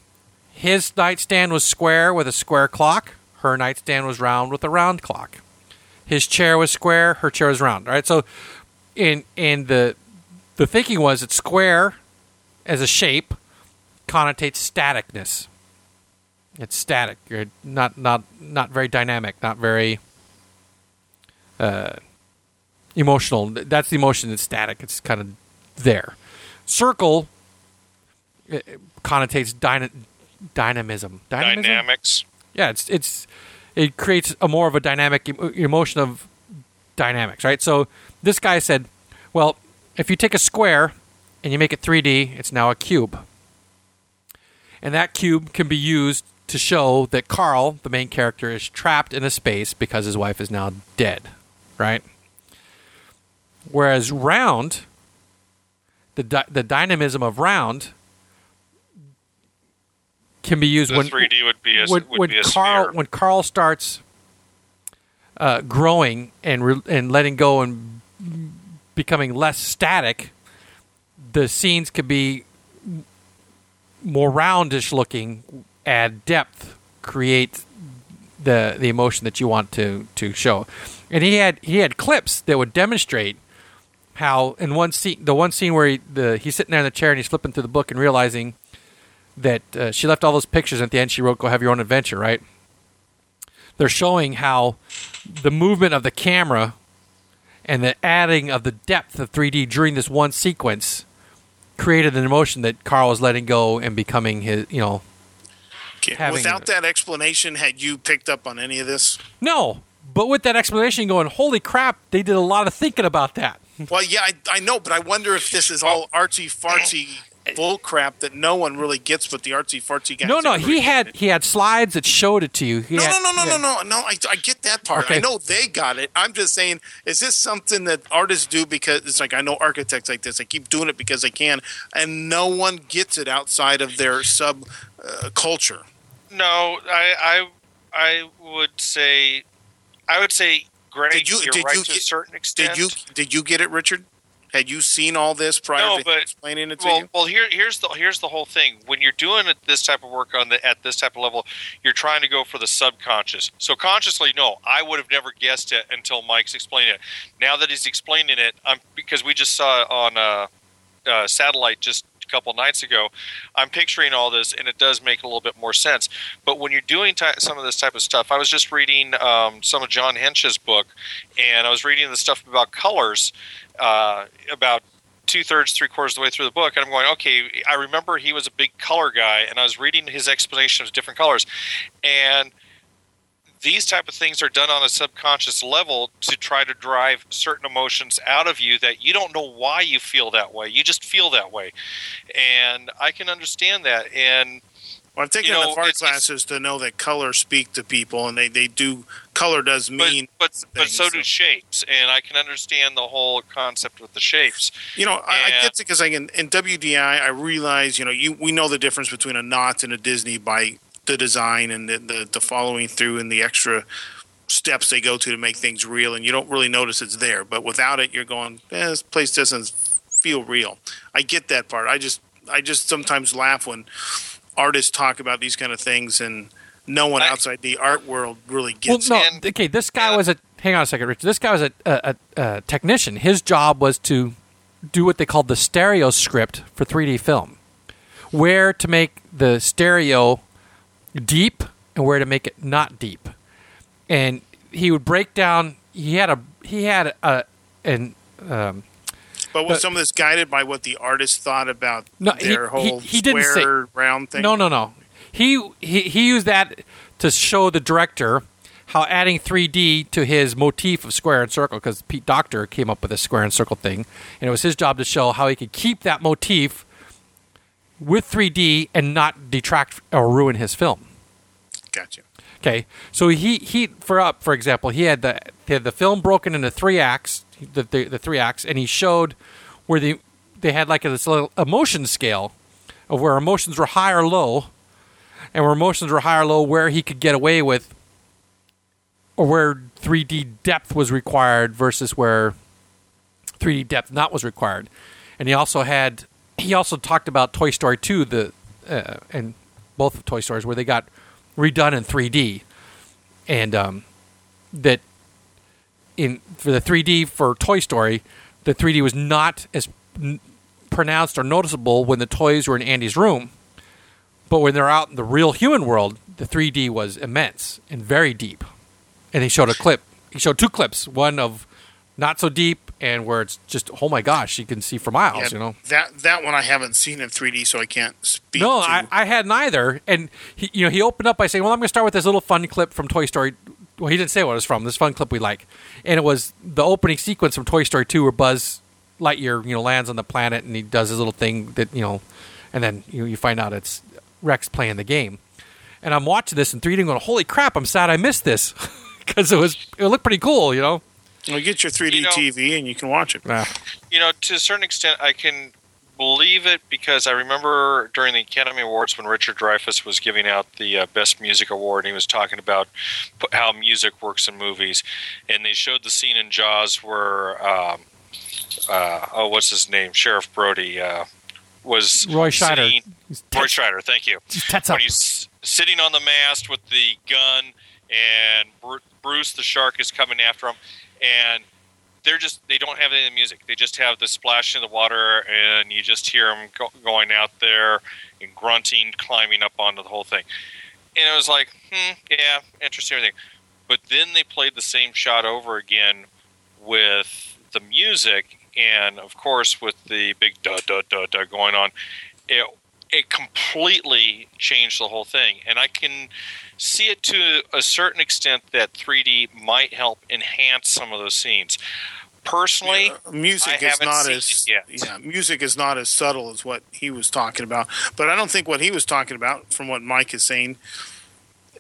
Speaker 1: his nightstand was square with a square clock. Her nightstand was round with a round clock. His chair was square. Her chair was round. Right. So, in in the the thinking was that square as a shape connotates staticness. It's static. You're not not not very dynamic. Not very uh, emotional. That's the emotion that's static. It's kind of there. Circle it connotates dyna- dynamism. Dynamism?
Speaker 3: Dynamics.
Speaker 1: Yeah, it's it's it creates a more of a dynamic emotion of dynamics, right? So this guy said, well, if you take a square and you make it 3D, it's now a cube. And that cube can be used to show that Carl, the main character, is trapped in a space because his wife is now dead, right? Whereas round, the dy- the dynamism of round can be used
Speaker 3: The
Speaker 1: when
Speaker 3: 3D would be a,
Speaker 1: when,
Speaker 3: would
Speaker 1: when
Speaker 3: be a
Speaker 1: Carl
Speaker 3: sphere.
Speaker 1: when Carl starts uh, growing and re- and letting go and becoming less static, the scenes could be more roundish looking, add depth, create the the emotion that you want to to show. And he had he had clips that would demonstrate how in one scene the one scene where he, the he's sitting there in the chair and he's flipping through the book and realizing that uh, she left all those pictures and at the end she wrote go have your own adventure right? They're showing how the movement of the camera and the adding of the depth of 3d during this one sequence created an emotion that carl was letting go and becoming his you know having-
Speaker 2: Without that explanation, had you picked up on any of this?
Speaker 1: no but with that explanation going holy crap they did a lot of thinking about that.
Speaker 2: Well, yeah, I, I know, but I wonder if this is all artsy fartsy bull crap that no one really gets, but the artsy fartsy guys.
Speaker 1: no no he had
Speaker 2: it.
Speaker 1: he had slides that showed it to you He
Speaker 2: No,
Speaker 1: had-
Speaker 2: no, no, no, no, no, no. I, I get that part.
Speaker 1: Okay.
Speaker 2: I know they got it. I'm just saying, is this something that artists do because it's like I know architects like this. They keep doing it because they can, and no one gets it outside of their sub uh, culture.
Speaker 3: No, I, I I would say I would say Greg,
Speaker 2: Did you-
Speaker 3: you're
Speaker 2: did
Speaker 3: right
Speaker 2: you
Speaker 3: to a
Speaker 2: get-
Speaker 3: certain extent.
Speaker 2: Did you did you get it, Richard? Had you seen all this prior
Speaker 3: No,
Speaker 2: to
Speaker 3: but-
Speaker 2: explaining it to
Speaker 3: well,
Speaker 2: you?
Speaker 3: well, here, here's the here's the whole thing. When you're doing this type of work on the at this type of level, you're trying to go for the subconscious. So consciously, no, I would have never guessed it until Mike's explaining it. Now that he's explaining it, I'm because we just saw on uh, uh, satellite just couple nights ago, I'm picturing all this, and it does make a little bit more sense. But when you're doing some of this type of stuff, I was just reading um, some of John Hench's book, and I was reading the stuff about colors, uh, about two thirds, three quarters of the way through the book, and I'm going, okay, I remember he was a big color guy, and I was reading his explanation of different colors, and these type of things are done on a subconscious level to try to drive certain emotions out of you that you don't know why you feel that way. You just feel that way, and I can understand that. And
Speaker 2: well, I've taken
Speaker 3: you know,
Speaker 2: enough art classes to know that color speak to people, and they, they do. Color does
Speaker 3: but
Speaker 2: mean,
Speaker 3: but, but
Speaker 2: things,
Speaker 3: so
Speaker 2: so-
Speaker 3: do shapes, and I can understand the whole concept with the shapes.
Speaker 2: you know, I, I get it because like in, in WDI, I realize, you know, you we know the difference between a knot and a Disney by the design and the, the, the following through and the extra steps they go to to make things real, and you don't really notice it's there. But without it, you're going, eh, this place doesn't feel real. I get that part. I just I just sometimes laugh when artists talk about these kind of things and no one
Speaker 3: I-
Speaker 2: outside the art world really
Speaker 1: Well,
Speaker 2: gets
Speaker 1: no.
Speaker 2: it.
Speaker 3: And-
Speaker 1: okay, this guy
Speaker 3: and-
Speaker 1: was a. Hang on a second, Richard. This guy was a, a, a, a technician. His job was to do what they called the stereo script for 3D film, where to make the stereo deep and where to make it not deep. And he would break down. He had a he had a an um,
Speaker 2: But was
Speaker 1: but-
Speaker 2: some of this guided by what the artist thought about
Speaker 1: No,
Speaker 2: their
Speaker 1: he-
Speaker 2: whole
Speaker 1: he didn't say-
Speaker 2: square round thing?
Speaker 1: No, no, no. He, he he used that to show the director how adding 3D to his motif of square and circle, because Pete Docter came up with a square and circle thing, and it was his job to show how he could keep that motif with 3D and not detract or ruin his film.
Speaker 2: Gotcha.
Speaker 1: Okay, so he he for up for example, he had the he had the film broken into three acts, the the, the three acts, and he showed where the they had like this little emotion scale of where emotions were high or low, and where emotions were high or low, where he could get away with, or where 3D depth was required versus where 3D depth not was required, and he also had he also talked about Toy Story 2, the uh, and both of Toy Stories where they got redone in 3D, and um, that in for the 3D for Toy Story, the 3D was not as n- pronounced or noticeable when the toys were in Andy's room, but when they're out in the real human world, the 3D was immense and very deep. And he showed a clip. He showed two clips, one of not so deep and where it's just oh my gosh, you can see for miles.
Speaker 2: Yeah,
Speaker 1: you know.
Speaker 2: that that one I haven't seen in 3D, so I can't speak.
Speaker 1: No. I, I had neither. And he, you know, he opened up by saying, "Well, I'm going to start with this little fun clip from Toy Story." Well, he didn't say what it was from. This fun clip we like, and it was the opening sequence from Toy Story 2, where Buzz Lightyear, you know, lands on the planet and he does his little thing that you know, and then you you find out it's Rex playing the game. And I'm watching this in 3D, and going, "Holy crap! I'm sad I missed this." <laughs> Because it was, it looked pretty cool, you know.
Speaker 2: Well, get your 3D
Speaker 3: You know-
Speaker 2: TV and you can watch it.
Speaker 1: Ah.
Speaker 3: you know, to a certain extent, I can believe it because I remember during the Academy Awards when Richard Dreyfuss was giving out the uh, Best Music Award, and he was talking about how music works in movies, and they showed the scene in Jaws where, um, uh, oh, what's his name, Sheriff Brody uh, was
Speaker 1: Roy Scheider.
Speaker 3: sitting-
Speaker 1: He's
Speaker 3: Roy
Speaker 1: tats-
Speaker 3: Scheider, thank you
Speaker 1: he's up.
Speaker 3: when he's sitting on the mast with the gun and Bruce the shark is coming after him and they're just they don't have any music. They just have the splash in the water and you just hear them go- going out there and grunting climbing up onto the whole thing. And it was like hmm yeah interesting everything. But then they played the same shot over again with the music and of course with the big da da da da going on it it completely changed the whole thing and i can see it to a certain extent that 3d might help enhance some of those scenes personally
Speaker 2: Uh, music
Speaker 3: I
Speaker 2: is
Speaker 3: seen
Speaker 2: as yeah, music is not as subtle as what he was talking about. But I don't think what he was talking about, from what Mike is saying,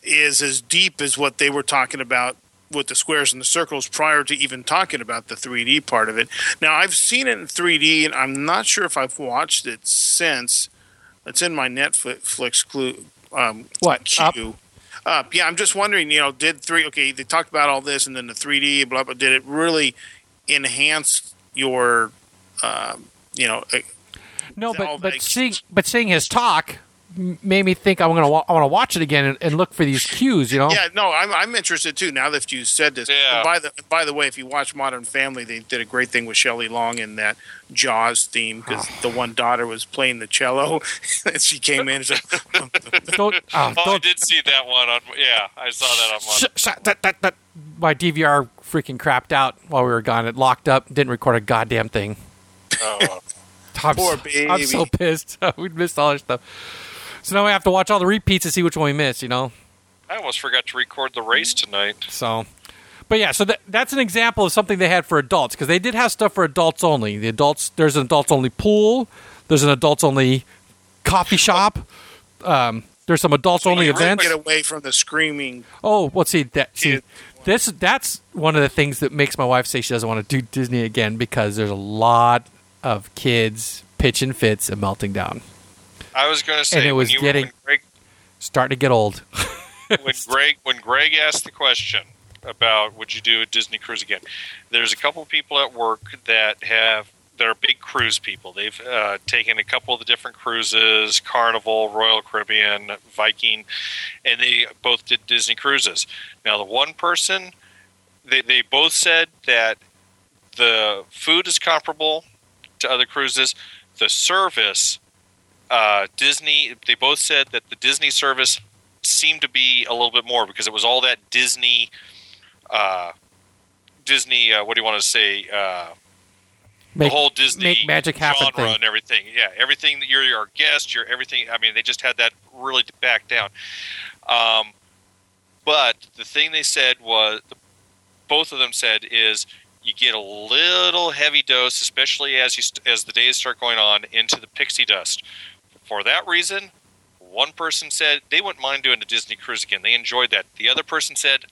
Speaker 2: is as deep as what they were talking about with the squares and the circles prior to even talking about the 3D part of it. Now I've seen it in 3D, and I'm not sure if I've watched it since. It's in my Netflix clue. Um,
Speaker 1: What,
Speaker 2: queue. Up? Yeah, I'm just wondering. You know, did three? Okay, they talked about all this, and then the 3D, blah blah. Did it really enhance your, um, you know,
Speaker 1: No, but but seeing but seeing his talk made me think I'm gonna wa- I want to watch it again and, and look for these cues. You know.
Speaker 2: Yeah, no, I'm, I'm interested too. Now that you said this,
Speaker 3: Yeah.
Speaker 2: And by the by the way, if you watch Modern Family, they did a great thing with Shelley Long in that Jaws theme because <sighs> the one daughter was playing the cello, <laughs> and she came in and said, <laughs>
Speaker 1: Don't. Oh,
Speaker 3: Oh, I did see that one on. Yeah, I saw that on
Speaker 1: sh-
Speaker 3: one.
Speaker 1: sh- that, that, that. My DVR freaking crapped out while we were gone. It locked up. Didn't record a goddamn thing.
Speaker 3: Oh, <laughs>
Speaker 1: I'm
Speaker 2: Poor
Speaker 1: so, I'm so pissed. we missed all that stuff. So now we have to watch all the repeats to see which one we missed. You know.
Speaker 3: I almost forgot to record the race tonight.
Speaker 1: So, but yeah, so that, that's an example of something they had for adults because they did have stuff for adults only. The adults, there's an adults only pool. There's an adults only coffee shop. Um, there's some adults only
Speaker 2: "You really
Speaker 1: events.
Speaker 2: get away from the screaming."
Speaker 1: Oh, well, see that. See, this that's one of the things that makes my wife say she doesn't want to do Disney again because there's a lot of kids pitching fits and melting down,
Speaker 3: I was going to say
Speaker 1: And it was
Speaker 3: when you,
Speaker 1: getting-
Speaker 3: Greg
Speaker 1: starting to get old. <laughs>
Speaker 3: when Greg when Greg asked the question about would you do a Disney cruise again, there's a couple people at work that have that are big cruise people. They've uh, taken a couple of the different cruises, Carnival, Royal Caribbean, Viking, and they both did Disney cruises. Now the one person, they they both said that the food is comparable to other cruises. The service, uh, Disney, they both said that the Disney service seemed to be a little bit more because it was all that Disney, uh, Disney. Uh, what do you want to say? Uh,
Speaker 1: Make,
Speaker 3: the whole Disney
Speaker 1: make magic happen
Speaker 3: genre
Speaker 1: thing.
Speaker 3: and everything. Yeah, everything that you're your guest, you're everything. I mean, they just had that really back down. Um, but the thing they said was, both of them said is you get a little heavy dose, especially as you st- as the days start going on into the pixie dust. For that reason, one person said they wouldn't mind doing a Disney cruise again. They enjoyed that. The other person said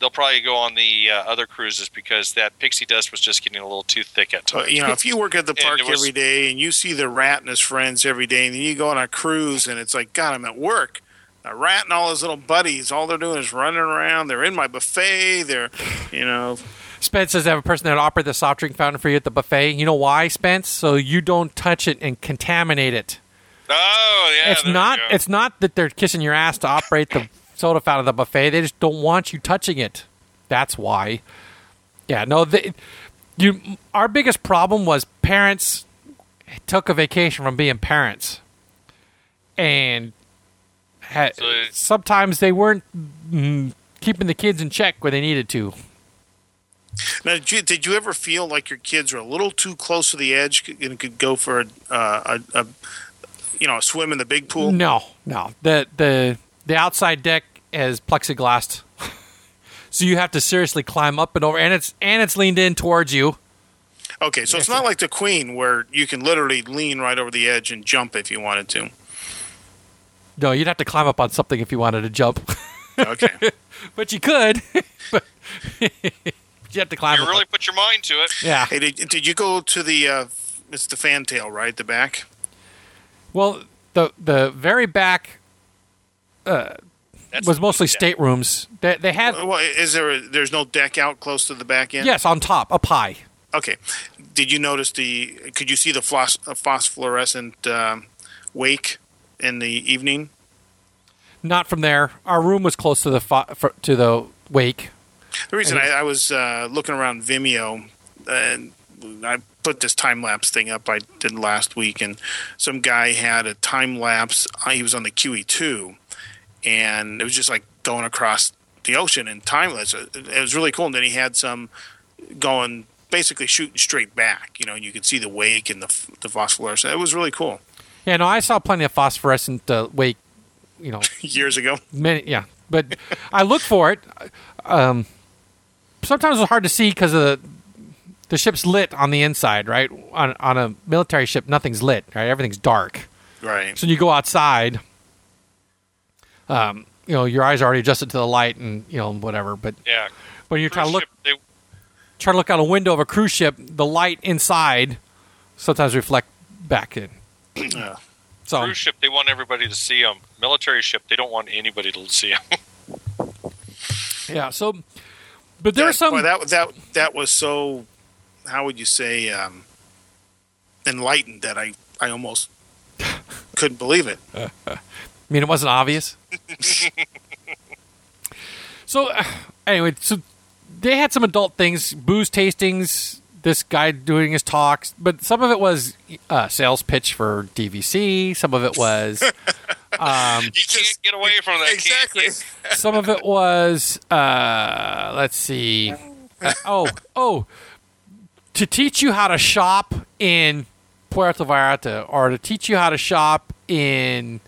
Speaker 3: they'll probably go on the uh, other cruises because that pixie dust was just getting a little too thick at
Speaker 2: But
Speaker 3: times.
Speaker 2: you know, if you work at the <laughs> park
Speaker 3: was-
Speaker 2: every day and you see the rat and his friends every day, and then you go on a cruise and it's like, God, I'm at work. A rat and all his little buddies, all they're doing is running around. They're in my buffet. They're, you know,
Speaker 1: Spence says they have a person that operate the soft drink fountain for you at the buffet. You know why, Spence? So you don't touch it and contaminate it.
Speaker 3: Oh yeah,
Speaker 1: it's not. It's not that they're kissing your ass to operate the soda fountain at the buffet. They just don't want you touching it. That's why. Yeah. No. They, you. Our biggest problem was parents took a vacation from being parents, and had,
Speaker 3: So
Speaker 1: sometimes they weren't mm, keeping the kids in check where they needed to.
Speaker 2: Now, did you, did you ever feel like your kids were a little too close to the edge and could go for a, uh, a, a you know, swim in the big pool?
Speaker 1: No, no. The the the outside deck is plexiglass, <laughs> so you have to seriously climb up and over, and it's and it's leaned in towards you.
Speaker 2: Okay, so it's not like the Queen where you can literally lean right over the edge and jump if you wanted to.
Speaker 1: No, you'd have to climb up on something if you wanted to jump,
Speaker 2: Okay. <laughs>
Speaker 1: but you could. <laughs> but you have to climb.
Speaker 3: you
Speaker 1: up
Speaker 3: really
Speaker 1: on-
Speaker 3: put your mind to it.
Speaker 1: yeah.
Speaker 2: hey, did, did you go to the, uh, it's the fantail, right? The back?
Speaker 1: Well, the the very back
Speaker 3: That's
Speaker 1: was mostly
Speaker 3: yeah.
Speaker 1: staterooms. They they had
Speaker 2: Well, is there, a, there's no deck out close to the back end?
Speaker 1: yes on top up high.
Speaker 2: Okay. Did you notice the, could you see the phos, uh, phosphorescent um, wake in the evening?
Speaker 1: Not from there. Our room was close to the fo- to the wake.
Speaker 2: The reason I, I was uh, looking around Vimeo and I put this time lapse thing up I did last week, and some guy had a time lapse. He was on the QE2, and it was just like going across the ocean in time lapse. It was really cool. And then he had some going basically shooting straight back. You know, and you could see the wake and the the phosphorescence. It was really cool.
Speaker 1: Yeah, no, I saw plenty of phosphorescent uh, wake. You know, <laughs>
Speaker 2: Years ago,
Speaker 1: many yeah but i look for it um sometimes it's hard to see because of the the ship's lit on the inside right on on a military ship nothing's lit right everything's dark
Speaker 2: right?
Speaker 1: so you go outside um you know your eyes are already adjusted to the light and you know whatever but
Speaker 3: Yeah.
Speaker 1: when you're trying to look
Speaker 3: ship, they,
Speaker 1: try to look out a window of a cruise ship the light inside sometimes reflect back in
Speaker 2: Yeah.
Speaker 1: so
Speaker 3: cruise ship, they want everybody to see them. Military ship, they don't want anybody to see them. <laughs>
Speaker 1: yeah so but there are some
Speaker 2: boy, that that that was so. How would you say? Um, enlightened that I I almost couldn't believe it. <laughs>
Speaker 1: I mean, it wasn't obvious. <laughs> so, uh, anyway, so they had some adult things, booze tastings. This guy doing his talks, but some of it was uh, sales pitch for DVC. Some of it was, <laughs> um,
Speaker 3: You can't get away from that.
Speaker 2: exactly.
Speaker 3: Can you?
Speaker 1: some of it was. Uh, let's see. Uh, oh, oh, to teach you how to shop in Puerto Vallarta, or to teach you how to shop in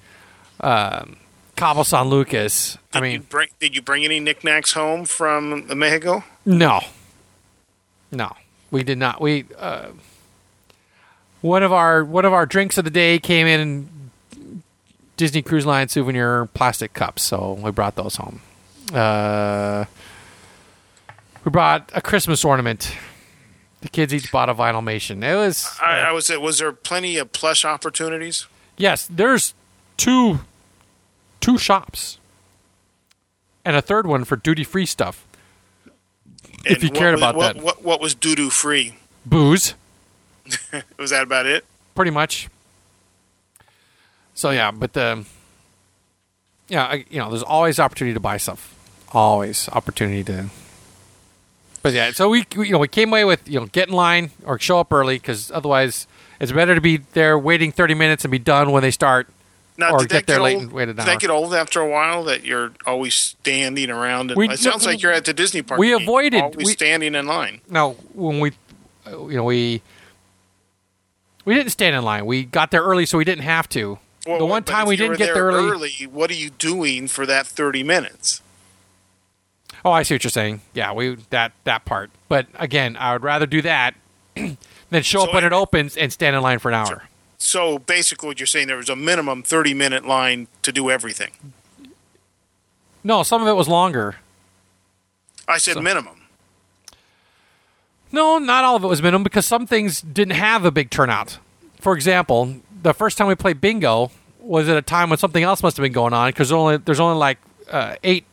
Speaker 1: um, Cabo San Lucas. I
Speaker 2: Did you
Speaker 1: mean,
Speaker 2: bring, did you bring any knickknacks home from Mexico?
Speaker 1: No, no, we did not. We uh, one of our one of our drinks of the day came in Disney Cruise Line souvenir plastic cups, so we brought those home. Uh, we brought a Christmas ornament. The kids each bought a Vinylmation. It was
Speaker 2: I, I was. Was there plenty of plush opportunities?
Speaker 1: yes. There's two two shops and a third one for duty free stuff. If you cared
Speaker 2: was-
Speaker 1: about
Speaker 2: what,
Speaker 1: that.
Speaker 2: what, what was doo doo free?
Speaker 1: Booze. <laughs>
Speaker 2: Was that about it?
Speaker 1: pretty much. So yeah, but the yeah, I, you know, there's always opportunity to buy stuff. Always opportunity to. But yeah, so we, we you know we came away with you know get in line or show up early because otherwise it's better to be there waiting 30 minutes and be done when they start.
Speaker 2: Now,
Speaker 1: Or
Speaker 2: did
Speaker 1: get there
Speaker 2: get
Speaker 1: late
Speaker 2: old?
Speaker 1: and wait an
Speaker 2: did
Speaker 1: hour.
Speaker 2: that get old after a while? That you're always standing around. And,
Speaker 1: We-
Speaker 2: it sounds like you're at the Disney park.
Speaker 1: we avoided-
Speaker 2: always
Speaker 1: we-
Speaker 2: standing in line.
Speaker 1: Now when we you know we we didn't stand in line. We got there early so we didn't have to.
Speaker 2: Well,
Speaker 1: the one time we didn't get there early,
Speaker 2: What are you doing for that thirty minutes?
Speaker 1: Oh, I see what you're saying. Yeah, we that that part. But again, I would rather do that <clears throat> than show
Speaker 2: So
Speaker 1: up when it
Speaker 2: it-
Speaker 1: opens and stand in line for an hour.
Speaker 2: So basically, what you're saying there was a minimum thirty minute line to do everything.
Speaker 1: No, some of it was longer.
Speaker 2: I said minimum.
Speaker 1: No, not all of it was minimum because some things didn't have a big turnout. For example, the first time we played bingo was at a time when something else must have been going on because only there's only like uh, eight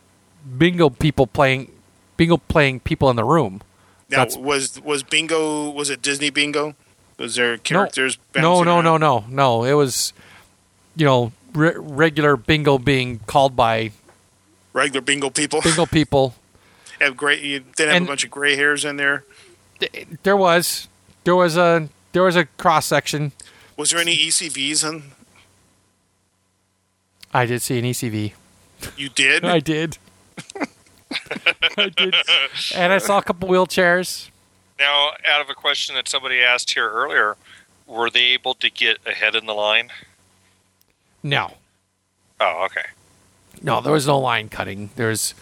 Speaker 1: bingo people playing bingo playing people in the room.
Speaker 2: Now,
Speaker 1: That's-
Speaker 2: was was bingo? Was it Disney bingo? Was there characters?
Speaker 1: no, no, no, no, no. It was, you know, re- regular bingo being called by
Speaker 2: Regular bingo people
Speaker 1: bingo <laughs> people.
Speaker 2: have gray. You didn't have a bunch of gray hairs in there.
Speaker 1: There was, there was a, there was a cross section.
Speaker 2: Was there any ECVs? In?
Speaker 1: I did see an ECV.
Speaker 2: You did. <laughs>
Speaker 1: I did. <laughs> I did, and I saw a couple wheelchairs.
Speaker 3: Now, out of a question that somebody asked here earlier, were they able to get ahead in the line?
Speaker 1: No,
Speaker 3: Oh, okay.
Speaker 1: no, there was no line cutting. There's,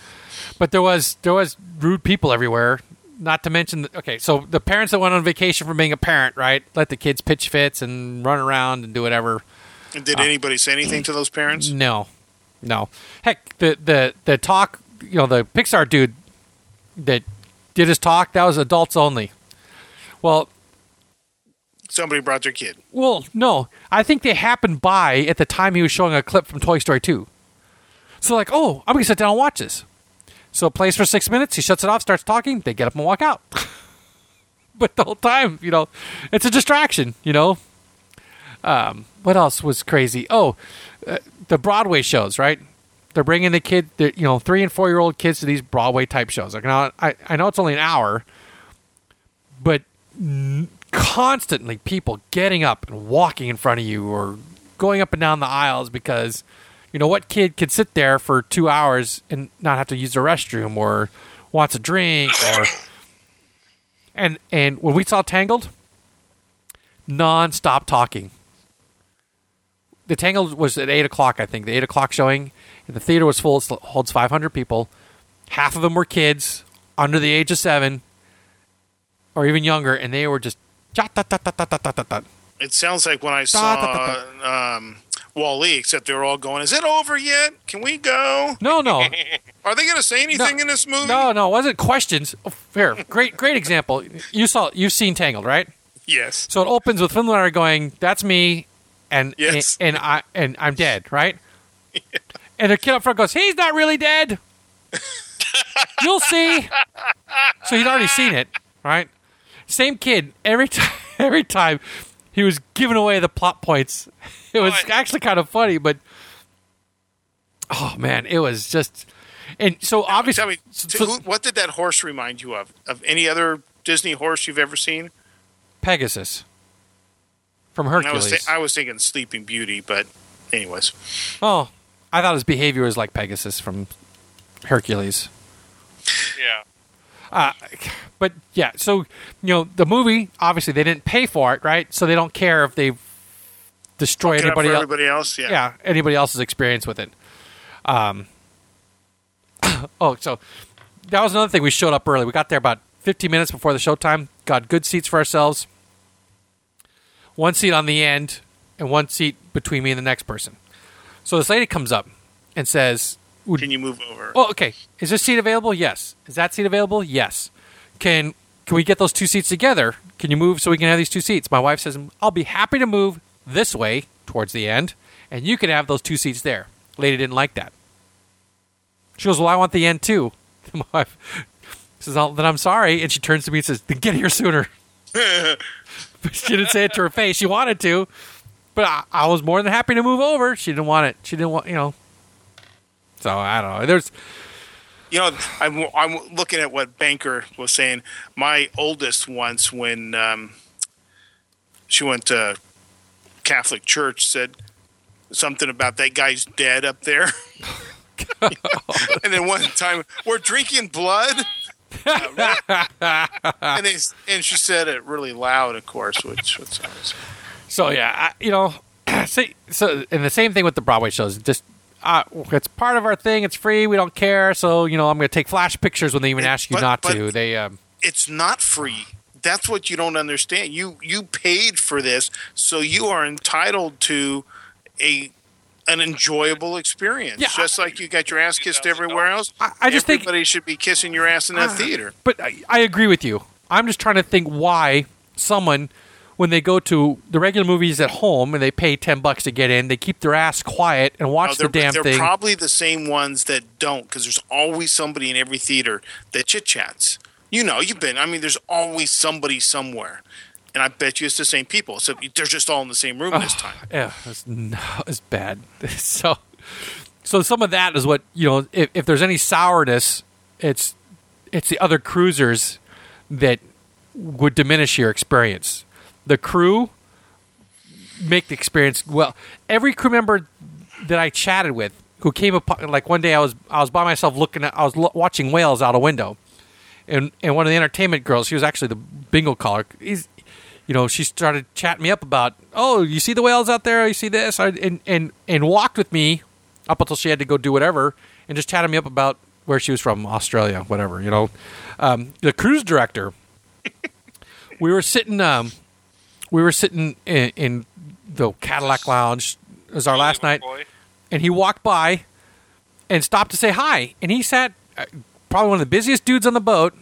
Speaker 1: but there was there was rude people everywhere. Not to mention, the, okay, so the parents that went on vacation from being a parent, right? Let the kids pitch fits and run around and do whatever.
Speaker 2: And did uh, anybody say anything to those parents?
Speaker 1: No, no. Heck, the the the talk, you know, the Pixar dude that did his talk, that was adults only. Well,
Speaker 2: Somebody brought their kid.
Speaker 1: well, no. I think they happened by at the time he was showing a clip from Toy Story 2. So like, oh, I'm gonna sit down and watch this. So it plays for six minutes. He shuts it off, starts talking. They get up and walk out. <laughs> but the whole time, you know, it's a distraction. You know. Um, what else was crazy? Oh, uh, the Broadway shows, right? They're bringing the kid, the, you know, three and four year old kids to these Broadway type shows. Like now, I, I know it's only an hour, but n- constantly people getting up and walking in front of you or going up and down the aisles because you know what kid could sit there for two hours and not have to use the restroom or wants a drink or <coughs> and and when we saw tangled non-stop talking the tangled was at eight o'clock i think the eight o'clock showing the theater was full it holds 500 people half of them were kids under the age of seven or even younger and they were just
Speaker 2: It sounds like when I saw um, Wall-E, except they were all going, "Is it over yet? Can we go?
Speaker 1: no no <laughs>
Speaker 2: Are they going to say anything in this movie?"
Speaker 1: No, no, it wasn't questions. Oh, fair, great, great example. You saw, you've seen Tangled, right?
Speaker 2: Yes.
Speaker 1: So it opens with Finland and going, "That's me," and
Speaker 2: Yes.
Speaker 1: and, and I and I'm dead, right? <laughs> And the kid up front goes, "He's not really dead. <laughs> You'll see." So he'd already seen it, right? Same kid every time. <laughs> Every time he was giving away the plot points. It was
Speaker 3: Right.
Speaker 1: actually kind of funny, but Oh man, it was just, and so obviously,
Speaker 2: Tell me,
Speaker 1: so-
Speaker 2: who, what did that horse remind you of? Of any other Disney horse you've ever seen?
Speaker 1: Pegasus from
Speaker 2: I was,
Speaker 1: Hercules.
Speaker 2: I was thinking Sleeping Beauty, but anyways,
Speaker 1: oh, I thought his behavior was like Pegasus from Hercules.
Speaker 3: Yeah.
Speaker 1: Uh, but yeah, so you know the movie obviously they didn't pay for it, right? So they don't care if they destroy anybody else.
Speaker 2: everybody else, yeah.
Speaker 1: yeah, anybody else's experience with it. Um. <coughs> oh, so that was another thing. We showed up early. We got there about 15 minutes before the showtime. Got good seats for ourselves. One seat on the end, and one seat between me and the next person. So this lady comes up and says,
Speaker 2: Can you move over?
Speaker 1: well, okay. Is this seat available? Yes. Is that seat available? Yes. Can can we get those two seats together? Can you move so we can have these two seats? My wife says, I'll be happy to move this way towards the end, and you can have those two seats there. Lady didn't like that. She goes, Well, I want the end too. <laughs> My wife says, "Oh, Then I'm sorry. And she turns to me and says, Then get here sooner. but <laughs> she didn't say it to her face. She wanted to, but I, I was more than happy to move over. She didn't want it. She didn't want, you know. So I don't know. There's,
Speaker 2: You know, I'm, I'm looking at what Banker was saying. My oldest once, when um, she went to Catholic church, said something about that guy's dead up there. <laughs> and then one time, we're drinking blood. <laughs> And, they, and she said it really loud, of course, which was
Speaker 1: So yeah, I, you know, <clears throat> see, so and the same thing with the Broadway shows. Just uh, it's part of our thing. It's free. We don't care. So you know, I'm going to take flash pictures when they even
Speaker 2: It-
Speaker 1: ask you
Speaker 2: but-
Speaker 1: not
Speaker 2: but-
Speaker 1: to. They um,
Speaker 2: it's not free. That's what you don't understand. You you paid for this, so you are entitled to a an enjoyable experience.
Speaker 1: Yeah,
Speaker 2: just like you got your ass kissed everywhere else.
Speaker 1: I- I just think-
Speaker 2: everybody should be kissing your ass in that theater.
Speaker 1: But I, I agree with you. I'm just trying to think why someone, when they go to the regular movies at home and they pay ten bucks to get in, they keep their ass quiet and watch
Speaker 2: No,
Speaker 1: the
Speaker 2: they're
Speaker 1: damn
Speaker 2: they're probably the same ones that don't, because there's always somebody in every theater that chit chats. You know, you've been. I mean, there's always somebody somewhere, and I bet you it's the same people. So they're just all in the same room this time.
Speaker 1: yeah, it's, no, <laughs> it's bad. <laughs> so, so some of that is what you know. If, if there's any sourness, it's it's the other cruisers that would diminish your experience. The crew make the experience well. Every crew member that I chatted with who came up like one day I was I was by myself looking at I was lo- watching whales out a window, and and one of the entertainment girls she was actually the bingo caller. He's, you know, she started chatting me up about, oh, you see the whales out there? You see this? And and and walked with me up until she had to go do whatever, and just chatted me up about where she was from, Australia, whatever. You know, um, the cruise director. <laughs> we were sitting, um, we were sitting in, in the Cadillac Lounge. It was our last night and he walked by and stopped to say hi. And he sat, uh, probably one of the busiest dudes on the boat,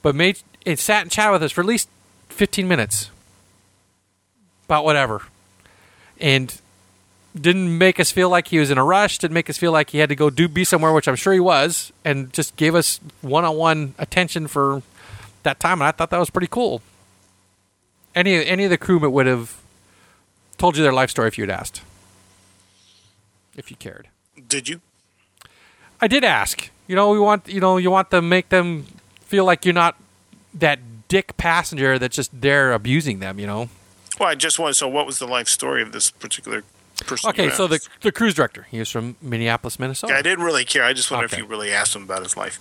Speaker 1: but made and sat and chatted with us for at least fifteen minutes about whatever, and didn't make us feel like he was in a rush. Didn't make us feel like he had to go do be somewhere, which I'm sure he was, and just gave us one on one attention for that time. And I thought that was pretty cool. Any any of the crewmen would have told you their life story if you had asked if you cared.
Speaker 2: Did you?
Speaker 1: I did ask. You know, we want you know you want to make them feel like you're not that dick passenger that's just there abusing them. You know.
Speaker 2: Well, I just wanted. So, what was the life story of this particular person?
Speaker 1: Okay, so the the cruise director. He was from Minneapolis, Minnesota.
Speaker 2: Yeah, I didn't really care. I just wondered
Speaker 1: Okay.
Speaker 2: if you really asked him about his life.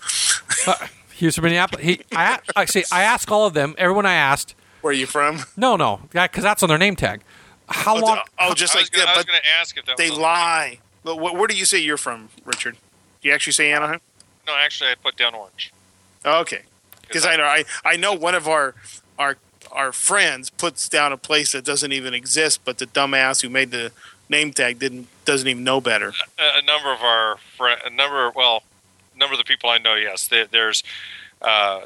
Speaker 1: Uh, he was from Minneapolis. He, I a- <laughs> actually I asked all of them. Everyone I asked.
Speaker 2: Where are you from?
Speaker 1: No, no, because that's on their name tag. How
Speaker 2: Oh,
Speaker 1: long?
Speaker 2: the- oh, just like
Speaker 3: gonna,
Speaker 2: that.
Speaker 3: I was
Speaker 2: But
Speaker 3: gonna ask if that
Speaker 2: they
Speaker 3: was
Speaker 2: lie. But wh- where do you say you're from, Richard? Do you actually say Anaheim?
Speaker 3: No, actually, I put down orange.
Speaker 2: Oh, okay. Because I know I, I know one of our our our friends puts down a place that doesn't even exist, but the dumbass who made the name tag didn't doesn't even know better.
Speaker 3: a, a number of our fri a number well, a number of the people I know, yes, there, there's uh,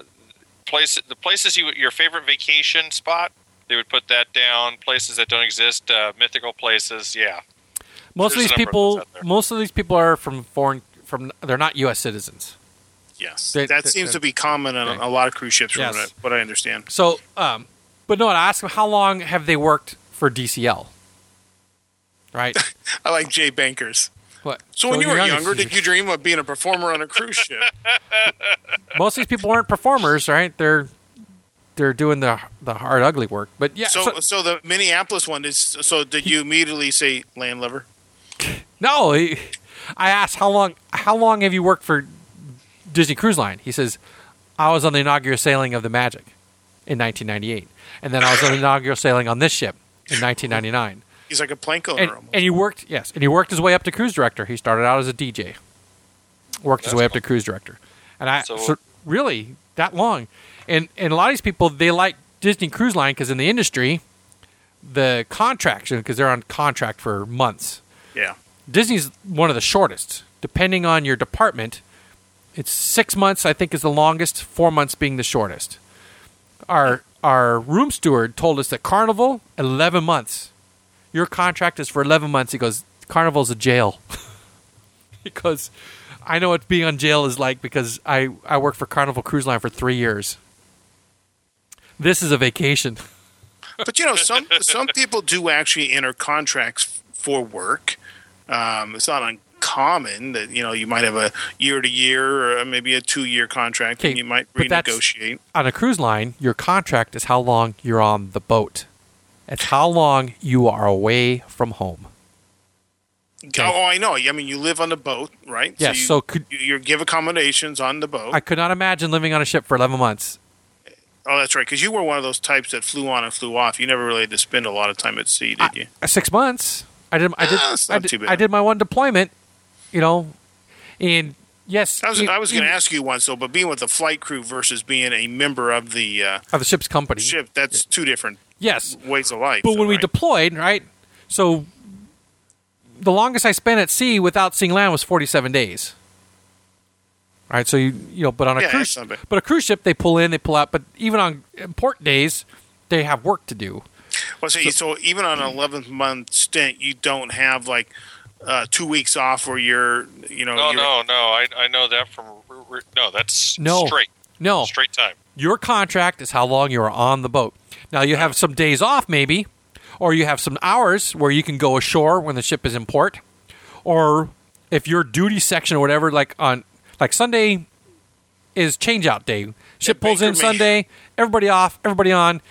Speaker 3: place the places you your favorite vacation spot. They would put that down. Places that don't exist, uh, mythical places. Yeah,
Speaker 1: most of these
Speaker 3: a number of
Speaker 1: people,
Speaker 3: those out there.
Speaker 1: most of these people are from foreign. From they're not U.S. citizens.
Speaker 2: Yes,
Speaker 1: They-
Speaker 2: that
Speaker 1: they-
Speaker 2: seems to be common on
Speaker 1: Okay.
Speaker 2: a lot of cruise ships, from
Speaker 1: Yes.
Speaker 2: what I- what I understand.
Speaker 1: So, um, but no, I asked them how long have they worked for DCL? Right. <laughs>
Speaker 2: I like Jay Bankers.
Speaker 1: What?
Speaker 2: So when you were
Speaker 1: young-
Speaker 2: younger, did you dream of being a performer on a cruise ship? <laughs>
Speaker 1: most of these people aren't performers, right? They're they're doing the the hard ugly work. But yeah,
Speaker 2: So,
Speaker 1: so-
Speaker 2: so the Minneapolis one is. So did you immediately say land lover?
Speaker 1: no. He, I asked how long how long have you worked for Disney Cruise Line? He says I was on the inaugural sailing of the Magic in 1998, and then I was on the inaugural sailing on this ship in 1999.
Speaker 2: He's like a plank owner
Speaker 1: And,
Speaker 2: almost.
Speaker 1: and he worked yes, and he worked his way up to cruise director. He started out as a DJ, worked his
Speaker 3: That's
Speaker 1: way up
Speaker 3: cool.
Speaker 1: to cruise director, and I
Speaker 3: So-
Speaker 1: so really that long. And and a lot of these people they like Disney Cruise Line because in the industry, the contracts because they're on contract for months.
Speaker 2: yeah.
Speaker 1: Disney's one of the shortest, depending on your department. It's six months, I think, is the longest. Four months being the shortest. Our our room steward told us that Carnival eleven months. Your contract is for eleven months. He goes, Carnival's a jail. <laughs> he goes, I know what being on jail is like because I I worked for Carnival Cruise Line for three years. This is a vacation. <laughs>
Speaker 2: But you know, some some people do actually enter contracts for work. Um, it's not uncommon that you know you might have a year to year or maybe a two year contract,
Speaker 1: Okay,
Speaker 2: and you might renegotiate.
Speaker 1: on a cruise line, your contract is how long you're on the boat. It's how long you are away from home.
Speaker 2: Oh, I know. I mean, you live on the boat, right?
Speaker 1: Yes,
Speaker 2: you,
Speaker 1: so could-
Speaker 2: you, give accommodations on the boat.
Speaker 1: I could not imagine living on a ship for 11 months.
Speaker 2: oh, that's right. Because you were one of those types that flew on and flew off. You never really had to spend a lot of time at sea, did you?
Speaker 1: Uh, Six months. I did. I did.
Speaker 2: Ah,
Speaker 1: I did. I did my one deployment. You know, and yes,
Speaker 2: I was,
Speaker 1: you-
Speaker 2: I was going to ask you once though, but being with the flight crew versus being a member of the uh,
Speaker 1: of the ship's company.
Speaker 2: ship, that's two different
Speaker 1: Yes,
Speaker 2: ways of life.
Speaker 1: but
Speaker 2: so,
Speaker 1: when we deployed, right? So the longest I spent at sea without seeing land was 47 days. Right, so you you know, but on a
Speaker 2: Yeah,
Speaker 1: cruise,
Speaker 2: that's
Speaker 1: but a cruise ship they pull in, they pull out. But even on port days, they have work to do.
Speaker 2: Well, see, so, even on an 11 month stint, you don't have like uh, two weeks off where you're, you know,
Speaker 3: No,
Speaker 2: you're,
Speaker 3: no, no. I, I know that from. No, that's
Speaker 1: No.
Speaker 3: straight.
Speaker 1: No,
Speaker 3: Straight time.
Speaker 1: your contract is how long you are on the boat. Now you have some days off, maybe, or you have some hours where you can go ashore when the ship is in port, or if your duty section or whatever, like on like Sunday is changeout day. Ship pulls in Sunday, everybody off, everybody on.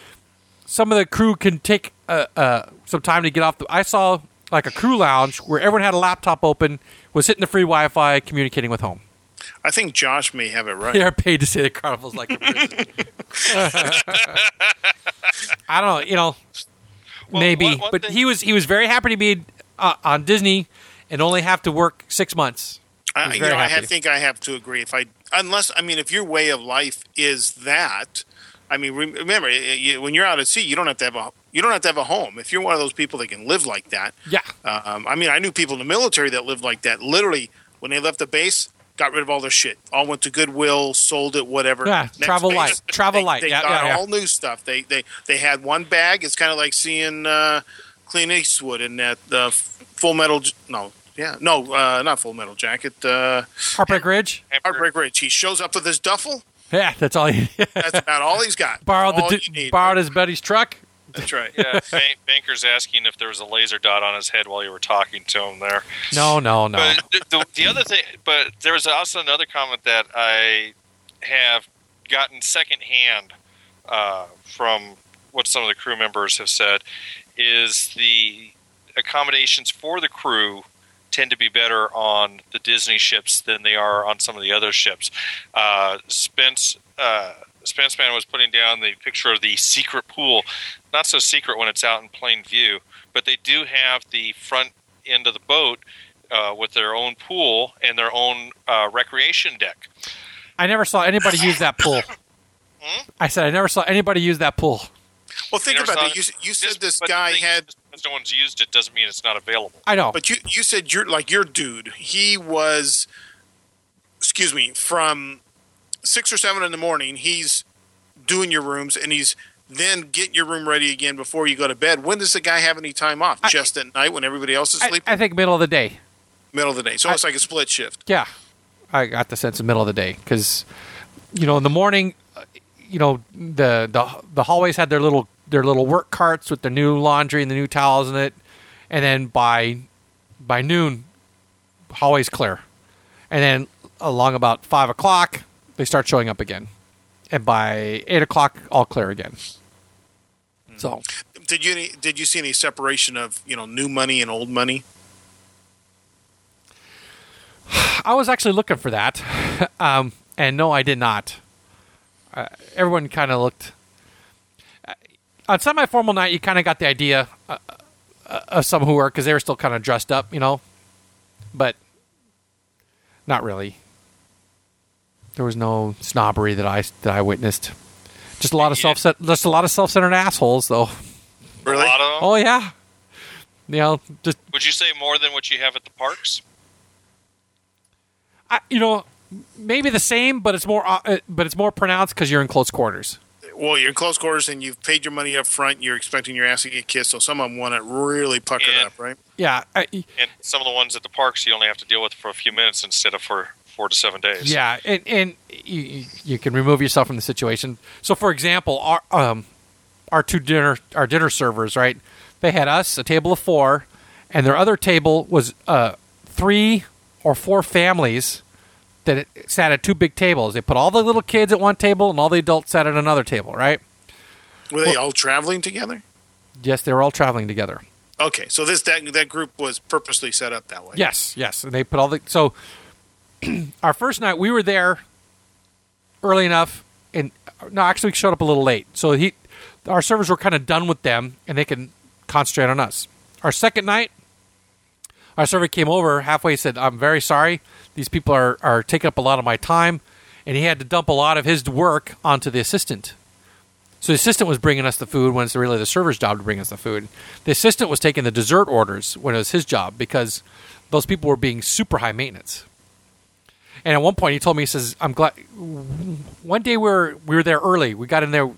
Speaker 1: Some of the crew can take uh, uh, some time to get off. The, I saw like a crew lounge where everyone had a laptop open, was hitting the free Wi-Fi, communicating with home.
Speaker 2: I think Josh may have it right.
Speaker 1: They are paid to say the carnival's like a prison. <laughs> I don't know, you know,
Speaker 3: Well,
Speaker 1: maybe,
Speaker 3: one- one
Speaker 1: but
Speaker 3: thing-
Speaker 1: he was he was very happy to be uh, on Disney and only have to work six months.
Speaker 2: I, you know, I have, think I have to agree. If I, unless I mean, if your way of life is that, I mean, remember you, when you're out at sea, you don't have to have a you don't have to have a home. If you're one of those people that can live like that,
Speaker 1: Yeah,
Speaker 2: um, I mean, I knew people in the military that lived like that. Literally, when they left the base, got rid of all their shit. All went to Goodwill, sold it, whatever.
Speaker 1: Yeah,
Speaker 2: Next
Speaker 1: travel
Speaker 2: base,
Speaker 1: light, travel
Speaker 2: they,
Speaker 1: light.
Speaker 2: They
Speaker 1: Yeah,
Speaker 2: got
Speaker 1: yeah, yeah.
Speaker 2: all new stuff. They they they had one bag. It's kind of like seeing uh, Clint Eastwood in that uh, Full Metal. No, yeah, no, uh, not Full Metal Jacket. Uh,
Speaker 1: Heartbreak Ridge.
Speaker 2: Heartbreak Ridge. He shows up with his duffel.
Speaker 1: Yeah, that's all. He
Speaker 2: That's about all he's got. <laughs>
Speaker 1: borrowed
Speaker 2: all
Speaker 1: the borrowed his buddy's truck.
Speaker 2: That's right.
Speaker 3: Yeah, <laughs> Banker's asking if there was a laser dot on his head while you were talking to him there.
Speaker 1: No, no, no.
Speaker 3: But the, the, the other thing, but there was also another comment that I have gotten secondhand uh, from what some of the crew members have said is the accommodations for the crew tend to be better on the Disney ships than they are on some of the other ships. Uh, Spence. Uh, Spence Man was putting down the picture of the secret pool. Not so secret when it's out in plain view, but they do have the front end of the boat uh, with their own pool and their own uh, recreation deck.
Speaker 1: I never saw anybody use that pool. <laughs>
Speaker 3: Hmm?
Speaker 1: I said I never saw anybody use that pool.
Speaker 2: Well, think
Speaker 3: You
Speaker 2: about
Speaker 3: saw
Speaker 2: it. You,
Speaker 3: it?
Speaker 2: you said this guy had
Speaker 3: is, no one's used it doesn't mean it's not available.
Speaker 1: I know.
Speaker 2: But you you said you're like your dude. He was, excuse me, from six or seven in the morning. He's doing your rooms, and he's then getting your room ready again before you go to bed. When does the guy have any time off?
Speaker 1: I-
Speaker 2: Just at night when everybody else is
Speaker 1: I,
Speaker 2: sleeping,
Speaker 1: I think middle of the day.
Speaker 2: middle of the day. So
Speaker 1: I-
Speaker 2: it's like a split shift.
Speaker 1: Yeah, I got the sense of middle of the day because, you know, in the morning, uh, you know, the the the hallways had their little their little work carts with the new laundry and the new towels in it, and then by by noon, hallways clear, and then along about five o'clock they start showing up again, and by eight o'clock all clear again. So
Speaker 2: Did you any, did you see any separation of you know new money and old money?
Speaker 1: I was actually looking for that, <laughs> um, and no, I did not. Uh, everyone kind of looked. Uh, on semi-formal night, you kind of got the idea uh, uh, of some who were because they were still kind of dressed up, you know, but not really. There was no snobbery that I that I witnessed. Just a lot of
Speaker 3: Yeah.
Speaker 1: self just a lot of self-centered assholes, though.
Speaker 2: Really?
Speaker 3: A lot of them.
Speaker 1: Oh yeah, you know, just
Speaker 3: Would you say more than what you have at the parks?
Speaker 1: I, you know, maybe the same, but it's more uh, uh, but it's more pronounced because you're in close quarters.
Speaker 2: Well, you're in close quarters and you've paid your money up front. You're expecting your ass to get kissed, so some of them want it really puckered
Speaker 3: Yeah.
Speaker 2: up, right?
Speaker 1: Yeah, I,
Speaker 3: And some of the ones at the parks you only have to deal with for a few minutes instead of for four to seven days.
Speaker 1: yeah, and and you, you- you can remove yourself from the situation. So, for example, our um, our two dinner our dinner servers, right? They had us a table of four, and their other table was uh, three or four families that sat at two big tables. They put all the little kids at one table, and all the adults sat at another table, right?
Speaker 2: Were they all traveling together?
Speaker 1: Yes, they were all traveling together.
Speaker 2: Okay, so this that that group was purposely set up that way.
Speaker 1: Yes, yes. And they put all the so <clears throat> our first night we were there early enough and no, actually we showed up a little late. So he our servers were kind of done with them and they can concentrate on us. Our second night our server came over halfway said, I'm very sorry. These people are, are taking up a lot of my time and he had to dump a lot of his work onto the assistant. So the assistant was bringing us the food when it's really the server's job to bring us the food. The assistant was taking the dessert orders when it was his job because those people were being super high maintenance. And at one point, he told me, he says, "I'm glad." One day we were we were there early. We got in there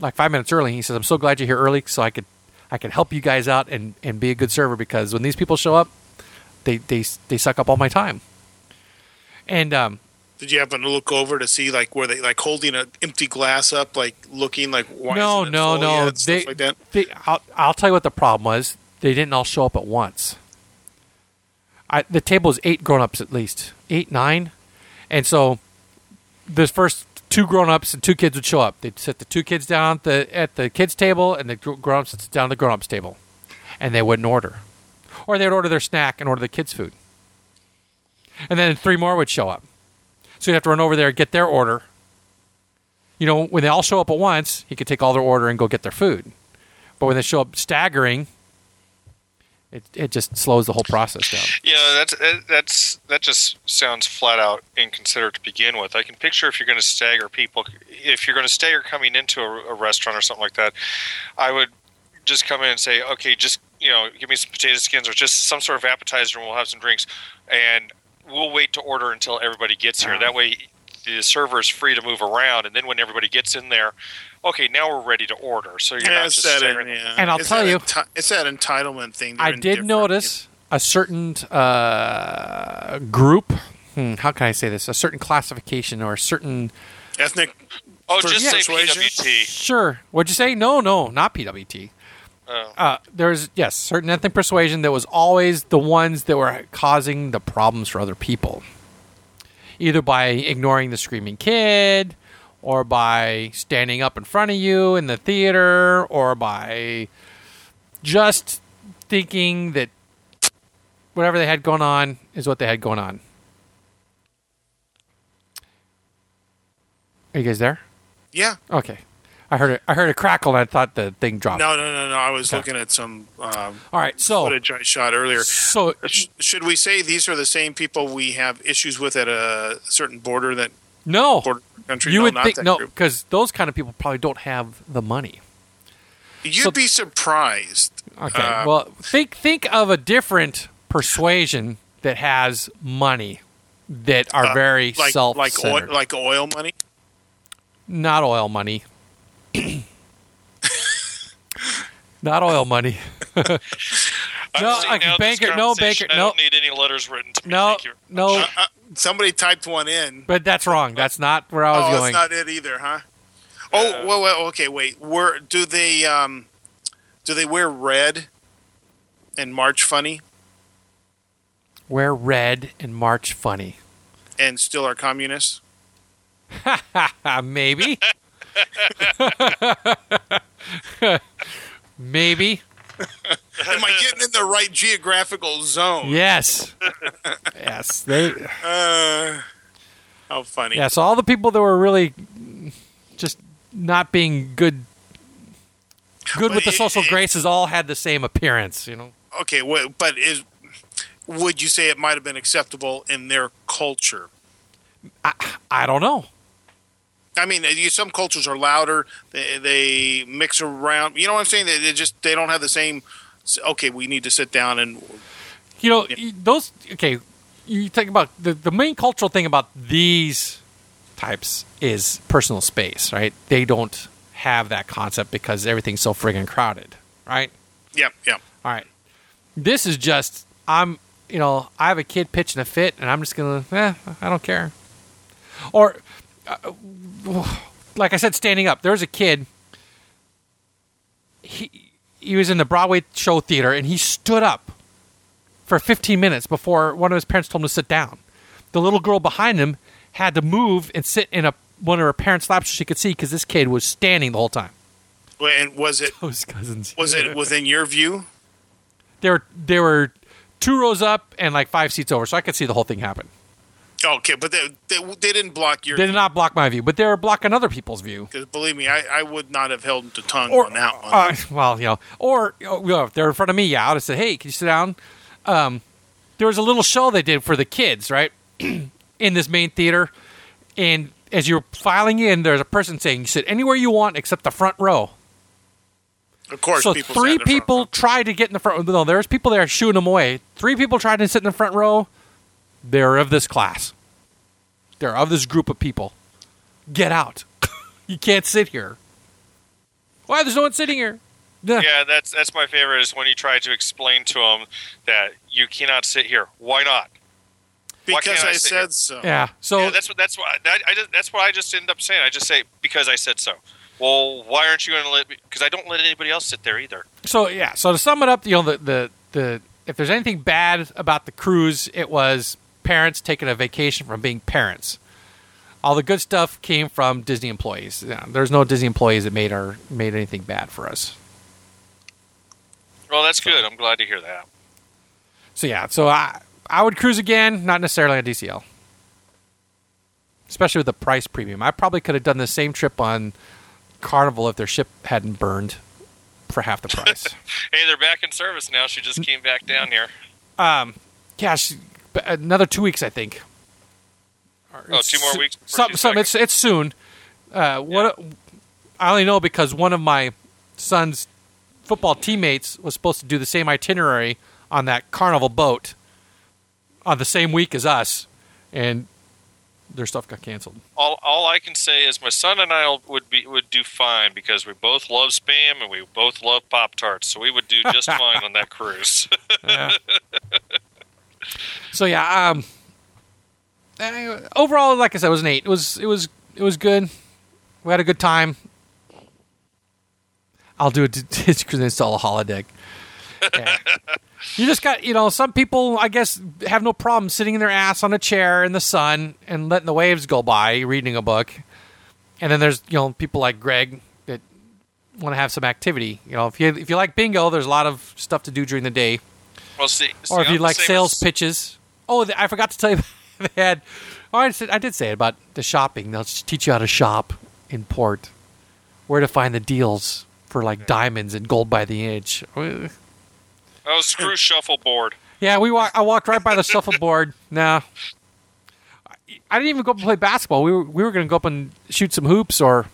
Speaker 1: like five minutes early. He says, "I'm so glad you're here early, so I could I could help you guys out and, and be a good server because when these people show up, they they they suck up all my time." And um,
Speaker 2: Did you happen to look over to see like were they like holding an empty glass up, like looking like why
Speaker 1: no, no, no. They,
Speaker 2: like that.
Speaker 1: they I'll, I'll tell you what the problem was. They didn't all show up at once. I, the table was eight grown-ups at least, eight, nine, and so the first two grown-ups and two kids would show up. They'd sit the two kids down at the at the kids' table, and the gr- grown-ups would sit down at the grown-ups' table, and they wouldn't order, or they'd order their snack and order the kids' food, and then three more would show up. So you'd have to run over there and get their order, you know, when they all show up at once, he could take all their order and go get their food. But when they show up staggering, it, it just slows the whole process down.
Speaker 3: Yeah, that's that- that's that just sounds flat out inconsiderate to begin with. I can picture if you're going to stagger people, if you're going to stagger coming into a, a restaurant or something like that, I would just come in and say, okay, just you know, give me some potato skins or just some sort of appetizer, and we'll have some drinks, and we'll wait to order until everybody gets here. Uh-huh. That way, the server is free to move around, and then when everybody gets in there, okay, now we're ready to order. So you're
Speaker 2: Yeah,
Speaker 3: not
Speaker 2: it's
Speaker 3: just
Speaker 2: that,
Speaker 3: staggering.
Speaker 2: yeah.
Speaker 1: And I'll
Speaker 2: It's
Speaker 1: tell you-
Speaker 2: enti- it's that entitlement thing.
Speaker 1: I did notice a certain uh, group. Hmm, how can I say this? A certain classification or a certain.
Speaker 2: ethnic.
Speaker 3: Oh,
Speaker 2: For
Speaker 3: just say
Speaker 2: persuasion?
Speaker 3: PWT.
Speaker 1: Sure. What'd you say? No, no, not PWT.
Speaker 3: Oh.
Speaker 1: Uh, there's yes, certain ethnic persuasion that was always the ones that were causing the problems for other people, either by ignoring the screaming kid, or by standing up in front of you in the theater, or by just thinking that whatever they had going on is what they had going on. Are you guys there?
Speaker 2: Yeah.
Speaker 1: Okay. I heard it. I heard a crackle, and I thought the thing dropped.
Speaker 2: No, no, no, no. I was
Speaker 1: Okay.
Speaker 2: looking at some um,
Speaker 1: All right. So,
Speaker 2: footage I shot earlier.
Speaker 1: so
Speaker 2: Sh- Should we say these are the same people we have issues with at a certain border that
Speaker 1: no,
Speaker 2: border country?
Speaker 1: you
Speaker 2: no,
Speaker 1: would
Speaker 2: not
Speaker 1: think no, because those kind of people probably don't have the money.
Speaker 2: You'd
Speaker 1: so-
Speaker 2: be surprised.
Speaker 1: Okay.
Speaker 2: Uh,
Speaker 1: well, think think of a different persuasion that has money that are
Speaker 2: uh,
Speaker 1: very
Speaker 2: like
Speaker 1: self
Speaker 2: like oil, like oil money.
Speaker 1: Not oil money. <coughs> Not oil money. <laughs>
Speaker 3: I'm
Speaker 1: No,
Speaker 3: seeing
Speaker 1: I can
Speaker 3: now
Speaker 1: bank it- no,
Speaker 3: conversation,
Speaker 1: bank it-
Speaker 3: I
Speaker 1: no.
Speaker 3: don't need any letters written to me.
Speaker 1: No,
Speaker 3: Thank you.
Speaker 1: no.
Speaker 2: Uh, uh, somebody typed one in.
Speaker 1: But that's wrong. That's not where I was
Speaker 2: oh,
Speaker 1: going.
Speaker 2: that's not it either, huh? Oh,
Speaker 3: Uh,
Speaker 2: well, well, okay, wait. Were do they um, do they wear red and march funny?
Speaker 1: wear red, and march funny.
Speaker 2: And still are communists. <laughs>
Speaker 1: Maybe. <laughs> <laughs> maybe.
Speaker 2: Am I getting in the right geographical zone?
Speaker 1: Yes. <laughs> yes. They.
Speaker 2: Uh, how funny.
Speaker 1: Yeah. So all the people that were really just not being good, good
Speaker 2: But
Speaker 1: with the
Speaker 2: it-
Speaker 1: social
Speaker 2: it-
Speaker 1: graces, all had the same appearance. You know.
Speaker 2: Okay, well, but is would you say it might have been acceptable in their culture?
Speaker 1: I don't know.
Speaker 2: I mean, some cultures are louder. They, they mix around. You know what I'm saying? They, they just they don't have the same. Okay, we need to sit down and
Speaker 1: You know, those okay. You think about the the main cultural thing about these types is personal space, right? They don't have that concept because everything's so friggin' crowded, right?
Speaker 2: yeah, yeah.
Speaker 1: All right. This is just I'm, you know, I have a kid pitching a fit, and I'm just gonna, eh, I don't care. Or, uh, <sighs> like I said, standing up. There's a kid. He he was in the Broadway show theater, and he stood up for 15 minutes before one of his parents told him to sit down. The little girl behind him had to move and sit in a one of her parents' laps so she could see because this kid was standing the whole time.
Speaker 2: And was it
Speaker 1: Those cousins.
Speaker 2: was it within your view?
Speaker 1: There were there were two rows up and like five seats over, so I could see the whole thing happen.
Speaker 2: Okay, but they they, they didn't block your.
Speaker 1: They did not block my view, but they were blocking other people's view.
Speaker 2: Because believe me, I, I would not have held the tongue
Speaker 1: Or
Speaker 2: on that one.
Speaker 1: uh, well, you know, or you know, if they're in front of me, yeah, I would have said, "Hey, can you sit down?" Um, there was a little show they did for the kids, right, <clears throat> in this main theater, and as you're filing in, there's a person saying, sit anywhere you want except the front row."
Speaker 2: of course,
Speaker 1: so
Speaker 2: people
Speaker 1: three
Speaker 2: sat in the front
Speaker 1: people tried to get in the front. No, there's people there shooing them away. Three people tried to sit in the front row. They're of this class. They're of this group of people. Get out. <laughs> you can't sit here. Why? There's no one sitting here. Yeah.
Speaker 3: Yeah, that's that's my favorite. Is when you try to explain to them that you cannot sit here. Why not?
Speaker 2: Because
Speaker 3: can't I
Speaker 2: I,
Speaker 3: sit here?
Speaker 2: said so.
Speaker 1: Yeah. So
Speaker 3: yeah, that's what that's what that, I just, that's what I just end up saying. I just say because I said so. Well, why aren't you going to let? Me? Because I don't let anybody else sit there either.
Speaker 1: so yeah. So to sum it up, you know, the the the if there's anything bad about the cruise, it was parents taking a vacation from being parents. All the good stuff came from Disney employees. Yeah, there's no Disney employees that made our made anything bad for us.
Speaker 3: Well, that's good. I'm glad to hear that.
Speaker 1: So yeah, so I I would cruise again, not necessarily on DCL, especially with the price premium. I probably could have done the same trip on Carnival if their ship hadn't burned for half the price. <laughs>
Speaker 3: Hey, they're back in service now. She just came back down here.
Speaker 1: um, yeah, she, another two weeks, I think. Or
Speaker 3: Oh,
Speaker 1: it's
Speaker 3: two more weeks before
Speaker 1: Some, some, it's it's soon. Uh, what I only know because one of my son's football teammates was supposed to do the same itinerary on that Carnival boat on the same week as us, and their stuff got canceled.
Speaker 3: All, all I can say is my son and I would be would do fine because we both love spam and we both love pop tarts, so we would do just <laughs> fine on that cruise.
Speaker 1: Yeah. <laughs> so yeah, um, overall, like I said, it was an eight. It was it was it was good. We had a good time. I'll do it to install a <laughs> holodeck. Yeah. <laughs> You just got, you know, some people, I guess, have no problem sitting in their ass on a chair in the sun and letting the waves go by, reading a book. And then there's, you know, people like Greg that want to have some activity. You know, if you if you like bingo, there's a lot of stuff to do during the day
Speaker 3: well, see, see,
Speaker 1: or if you like sales
Speaker 3: as-
Speaker 1: pitches. Oh, I forgot to tell you, <laughs> they had. Oh, I, said, I did say it about the shopping. They'll teach you how to shop in port, where to find the deals for like diamonds and gold by the inch.
Speaker 3: Oh, screw shuffleboard.
Speaker 1: Yeah, we walk, I walked right by the shuffleboard. <laughs> Nah, I didn't even go up and play basketball. We were we were going to go up and shoot some hoops or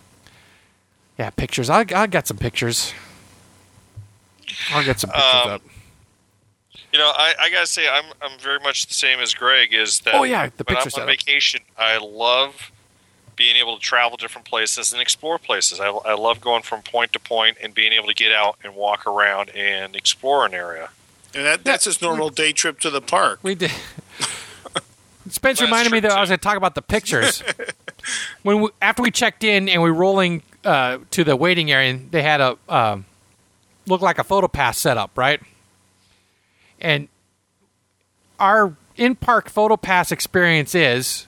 Speaker 1: yeah, pictures. I I got some pictures. I'll get some pictures
Speaker 3: Um,
Speaker 1: up.
Speaker 3: You know, I, I gotta say, I'm I'm very much the same as Greg. Is that
Speaker 1: Oh, yeah, the
Speaker 3: when I'm on
Speaker 1: setup.
Speaker 3: vacation, I love being able to travel different places and explore places. I, I love going from point to point and being able to get out and walk around and explore an area.
Speaker 2: And that, that's his normal day trip to the park.
Speaker 1: We did. <laughs> Spencer
Speaker 3: Last
Speaker 1: reminded me
Speaker 3: trip
Speaker 1: that I was going to talk about the pictures. <laughs> when we, after we checked in and we were rolling uh, to the waiting area, and they had a um, looked like a photo pass set up, right? And our in park photo pass experience is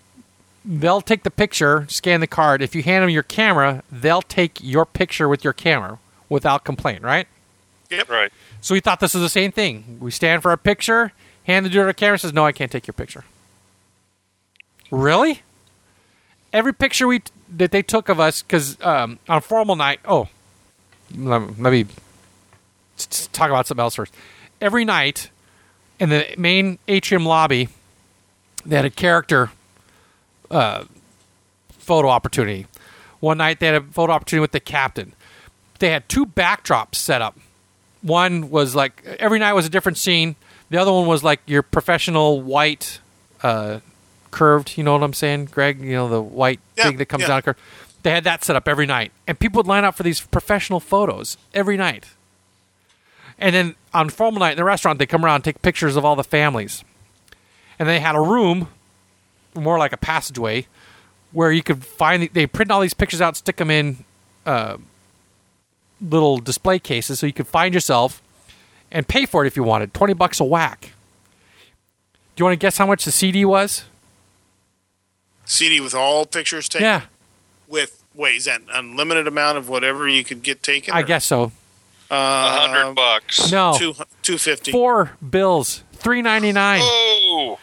Speaker 1: they'll take the picture, scan the card. If you hand them your camera, they'll take your picture with your camera without complaint, right?
Speaker 2: Yep.
Speaker 3: Right.
Speaker 1: So we thought this was the same thing. We stand for our picture, hand the dude our camera, says, "No, I can't take your picture." Really? Every picture we that they took of us, because um, on a formal night. Oh, let, let me s- s- talk about something else first. Every night in the main atrium lobby, they had a character uh, photo opportunity. One night they had a photo opportunity with the captain. They had two backdrops set up one was like every night was a different scene. The other one was like your professional white, uh, curved. You know what I'm saying, Greg? You know the white
Speaker 2: Yeah,
Speaker 1: thing that comes
Speaker 2: yeah.
Speaker 1: down. They had that set up every night, and people would line up for these professional photos every night. And then on formal night in the restaurant, they come around and take pictures of all the families. And they had a room, more like a passageway, where you could find. They print all these pictures out, stick them in uh, little display cases so you could find yourself and pay for it if you wanted. 20 bucks a whack. Do you want to guess how much the CD was?
Speaker 2: CD with all pictures taken.
Speaker 1: Yeah,
Speaker 2: With wait, is that unlimited amount of whatever you could get taken?
Speaker 1: I
Speaker 2: or-
Speaker 1: guess so.
Speaker 3: A
Speaker 2: Uh,
Speaker 3: hundred bucks.
Speaker 1: No.
Speaker 2: two two fifty.
Speaker 1: Four bills, 3.99.
Speaker 3: Oh.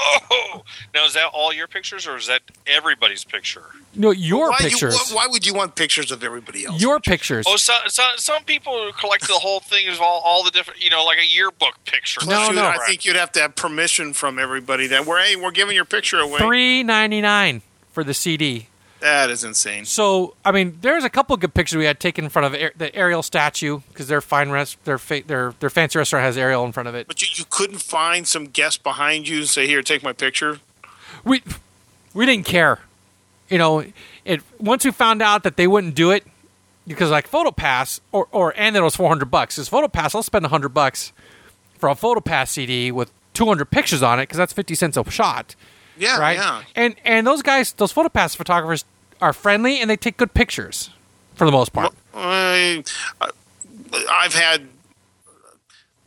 Speaker 3: Oh. Now is that all your pictures or is that everybody's picture?
Speaker 1: No, your
Speaker 2: why, you-
Speaker 1: pictures.
Speaker 2: why would you want pictures of everybody else?
Speaker 1: your pictures.
Speaker 3: Oh, so, so, some people collect the whole thing of all, all the different, you know, like a yearbook picture.
Speaker 1: No, no.
Speaker 2: I think you'd have to have permission from everybody that we're hey, we're giving your picture away.
Speaker 1: 3.99 for the CD.
Speaker 2: That is insane.
Speaker 1: So, I mean, there's a couple of good pictures we had taken in front of Ar- the Ariel statue because their fine rest, their fa- their their fancy restaurant has Ariel in front of it.
Speaker 2: But you, you couldn't find some guest behind you and say, "Here, take my picture."
Speaker 1: we we didn't care. You know, it once we found out that they wouldn't do it because like PhotoPass or or and that it was four hundred bucks. Because PhotoPass, I'll spend hundred bucks for a PhotoPass CD with two hundred pictures on it because that's fifty cents a shot,
Speaker 2: Yeah,
Speaker 1: right?
Speaker 2: yeah.
Speaker 1: And and those guys, those PhotoPass photographers are friendly and they take good pictures for the most part.
Speaker 2: I, I've had.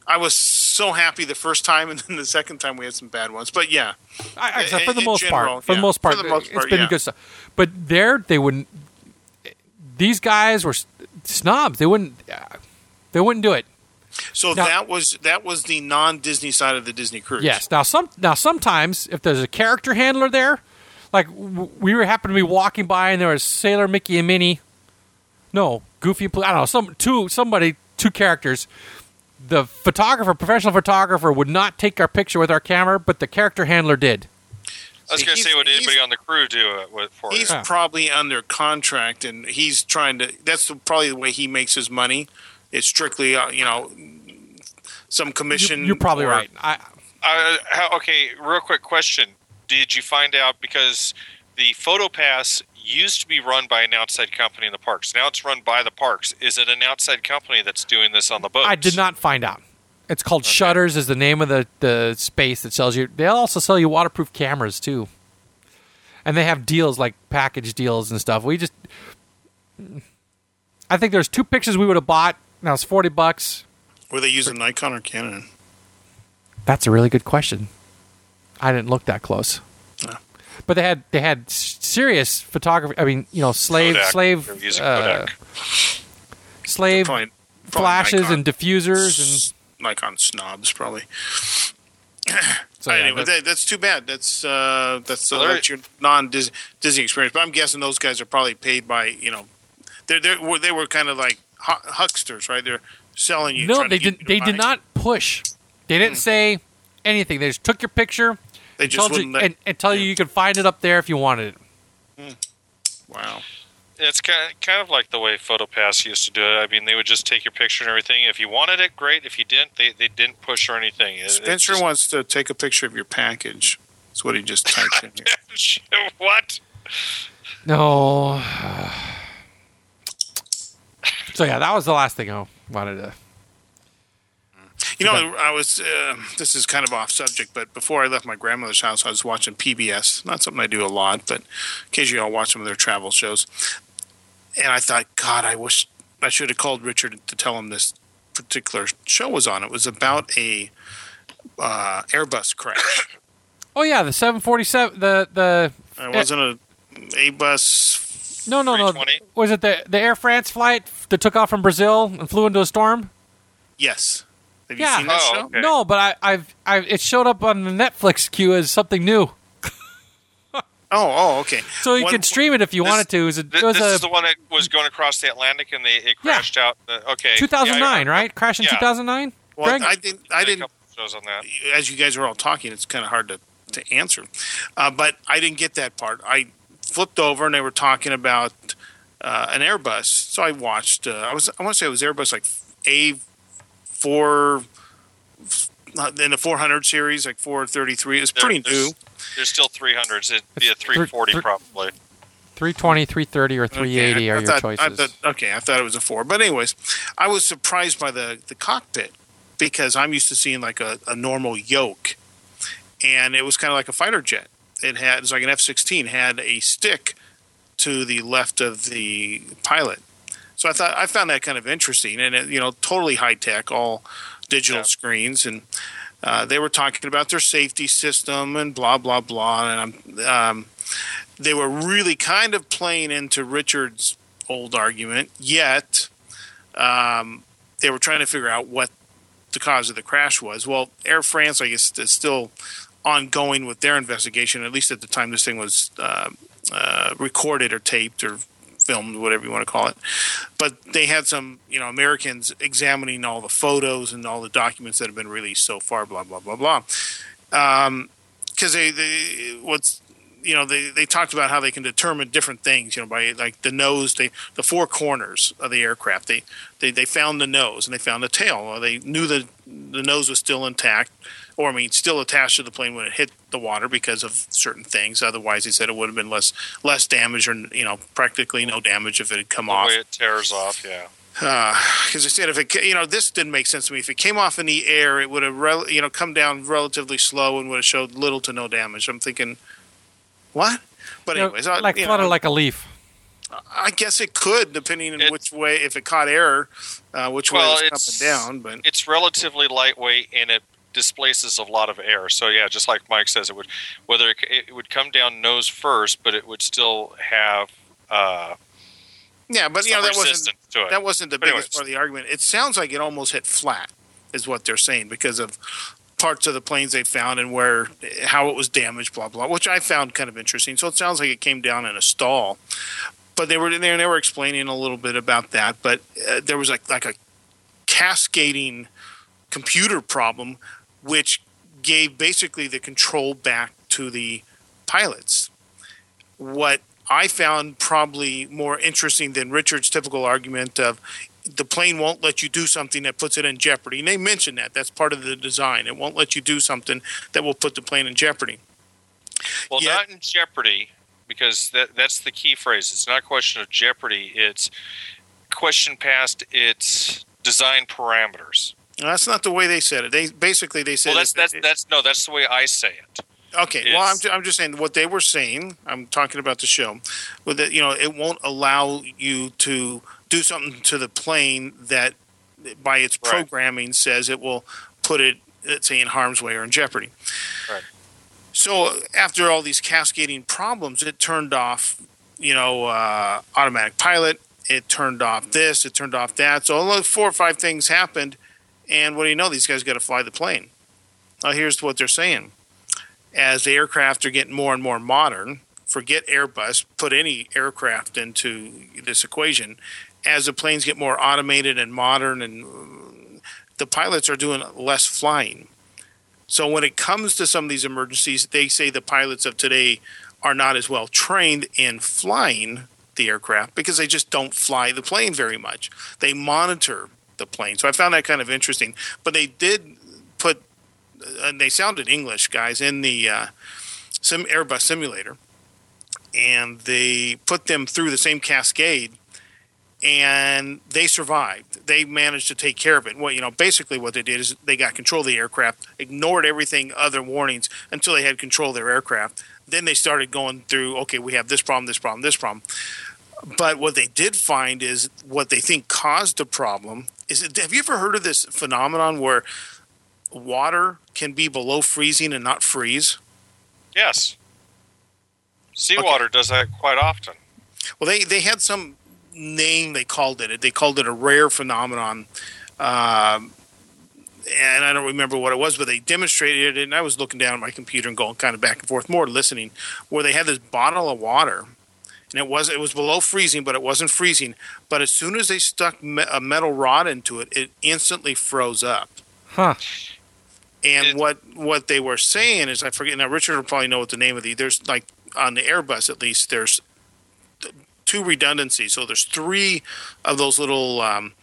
Speaker 2: I was so happy the first time, <laughs> and then the second time we had some bad ones. But yeah,
Speaker 1: I, I, for the most
Speaker 2: general,
Speaker 1: part, for the most part,
Speaker 2: For the most
Speaker 1: it's
Speaker 2: part,
Speaker 1: been
Speaker 2: yeah.
Speaker 1: good stuff. But there, they wouldn't. These guys were snobs. They wouldn't. They wouldn't do it.
Speaker 2: So
Speaker 1: Now-
Speaker 2: that was that was the non-Disney side of the Disney cruise.
Speaker 1: Yes. Now some. Now sometimes, if there's a character handler there, like we were happened to be walking by and there was Sailor Mickey and Minnie. No, Goofy. Pl- I don't know. Some two somebody two characters. The photographer, professional photographer, would not take our picture with our camera, but the character handler did.
Speaker 3: I was going to say,
Speaker 2: he's-
Speaker 3: would anybody on the crew do it with, for
Speaker 2: He's
Speaker 3: you?
Speaker 1: Yeah.
Speaker 2: probably under contract, and he's trying to. That's the, probably the way he makes his money. It's strictly, uh, you know, some commission.
Speaker 1: you're probably
Speaker 2: or-
Speaker 1: right. I,
Speaker 3: Uh, how, okay, real quick question. Did you find out because the PhotoPass used to be run by an outside company in the parks. Now it's run by the parks. Is it an outside company that's doing this on the boat?
Speaker 1: I did not find out. It's called Shutters. Is the name of the the space that sells you. They also sell you waterproof cameras too, and they have deals like package deals and stuff. We just, I think there's two pictures we would have bought. Now it's forty bucks.
Speaker 2: Were they using Nikon or Canon?
Speaker 1: That's a really good question. I didn't look that close.
Speaker 2: No.
Speaker 1: But they had they had serious photography. I mean, you know, slave
Speaker 3: Kodak.
Speaker 1: slave
Speaker 3: using
Speaker 1: uh,
Speaker 3: Kodak.
Speaker 1: slave
Speaker 2: Probably, probably
Speaker 1: flashes
Speaker 2: Nikon.
Speaker 1: and diffusers and
Speaker 2: Nikon snobs probably.
Speaker 1: so yeah,
Speaker 2: anyway,
Speaker 1: that-
Speaker 2: that, that's too bad. That's uh, that's, uh,
Speaker 3: Well,
Speaker 2: that's your non Disney experience. But I'm guessing those guys are probably paid by you know, they they were they were kind of like hu- hucksters, right? They're selling you.
Speaker 1: No, they did.
Speaker 2: you
Speaker 1: They
Speaker 2: buy.
Speaker 1: did not push. They didn't say anything. They just took your picture
Speaker 2: They just
Speaker 1: told you,
Speaker 2: let.
Speaker 1: and, and tell you you could find it up there if you wanted it.
Speaker 2: wow.
Speaker 3: It's kind of, kind of like the way PhotoPass used to do it. I mean, they would just take your picture and everything. If you wanted it, great. If you didn't, they, they didn't push or anything. It- it's
Speaker 2: Spencer
Speaker 3: just-
Speaker 2: wants to take a picture of your package. That's what he just typed in here.
Speaker 3: what?
Speaker 1: No. So yeah, that was the last thing I wanted to.
Speaker 2: You know, I was. Uh, this is kind of off subject, but before I left my grandmother's house, I was watching PBS. Not something I do a lot, but occasionally I'll watch some of their travel shows. And I thought, God, I wish I should have called Richard to tell him this particular show was on. It was about a uh, Airbus crash,
Speaker 1: Oh yeah, the 747. The the
Speaker 2: It wasn't a A bus.
Speaker 1: No no no. Was it the the Air France flight that took off from Brazil and flew into a storm?
Speaker 2: Yes. Have you
Speaker 1: Yeah.
Speaker 2: seen that
Speaker 3: Oh,
Speaker 2: show?
Speaker 3: okay.
Speaker 1: No, but I, I've, I've it showed up on the Netflix queue as something new, <laughs>
Speaker 2: Oh, oh, okay.
Speaker 1: so you
Speaker 2: One-
Speaker 1: could stream it if you
Speaker 3: This-
Speaker 1: wanted to. It was, it was
Speaker 3: this
Speaker 1: a
Speaker 3: is the one that was going across the Atlantic and they it
Speaker 1: Yeah.
Speaker 3: crashed out. The, okay,
Speaker 1: 2009,
Speaker 3: Yeah,
Speaker 1: right? Crash in
Speaker 3: yeah.
Speaker 1: 2009.
Speaker 2: Well, I didn't. I
Speaker 3: did a
Speaker 2: didn't.
Speaker 3: shows on that.
Speaker 2: As you guys were all talking, it's kind of hard to to answer. Uh, but I didn't get that part. I flipped over and they were talking about uh, an Airbus. So I watched. Uh, I was. I want to say it was Airbus like A four. In the 400 series, like 433, it was
Speaker 3: There-
Speaker 2: pretty
Speaker 3: there's,
Speaker 2: new.
Speaker 3: There's still 300s. It'd be a
Speaker 1: It's three-
Speaker 3: 340 probably.
Speaker 1: 320, 330, or 380
Speaker 2: Okay, I-
Speaker 1: are
Speaker 2: I
Speaker 1: your choices.
Speaker 2: I thought, okay, I thought it was a four, but anyways, I was surprised by the the cockpit because I'm used to seeing like a, a normal yoke, and it was kind of like a fighter jet. It had it was like an F-16 had a stick to the left of the pilot, so I thought I found that kind of interesting, and it, you know, totally high tech, all digital
Speaker 3: Yeah.
Speaker 2: screens, and uh, they were talking about their safety system and blah blah blah, and I'm. Um, they were really kind of playing into Richard's old argument, yet um, they were trying to figure out what the cause of the crash was. Well, Air France, I guess, is still ongoing with their investigation, at least at the time this thing was uh, uh, recorded or taped or filmed, whatever you want to call it. But they had some, you know, Americans examining all the photos and all the documents that have been released so far, blah, blah, blah, blah. Because they, they, what's, you know, they, they talked about how they can determine different things, you know, by like the nose, they, the four corners of the aircraft. They, they, they found the nose and they found the tail. They knew that the nose was still intact, or I mean, still attached to the plane when it hit the water because of certain things. Otherwise, he said it would have been less less damage, or you know, practically no damage if it had come
Speaker 3: The
Speaker 2: off.
Speaker 3: way it tears off, yeah.
Speaker 2: Because I said if it, you know, this didn't make sense to me. If it came off in the air, it would have, rel- you know, come down relatively slow and would have showed little to no damage. I'm thinking, what? But
Speaker 1: You know,
Speaker 2: anyways, I-
Speaker 1: like
Speaker 2: you
Speaker 1: flutter
Speaker 2: know,
Speaker 1: like a leaf.
Speaker 2: I guess it could, depending on
Speaker 3: It-
Speaker 2: which way, if it caught air, uh, which
Speaker 3: Well,
Speaker 2: way it
Speaker 3: it's-
Speaker 2: was coming down. But
Speaker 3: It's relatively lightweight and it displaces a lot of air. So yeah, just like Mike says, it would whether it, it would come down nose first, but it would still have uh,
Speaker 2: yeah, but you know that wasn't
Speaker 3: resistance to it.
Speaker 2: that wasn't the
Speaker 3: But
Speaker 2: biggest
Speaker 3: anyways.
Speaker 2: part of the argument. It sounds like it almost hit flat, is what they're saying, because of parts of the planes they found and where how it was damaged, blah blah, which I found kind of interesting. So it sounds like it came down in a stall, but they were there. They were explaining a little bit about that, but uh, there was like like a cascading computer problem, which gave basically the control back to the pilots. What I found probably more interesting than Richard's typical argument of the plane won't let you do something that puts it in jeopardy. And they mentioned that. That's part of the design. It won't let you do something that will put the plane in jeopardy.
Speaker 3: well,
Speaker 2: yeah.
Speaker 3: not in jeopardy because that that's the key phrase. It's not a question of jeopardy. It's question past its design parameters.
Speaker 2: And that's not the way they said it. They basically they said
Speaker 3: Well, that's that's
Speaker 2: it-
Speaker 3: that's no, that's the way I say it.
Speaker 2: Okay, well, I'm, I'm just saying what they were saying. I'm talking about the show. With that, you know, it won't allow you to do something to the plane that, by its
Speaker 3: Right.
Speaker 2: programming, says it will put it, let's say, in harm's way or in jeopardy.
Speaker 3: Right.
Speaker 2: So after all these cascading problems, it turned off, you know, uh, automatic pilot. It turned off this. It turned off that. So like four or five things happened, and what do you know? These guys got to fly the plane. Now here's what they're saying as the aircraft are getting more and more modern, forget Airbus, put any aircraft into this equation. As the planes get more automated and modern, and uh, the pilots are doing less flying. So when it comes to some of these emergencies, they say the pilots of today are not as well trained in flying the aircraft because they just don't fly the plane very much. They monitor the plane. So I found that kind of interesting. But they did put and they sounded English guys in the uh, sim Airbus simulator, and they put them through the same cascade, and they survived. They managed to take care of it. Well, you know, basically what they did is they got control of the aircraft, ignored everything other warnings until they had control of their aircraft. Then they started going through. Okay, we have this problem, this problem, this problem. But what they did find is what they think caused the problem is. It, have you ever heard of this phenomenon where water can be below freezing and not freeze.
Speaker 3: Yes. Seawater does that quite often.
Speaker 2: Well, they they had some name they called it. They called it a rare phenomenon. Um, and I don't remember what it was, but they demonstrated it. And I was looking down at my computer and going kind of back and forth, more listening, where they had this bottle of water, and it was it was below freezing, but it wasn't freezing. But as soon as they stuck me- a metal rod into it, it instantly froze up.
Speaker 1: Huh.
Speaker 2: And
Speaker 3: It-
Speaker 2: what what they were saying is, I forget now. Richard will probably know what the name of the. There's like on the Airbus at least. There's th- two redundancies. So there's three of those little um,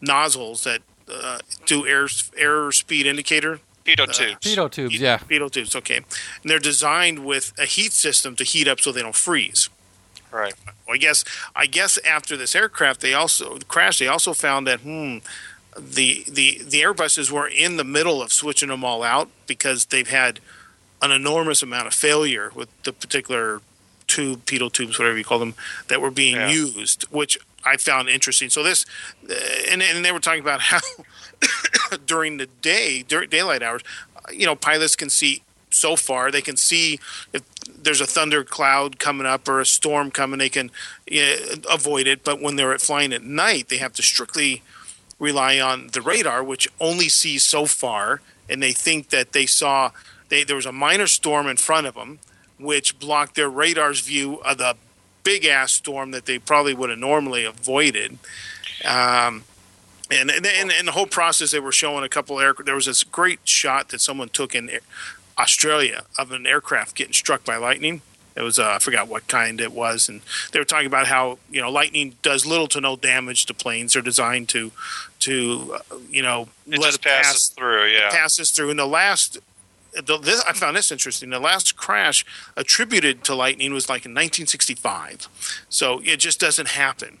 Speaker 2: nozzles that uh, do air air speed indicator.
Speaker 3: Pitot
Speaker 2: Uh,
Speaker 3: tubes.
Speaker 1: Pitot tubes, yeah.
Speaker 2: Pitot tubes. Okay, and they're designed with a heat system to heat up so they don't freeze.
Speaker 3: Right.
Speaker 2: Well, I guess I guess after this aircraft, they also crashed. They also found that hmm, the the the Airbuses were in the middle of switching them all out because they've had an enormous amount of failure with the particular tube, pedal tubes, whatever you call them, that were being
Speaker 3: Yeah.
Speaker 2: used, which I found interesting. So this, uh, and and they were talking about how <coughs> during the day, during daylight hours, uh, you know, pilots can see so far. They can see if there's a thunder cloud coming up or a storm coming, they can uh, avoid it. But when they're flying at night, they have to strictly rely on the radar, which only sees so far, and they think that they saw they, there was a minor storm in front of them, which blocked their radar's view of the big ass storm that they probably would have normally avoided. Um, and and, and and the whole process, they were showing a couple air. There was this great shot that someone took in Australia of an aircraft getting struck by lightning. It was uh, I forgot what kind it was, and they were talking about how you know lightning does little to no damage to planes. They're designed to to uh, you know
Speaker 3: It
Speaker 2: let
Speaker 3: just
Speaker 2: it pass
Speaker 3: passes through. Yeah.
Speaker 2: passes through. And the last, the, this, I found this interesting. The last crash attributed to lightning was like in 1965, so it just doesn't happen.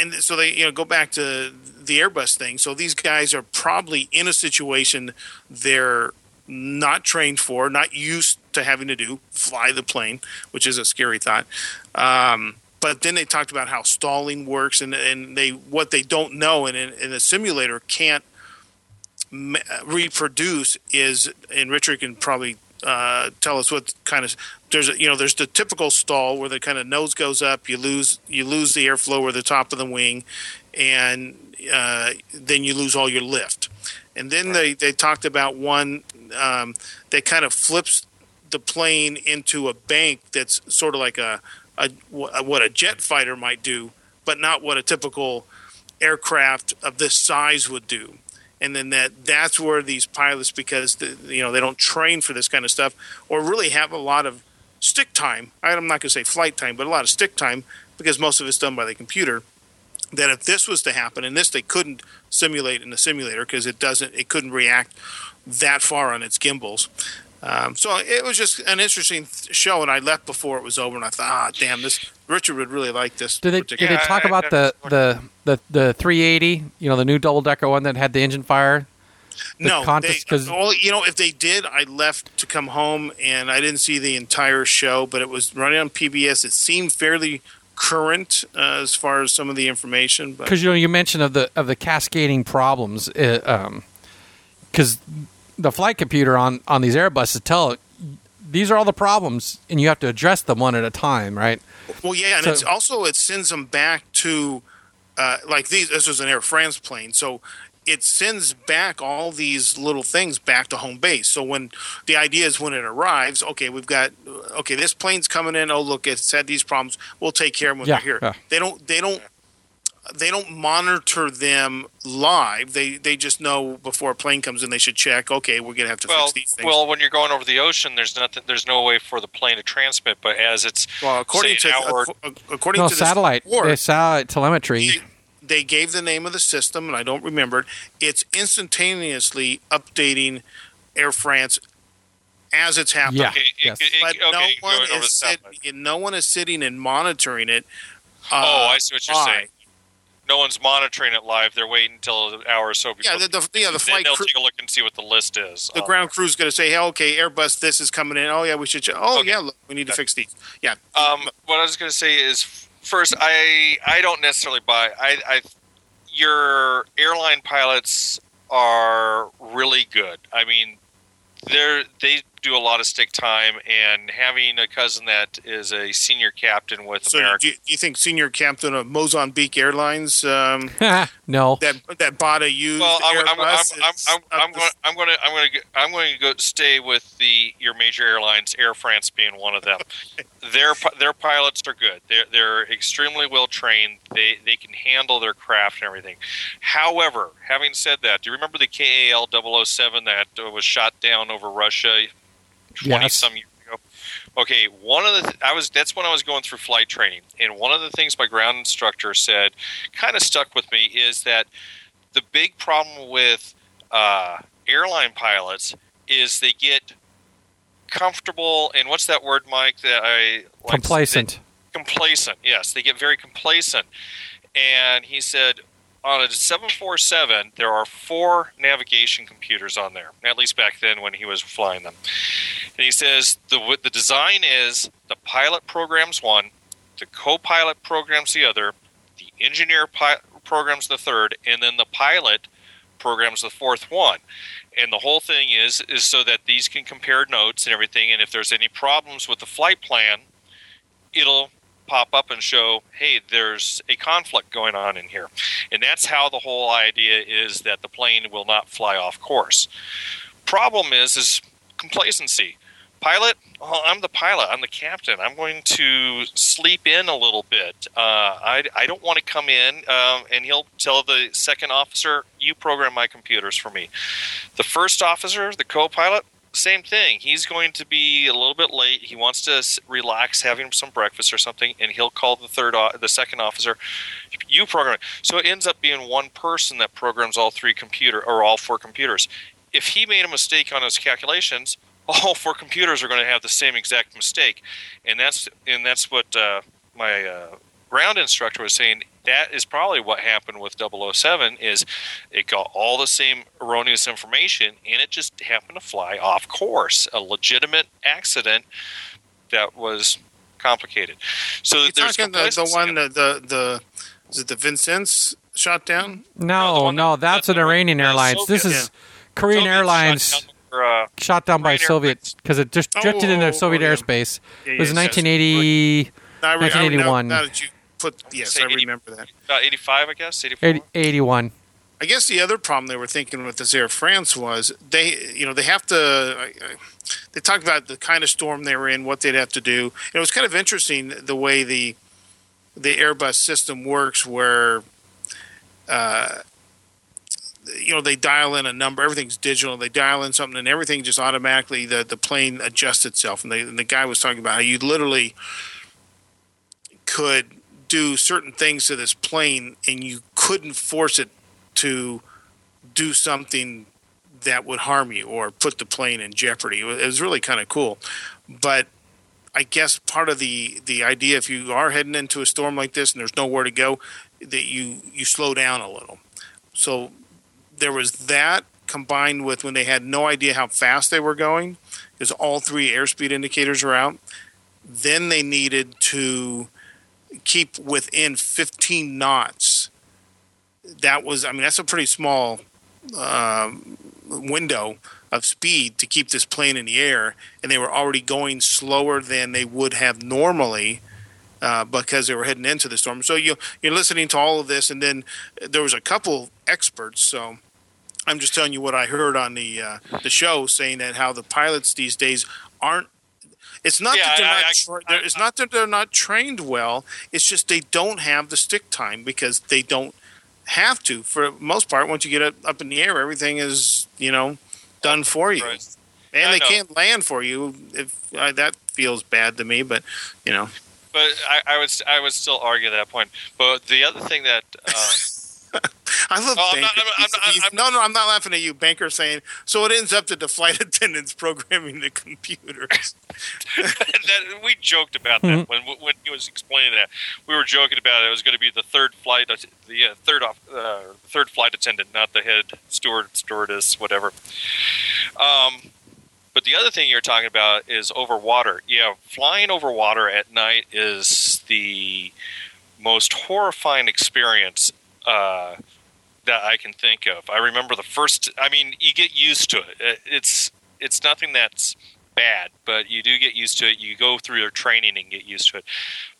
Speaker 2: And so they, you know, go back to the Airbus thing. So these guys are probably in a situation they're not trained for, not used to having to do, fly the plane, which is a scary thought. Um, but then they talked about how stalling works, and, and they what they don't know, and in, in a simulator can't m- reproduce is, and Richard can probably uh, tell us what kind of there's you know there's the typical stall where the kind of nose goes up, you lose you lose the airflow or the top of the wing, and uh, then you lose all your lift. And then they, they talked about one um, that kind of flips the plane into a bank that's sort of like a, a what a jet fighter might do, but not what a typical aircraft of this size would do. And then that that's where these pilots because the, you know they don't train for this kind of stuff or really have a lot of stick time. I'm not going to say flight time but a lot of stick time because most of it's done by the computer that if this was to happen and this they couldn't simulate in the simulator because it doesn't it couldn't react that far on its gimbals um, so it was just an interesting show and i left before it was over and i thought ah damn this richard would really like this
Speaker 1: Did they did they talk
Speaker 3: I-
Speaker 1: about the, the the the 380? You know, the new double decker one that had the engine fire. the
Speaker 2: no,
Speaker 1: contest-
Speaker 2: they,
Speaker 1: 'cause-
Speaker 2: well, you know, if they did, I left to come home and I didn't see the entire show, but it was running on PBS. It seemed fairly current uh, as far as some of the information,
Speaker 1: because you know you mentioned of the of the cascading problems because the flight computer on on these Airbuses tell these are all the problems and you have to address them one at a time right
Speaker 2: well, yeah, and
Speaker 1: So-
Speaker 2: it's also it sends them back to uh, like these. This was an Air France plane, so it sends back all these little things back to home base. So when the idea is when it arrives, okay, we've got okay, this plane's coming in. Oh, look, it's had these problems. We'll take care of them when
Speaker 1: Yeah,
Speaker 2: they're here.
Speaker 1: yeah.
Speaker 2: They don't. They don't. They don't monitor them live. They they just know before a plane comes in, they should check. Okay, we're gonna have to
Speaker 3: Well,
Speaker 2: fix these things.
Speaker 3: well, when you're going over the ocean, there's nothing. There's no way for the plane to transmit. But as it's
Speaker 2: Well, according
Speaker 3: say,
Speaker 2: to
Speaker 3: an hour-
Speaker 2: ac- according
Speaker 1: no
Speaker 2: to this
Speaker 1: satellite
Speaker 2: report,
Speaker 1: the satellite telemetry
Speaker 2: they, they gave the name of the system, and I don't remember it. It's instantaneously updating Air France as it's happening.
Speaker 1: Yeah.
Speaker 3: okay, it-
Speaker 1: Yes.
Speaker 3: it-
Speaker 2: But
Speaker 3: okay,
Speaker 2: no one is sit, no one is sitting and monitoring it.
Speaker 3: Oh,
Speaker 2: uh,
Speaker 3: I see what you're
Speaker 2: live.
Speaker 3: saying. No one's monitoring it live. They're waiting until an hour or so before.
Speaker 2: Yeah, the, the, yeah, the
Speaker 3: then
Speaker 2: flight
Speaker 3: they'll
Speaker 2: crew,
Speaker 3: take a look and see what the list is.
Speaker 2: the
Speaker 3: Oh.
Speaker 2: ground crew's going to say, "Hey, okay, Airbus, this is coming in. Oh yeah, we should. Ch- oh
Speaker 3: Okay.
Speaker 2: yeah, look, we need to fix these. Yeah,
Speaker 3: Um, what I was going to say is, first, I I don't necessarily buy. I, I your airline pilots are really good. I mean, they're they do a lot of stick time, and having a cousin that is a senior captain with
Speaker 2: So
Speaker 3: American.
Speaker 2: do you, do you think senior captain of Mozambique Airlines um, <laughs>
Speaker 1: no.
Speaker 2: that that bought a used
Speaker 3: Well, I'm, I'm, I'm, I'm, I'm, I'm,
Speaker 2: to-
Speaker 3: going, I'm going to I'm going to I'm going to go stay with the your major airlines, Air France being one of them. <laughs> their their pilots are good. They're they're extremely well trained. They they can handle their craft and everything. However, having said that, do you remember the KAL 007 that uh, was shot down over Russia twenty
Speaker 1: Yes.
Speaker 3: some years ago? Okay, one of the th- I was that's when I was going through flight training, and one of the things my ground instructor said kind of stuck with me is that the big problem with uh, airline pilots is they get comfortable and what's that word, Mike? That I like
Speaker 1: Complacent.
Speaker 3: complacent. Yes, they get very complacent. And he said on a 747 there are four navigation computers on there. At least back then when he was flying them. And he says the the design is the pilot programs one, the co-pilot programs the other, the engineer pi- programs the third, and then the pilot programs the fourth one. And the whole thing is is so that these can compare notes and everything. And if there's any problems with the flight plan, it'll pop up and show, hey, there's a conflict going on in here. And that's how the whole idea is that the plane will not fly off course. Problem is is complacency. Pilot, I'm the pilot. I'm the captain. I'm going to sleep in a little bit. Uh, I, I don't want to come in, um, and he'll tell the second officer, "You program my computers for me." The first officer, the co-pilot, same thing. He's going to be a little bit late. He wants to relax, having some breakfast or something, and he'll call the third, the second officer. You program it. So it ends up being one person that programs all three computer or all four computers. If he made a mistake on his calculations, <laughs> all four computers are going to have the same exact mistake, and that's and that's what uh, my uh, ground instructor was saying. That is probably what happened with 007 is it got all the same erroneous information and it just happened to fly off course a legitimate accident that was complicated so
Speaker 2: you
Speaker 3: there's
Speaker 2: talking the, the one
Speaker 3: in
Speaker 2: the, the the is it the Vincennes shot down?
Speaker 3: No,
Speaker 1: No, no,
Speaker 3: that-
Speaker 1: that's an Iranian
Speaker 3: the
Speaker 1: Airlines. This
Speaker 3: Soviet-
Speaker 1: is Korean
Speaker 3: Soviets
Speaker 1: Airlines
Speaker 3: shot down for, uh,
Speaker 1: shot down by
Speaker 3: Korean
Speaker 1: Soviet because it just
Speaker 2: Oh,
Speaker 1: drifted
Speaker 2: oh,
Speaker 1: into
Speaker 2: oh,
Speaker 1: Soviet
Speaker 2: yeah.
Speaker 1: airspace.
Speaker 2: Yeah,
Speaker 1: It was
Speaker 2: yes.
Speaker 1: 1980,
Speaker 2: I,
Speaker 1: 1981.
Speaker 2: now, now that you put yes,
Speaker 3: Say
Speaker 2: I
Speaker 3: 80.
Speaker 2: remember that.
Speaker 3: about 85 i guess 84
Speaker 1: 80 81.
Speaker 2: I guess the other problem they were thinking with this Air France was they, you know, they have to. I, I, they talked about the kind of storm they were in, what they'd have to do. And It was kind of interesting the way the the Airbus system works, where, uh, you know, they dial in a number. Everything's digital. They dial in something, and everything just automatically the the plane adjusts itself. And, they, and the guy was talking about how you literally could do certain things to this plane and you couldn't force it to do something that would harm you or put the plane in jeopardy. It was, really kind of cool. But I guess part of the, the idea, if you are heading into a storm like this and there's nowhere to go, that you, you slow down a little. So there was that combined with when they had no idea how fast they were going, because all three airspeed indicators were out. Then they needed to keep within 15 knots. That was, I mean, that's a pretty small um, window of speed to keep this plane in the air, and they were already going slower than they would have normally. Uh, because they were heading into the storm, so you you're listening to all of this, and then there was a couple experts. So I'm just telling you what I heard on the uh, the show, saying that how the pilots these days aren't. It's not
Speaker 3: Yeah,
Speaker 2: that they're
Speaker 3: I-
Speaker 2: not. Tra-
Speaker 3: I-
Speaker 2: it's not that they're not trained well. It's just they don't have the stick time because they don't have to. For the most part, once you get up, in the air, everything is you know done for you,
Speaker 3: Right.
Speaker 2: and they
Speaker 3: know.
Speaker 2: can't land for you. If uh, that feels bad to me, but you know.
Speaker 3: but I, I would I would still argue that point. But the other thing that um, <laughs> <laughs>
Speaker 2: I love
Speaker 3: Oh, I'm not-
Speaker 2: Banker.
Speaker 3: I'm- I'm
Speaker 2: He's-
Speaker 3: not- I'm
Speaker 2: no, no, I'm not laughing at you. Banker saying so. It ends up to the flight <laughs> attendants programming the computers. <laughs>
Speaker 3: that we joked about that
Speaker 1: Mhm.
Speaker 3: when when he was explaining that. We were joking about it. It was going to be the third flight, the uh, third off, uh, third flight attendant, not the head steward, stewardess, whatever. Um, but the other thing you're talking about is over water. Yeah, flying over water at night is the most horrifying experience uh, that I can think of. I remember the first. I mean, you get used to it. It- It's it's nothing that's bad, but you do get used to it. You go through your training and get used to it.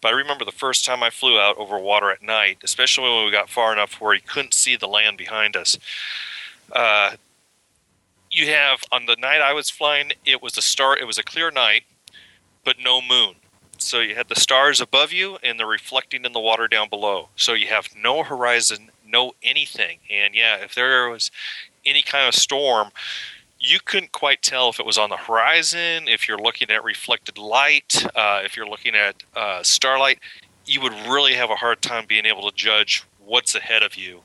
Speaker 3: But I remember the first time I flew out over water at night, especially when we got far enough where you couldn't see the land behind us. Uh, you have on the night I was flying, it was a star. It was a clear night, but no moon. So you had the stars above you and they're reflecting in the water down below. So you have no horizon, no anything. And yeah, if there was any kind of storm, you couldn't quite tell if it was on the horizon, if you're looking at reflected light, uh, if you're looking at uh, starlight, you would really have a hard time being able to judge what's ahead of you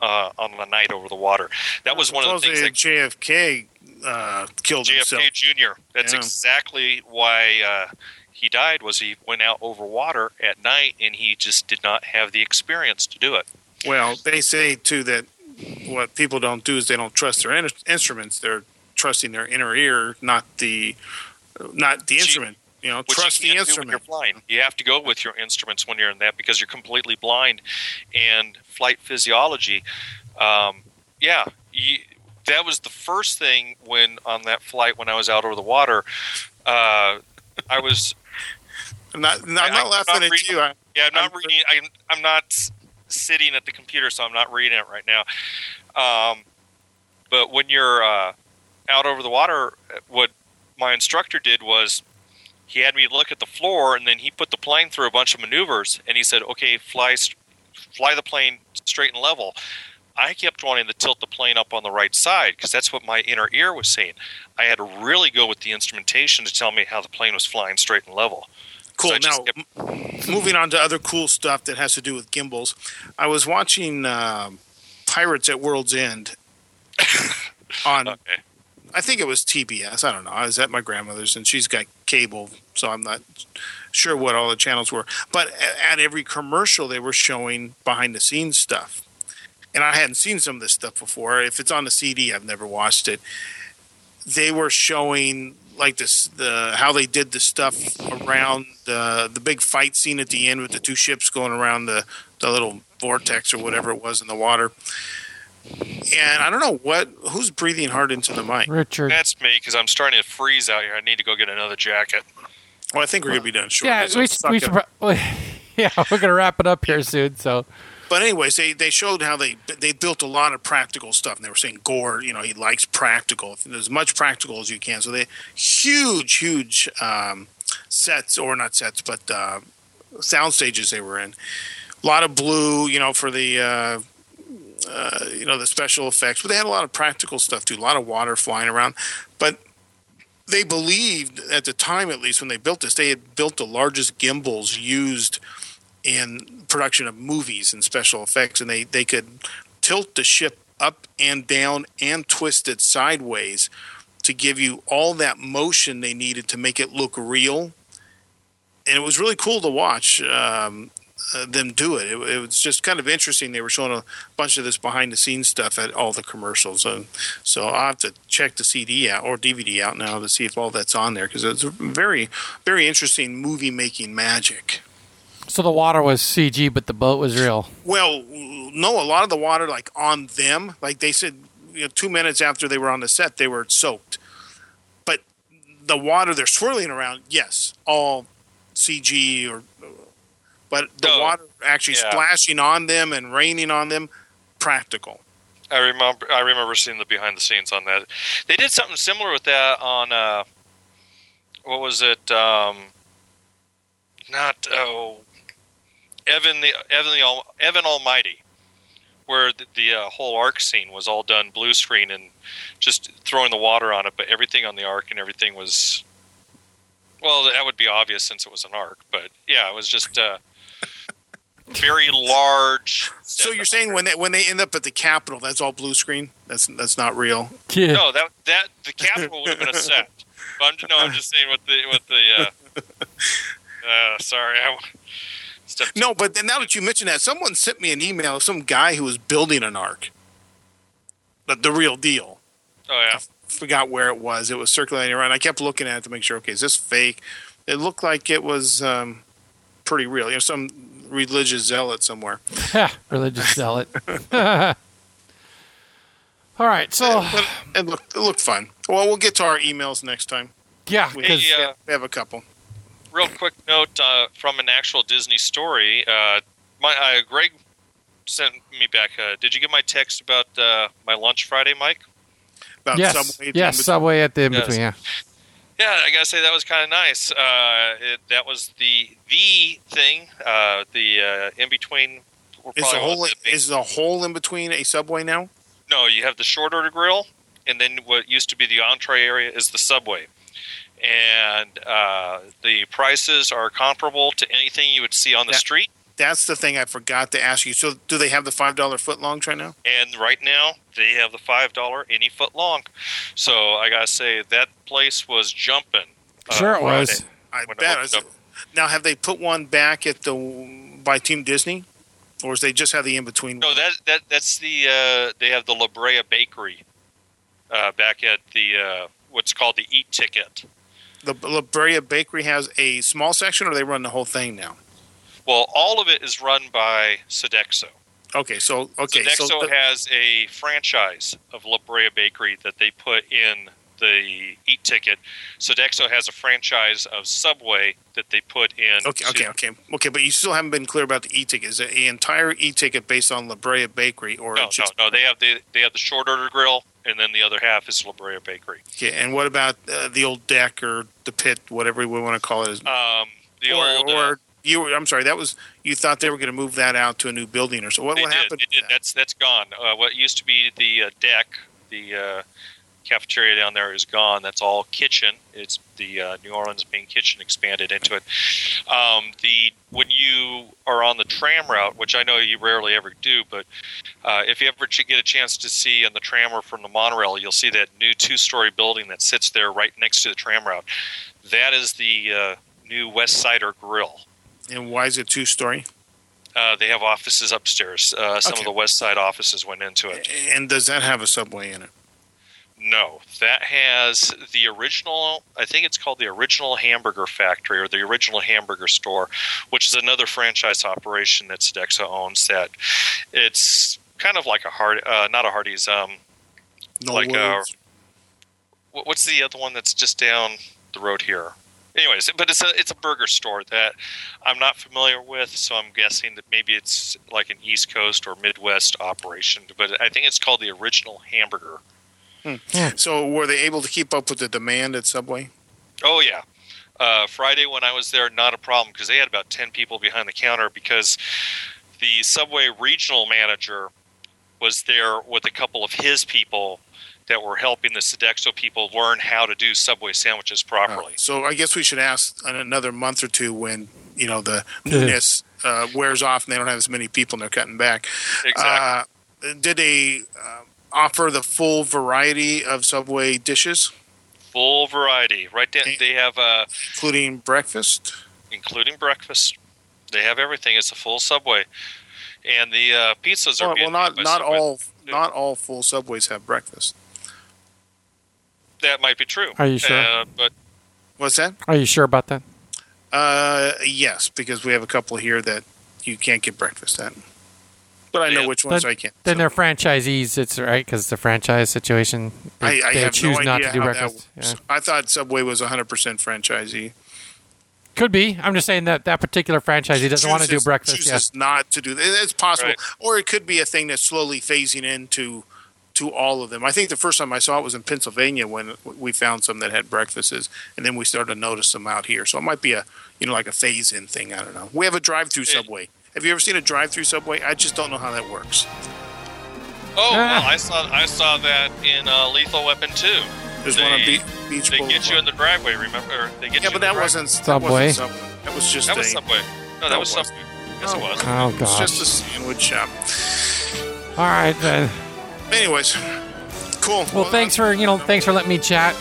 Speaker 3: uh, on the night over the water. That was one of the things that
Speaker 2: JFK uh, killed
Speaker 3: JFK
Speaker 2: himself.
Speaker 3: Jr. That's
Speaker 2: Yeah.
Speaker 3: exactly why uh, he died. Was he went out over water at night and he just did not have the experience to do it.
Speaker 2: Well, they say too that what people don't do is they don't trust their in- instruments. They're trusting their inner ear, not the not the instrument. You know,
Speaker 3: Which
Speaker 2: trust
Speaker 3: you
Speaker 2: the
Speaker 3: when you're
Speaker 2: instrument.
Speaker 3: flying. You have to go with your instruments when you're in that because you're completely blind. And flight physiology, um, yeah, you, that was the first thing when on that flight when I was out over the water. Uh, I was
Speaker 2: I'm not, I'm
Speaker 3: I-
Speaker 2: not
Speaker 3: I'm
Speaker 2: laughing
Speaker 3: not
Speaker 2: at
Speaker 3: reading-
Speaker 2: you. I,
Speaker 3: Yeah, I'm not
Speaker 2: I'm-
Speaker 3: reading. I'm, I'm not sitting at the computer, so I'm not reading it right now. Um, but when you're uh, out over the water, what my instructor did was he had me look at the floor, and then he put the plane through a bunch of maneuvers, and he said, "Okay, fly, fly the plane straight and level." I kept wanting to tilt the plane up on the right side because that's what my inner ear was saying. I had to really go with the instrumentation to tell me how the plane was flying straight and level.
Speaker 2: Cool. Now,
Speaker 3: kept-
Speaker 2: moving on to other cool stuff that has to do with gimbals. I was watching um Pirates at World's End <laughs> on
Speaker 3: okay.
Speaker 2: I think it was TBS. I don't know. I was at my grandmother's, and she's got cable, so I'm not sure what all the channels were. But at every commercial, they were showing behind the scenes stuff, and I hadn't seen some of this stuff before. If it's on the CD, I've never watched it. They were showing like this the how they did the stuff around the the big fight scene at the end with the two ships going around the the little vortex or whatever it was in the water. And I don't know what who's breathing hard into the mic.
Speaker 1: Richard.
Speaker 3: That's me because I'm starting to freeze out here. I need to go get another jacket.
Speaker 2: Well, I think we're gonna be done short.
Speaker 1: yeah,
Speaker 2: so
Speaker 1: we,
Speaker 2: suck
Speaker 1: we should. Pro- <laughs> yeah, we're gonna wrap it up here soon. So
Speaker 2: But anyways, they, they showed how they they built a lot of practical stuff, and they were saying Gore, you know, he likes practical, as much practical as you can. So they huge, huge um, sets, or not sets, but uh, sound stages they were in. A lot of blue, you know, for the uh, uh, you know the special effects, but they had a lot of practical stuff too. A lot of water flying around, but they believed at the time, at least when they built this, they had built the largest gimbals used in production of movies and special effects, and they they could tilt the ship up and down and twist it sideways to give you all that motion they needed to make it look real. And it was really cool to watch um, uh, them do it. it. It was just kind of interesting. They were showing a bunch of this behind the scenes stuff at all the commercials. And so I'll have to check the CD out or DVD out now to see if all that's on there because it's very, very interesting movie making magic.
Speaker 1: So the water was CG, but the boat was real.
Speaker 2: Well, no, a lot of the water, like on them, like they said, you know, two minutes after they were on the set, they were soaked. But the water they're swirling around, yes, all CG or, but the
Speaker 3: No.
Speaker 2: water actually
Speaker 3: Yeah.
Speaker 2: splashing on them and raining on them, practical.
Speaker 3: I remember. I remember seeing the behind the scenes on that. They did something similar with that on. Uh, what was it? Um, not oh, Evan the Evan the Al, Evan Almighty, where the, the uh, whole ark scene was all done blue screen and just throwing the water on it, but everything on the ark and everything was. Well, that would be obvious since it was an ark, but yeah, it was just uh, very large.
Speaker 2: So you're saying when they when they end up at the Capitol, that's all blue screen? That's that's not real.
Speaker 1: Yeah.
Speaker 3: No, that that the capital would have been a set. But I'm, no, I'm just saying what the what the. Uh, <laughs> uh, sorry, I stepped.
Speaker 2: No, but then now that you mention that, someone sent me an email of some guy who was building an ark, the, the real deal.
Speaker 3: Oh yeah,
Speaker 2: forgot where it was. It was circulating around. I kept looking at it to make sure. Okay, is this fake? It looked like it was um, pretty real. You know, some religious zealot somewhere.
Speaker 1: Religious <laughs> zealot. <laughs> All right, so
Speaker 2: But it looked it looked fun. Well, we'll get to our emails next time.
Speaker 1: Yeah,
Speaker 2: We,
Speaker 1: because
Speaker 3: Hey, uh,
Speaker 2: we have a couple.
Speaker 3: Real quick note uh, from an actual Disney story. Uh, my uh, Greg sent me back. Uh, did you get my text about uh, my lunch Friday, Mike?
Speaker 2: About
Speaker 1: yes,
Speaker 2: Subway
Speaker 1: yes, Subway at the in
Speaker 3: Yes.
Speaker 1: between. Yeah,
Speaker 3: Yeah, I gotta say that was kind of nice. Uh, it, that was the the thing. Uh, the uh, in between.
Speaker 2: Is the
Speaker 3: probably
Speaker 2: hole is the hole in between a Subway now?
Speaker 3: no, you have the short order grill, and then what used to be the entree area is the subway. And uh, the prices are comparable to anything you would see on the
Speaker 2: Yeah.
Speaker 3: street.
Speaker 2: That's the thing I forgot to ask you. So, do they have the five dollar foot longs right now?
Speaker 3: And right now, they have the five dollar any foot long. So I gotta say that place was jumping. uh,
Speaker 1: sure it
Speaker 3: Friday.
Speaker 1: was.
Speaker 2: I
Speaker 3: When it
Speaker 2: bet. Now, have they put one back at the by Team Disney, or is they just have the in between?
Speaker 3: No, that that that's the uh, they have the La Brea Bakery uh, back at the uh, what's called the Eat Ticket.
Speaker 2: The La Brea Bakery has a small section, or they run the whole thing now.
Speaker 3: Well, all of it is run by Sodexo.
Speaker 2: Okay, so okay,
Speaker 3: Sodexo
Speaker 2: so the-
Speaker 3: has a franchise of La Brea Bakery that they put in the Eat Ticket. Sodexo has a franchise of Subway that they put in.
Speaker 2: okay, okay, okay, okay, but you still haven't been clear about the e-ticket. Is it an entire e-ticket based on La Brea Bakery, or
Speaker 3: No,
Speaker 2: just
Speaker 3: no, no. They have the they have the short order grill, and then the other half is La Brea Bakery.
Speaker 2: okay? And what about uh, the old deck or the pit, whatever we want to call it?
Speaker 3: Um, the
Speaker 2: or,
Speaker 3: old uh,
Speaker 2: or you? were- I'm sorry, that was you thought they were going to move that out to a new building or so. What, what
Speaker 3: did.
Speaker 2: happened?
Speaker 3: They did. That's that's gone. Uh, what used to be the uh, deck, the uh, cafeteria down there is gone. That's all kitchen. It's the uh, New Orleans main kitchen expanded into it. Um, the when you are on the tram route, which I know you rarely ever do, but uh, if you ever get a chance to see on the tram or from the monorail, you'll see that new two-story building that sits there right next to the tram route. That is the uh, new West Sider Grill.
Speaker 2: And why is it two story?
Speaker 3: Uh, they have offices upstairs. Uh, some
Speaker 2: Okay.
Speaker 3: of the West Side offices went into it.
Speaker 2: And does that have a subway in it?
Speaker 3: No, that has the original. I think it's called the original Hamburger Factory or the original Hamburger Store, which is another franchise operation that Sodexo owns. That it's kind of like a hard, uh, not a Hardee's. Um,
Speaker 2: No
Speaker 3: Like, uh,
Speaker 2: words.
Speaker 3: what- what's the other one that's just down the road here? Anyways, but it's a it's a burger store that I'm not familiar with, so I'm guessing that maybe it's like an East Coast or Midwest operation. But I think it's called the original Hamburger.
Speaker 2: So were they able to keep up with the demand at Subway?
Speaker 3: Oh yeah. Uh, Friday when I was there, not a problem because they had about ten people behind the counter because the Subway regional manager was there with a couple of his people that were helping the Sodexo people learn how to do Subway sandwiches properly.
Speaker 2: So I guess we should ask in another month or two when you know the newness uh, wears off and they don't have as many people and they're cutting back.
Speaker 3: Exactly.
Speaker 2: Uh, did they uh, offer the full variety of Subway dishes,
Speaker 3: Full variety. Right down, they have uh,
Speaker 2: including breakfast?
Speaker 3: including breakfast. They have everything. It's a full Subway, and the uh, pizzas are
Speaker 2: Well,
Speaker 3: being
Speaker 2: well, not not
Speaker 3: Subway.
Speaker 2: all
Speaker 3: Yeah.
Speaker 2: not all full Subways have breakfast.
Speaker 3: That might be true.
Speaker 1: Are you sure?
Speaker 3: Uh, but
Speaker 2: What's that?
Speaker 1: Are you sure about that?
Speaker 2: Uh, yes, because we have a couple here that you can't get breakfast at. But I know
Speaker 3: Yeah.
Speaker 2: which ones
Speaker 1: Then-
Speaker 2: I can't.
Speaker 1: Then
Speaker 2: so.
Speaker 1: they're franchisees. It's right because it's a franchise situation. They,
Speaker 2: I, I
Speaker 1: they
Speaker 2: have
Speaker 1: choose
Speaker 2: no
Speaker 1: not
Speaker 2: idea
Speaker 1: to do
Speaker 2: how that
Speaker 1: breakfast. Yeah.
Speaker 2: I thought Subway was 100% franchisee.
Speaker 1: Could be. I'm just saying that that particular franchisee doesn't want to do
Speaker 2: Chooses-
Speaker 1: breakfast. Yeah.
Speaker 2: Chooses not to do that. It's possible,
Speaker 3: Right.
Speaker 2: or it could be a thing that's slowly phasing into to all of them. I think the first time I saw it was in Pennsylvania when we found some that had breakfasts, and then we started to notice them out here. So it might be a you know like a phase in thing. I don't know. We have a drive-through
Speaker 3: Yeah.
Speaker 2: Subway. Have you ever seen a drive-through Subway? I just don't know how that works.
Speaker 3: oh,
Speaker 1: Ah.
Speaker 3: well, I saw I saw that in uh, Lethal Weapon 2.
Speaker 2: There's
Speaker 3: They-
Speaker 2: one on Be- Beach
Speaker 3: They
Speaker 2: Boulevard.
Speaker 3: get you in the driveway. Remember? They get
Speaker 2: yeah,
Speaker 3: you
Speaker 2: but that
Speaker 3: the
Speaker 2: wasn't
Speaker 1: Subway.
Speaker 2: That, wasn't Subway. that was just
Speaker 3: That was
Speaker 2: a,
Speaker 3: Subway. No,
Speaker 2: No,
Speaker 3: that
Speaker 2: it
Speaker 3: was
Speaker 2: wasn't.
Speaker 3: Subway. Yes, it was.
Speaker 1: Oh
Speaker 2: It's just a sandwich shop.
Speaker 1: All right then.
Speaker 2: Anyways, cool.
Speaker 1: Well, thanks for you know thanks for letting me chat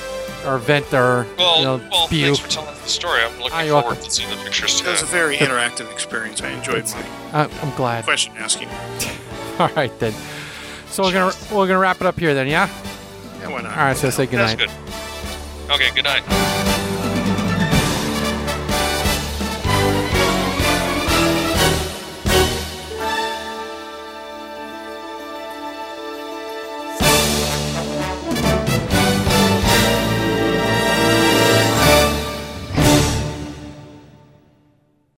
Speaker 1: or vent or
Speaker 3: Well,
Speaker 1: you know
Speaker 3: well,
Speaker 1: spew.
Speaker 3: thanks for telling the story. I'm looking
Speaker 1: Ah, you're
Speaker 3: forward
Speaker 1: welcome.
Speaker 3: to seeing the pictures
Speaker 2: It was a very interactive experience. I enjoyed my
Speaker 1: Uh, I'm glad.
Speaker 2: question asking. <laughs>
Speaker 1: All right then. So we're gonna we're gonna wrap it up here then, yeah.
Speaker 2: Yeah, why not?
Speaker 1: All right. So say
Speaker 3: That's
Speaker 1: goodnight.
Speaker 3: good. Okay, good night.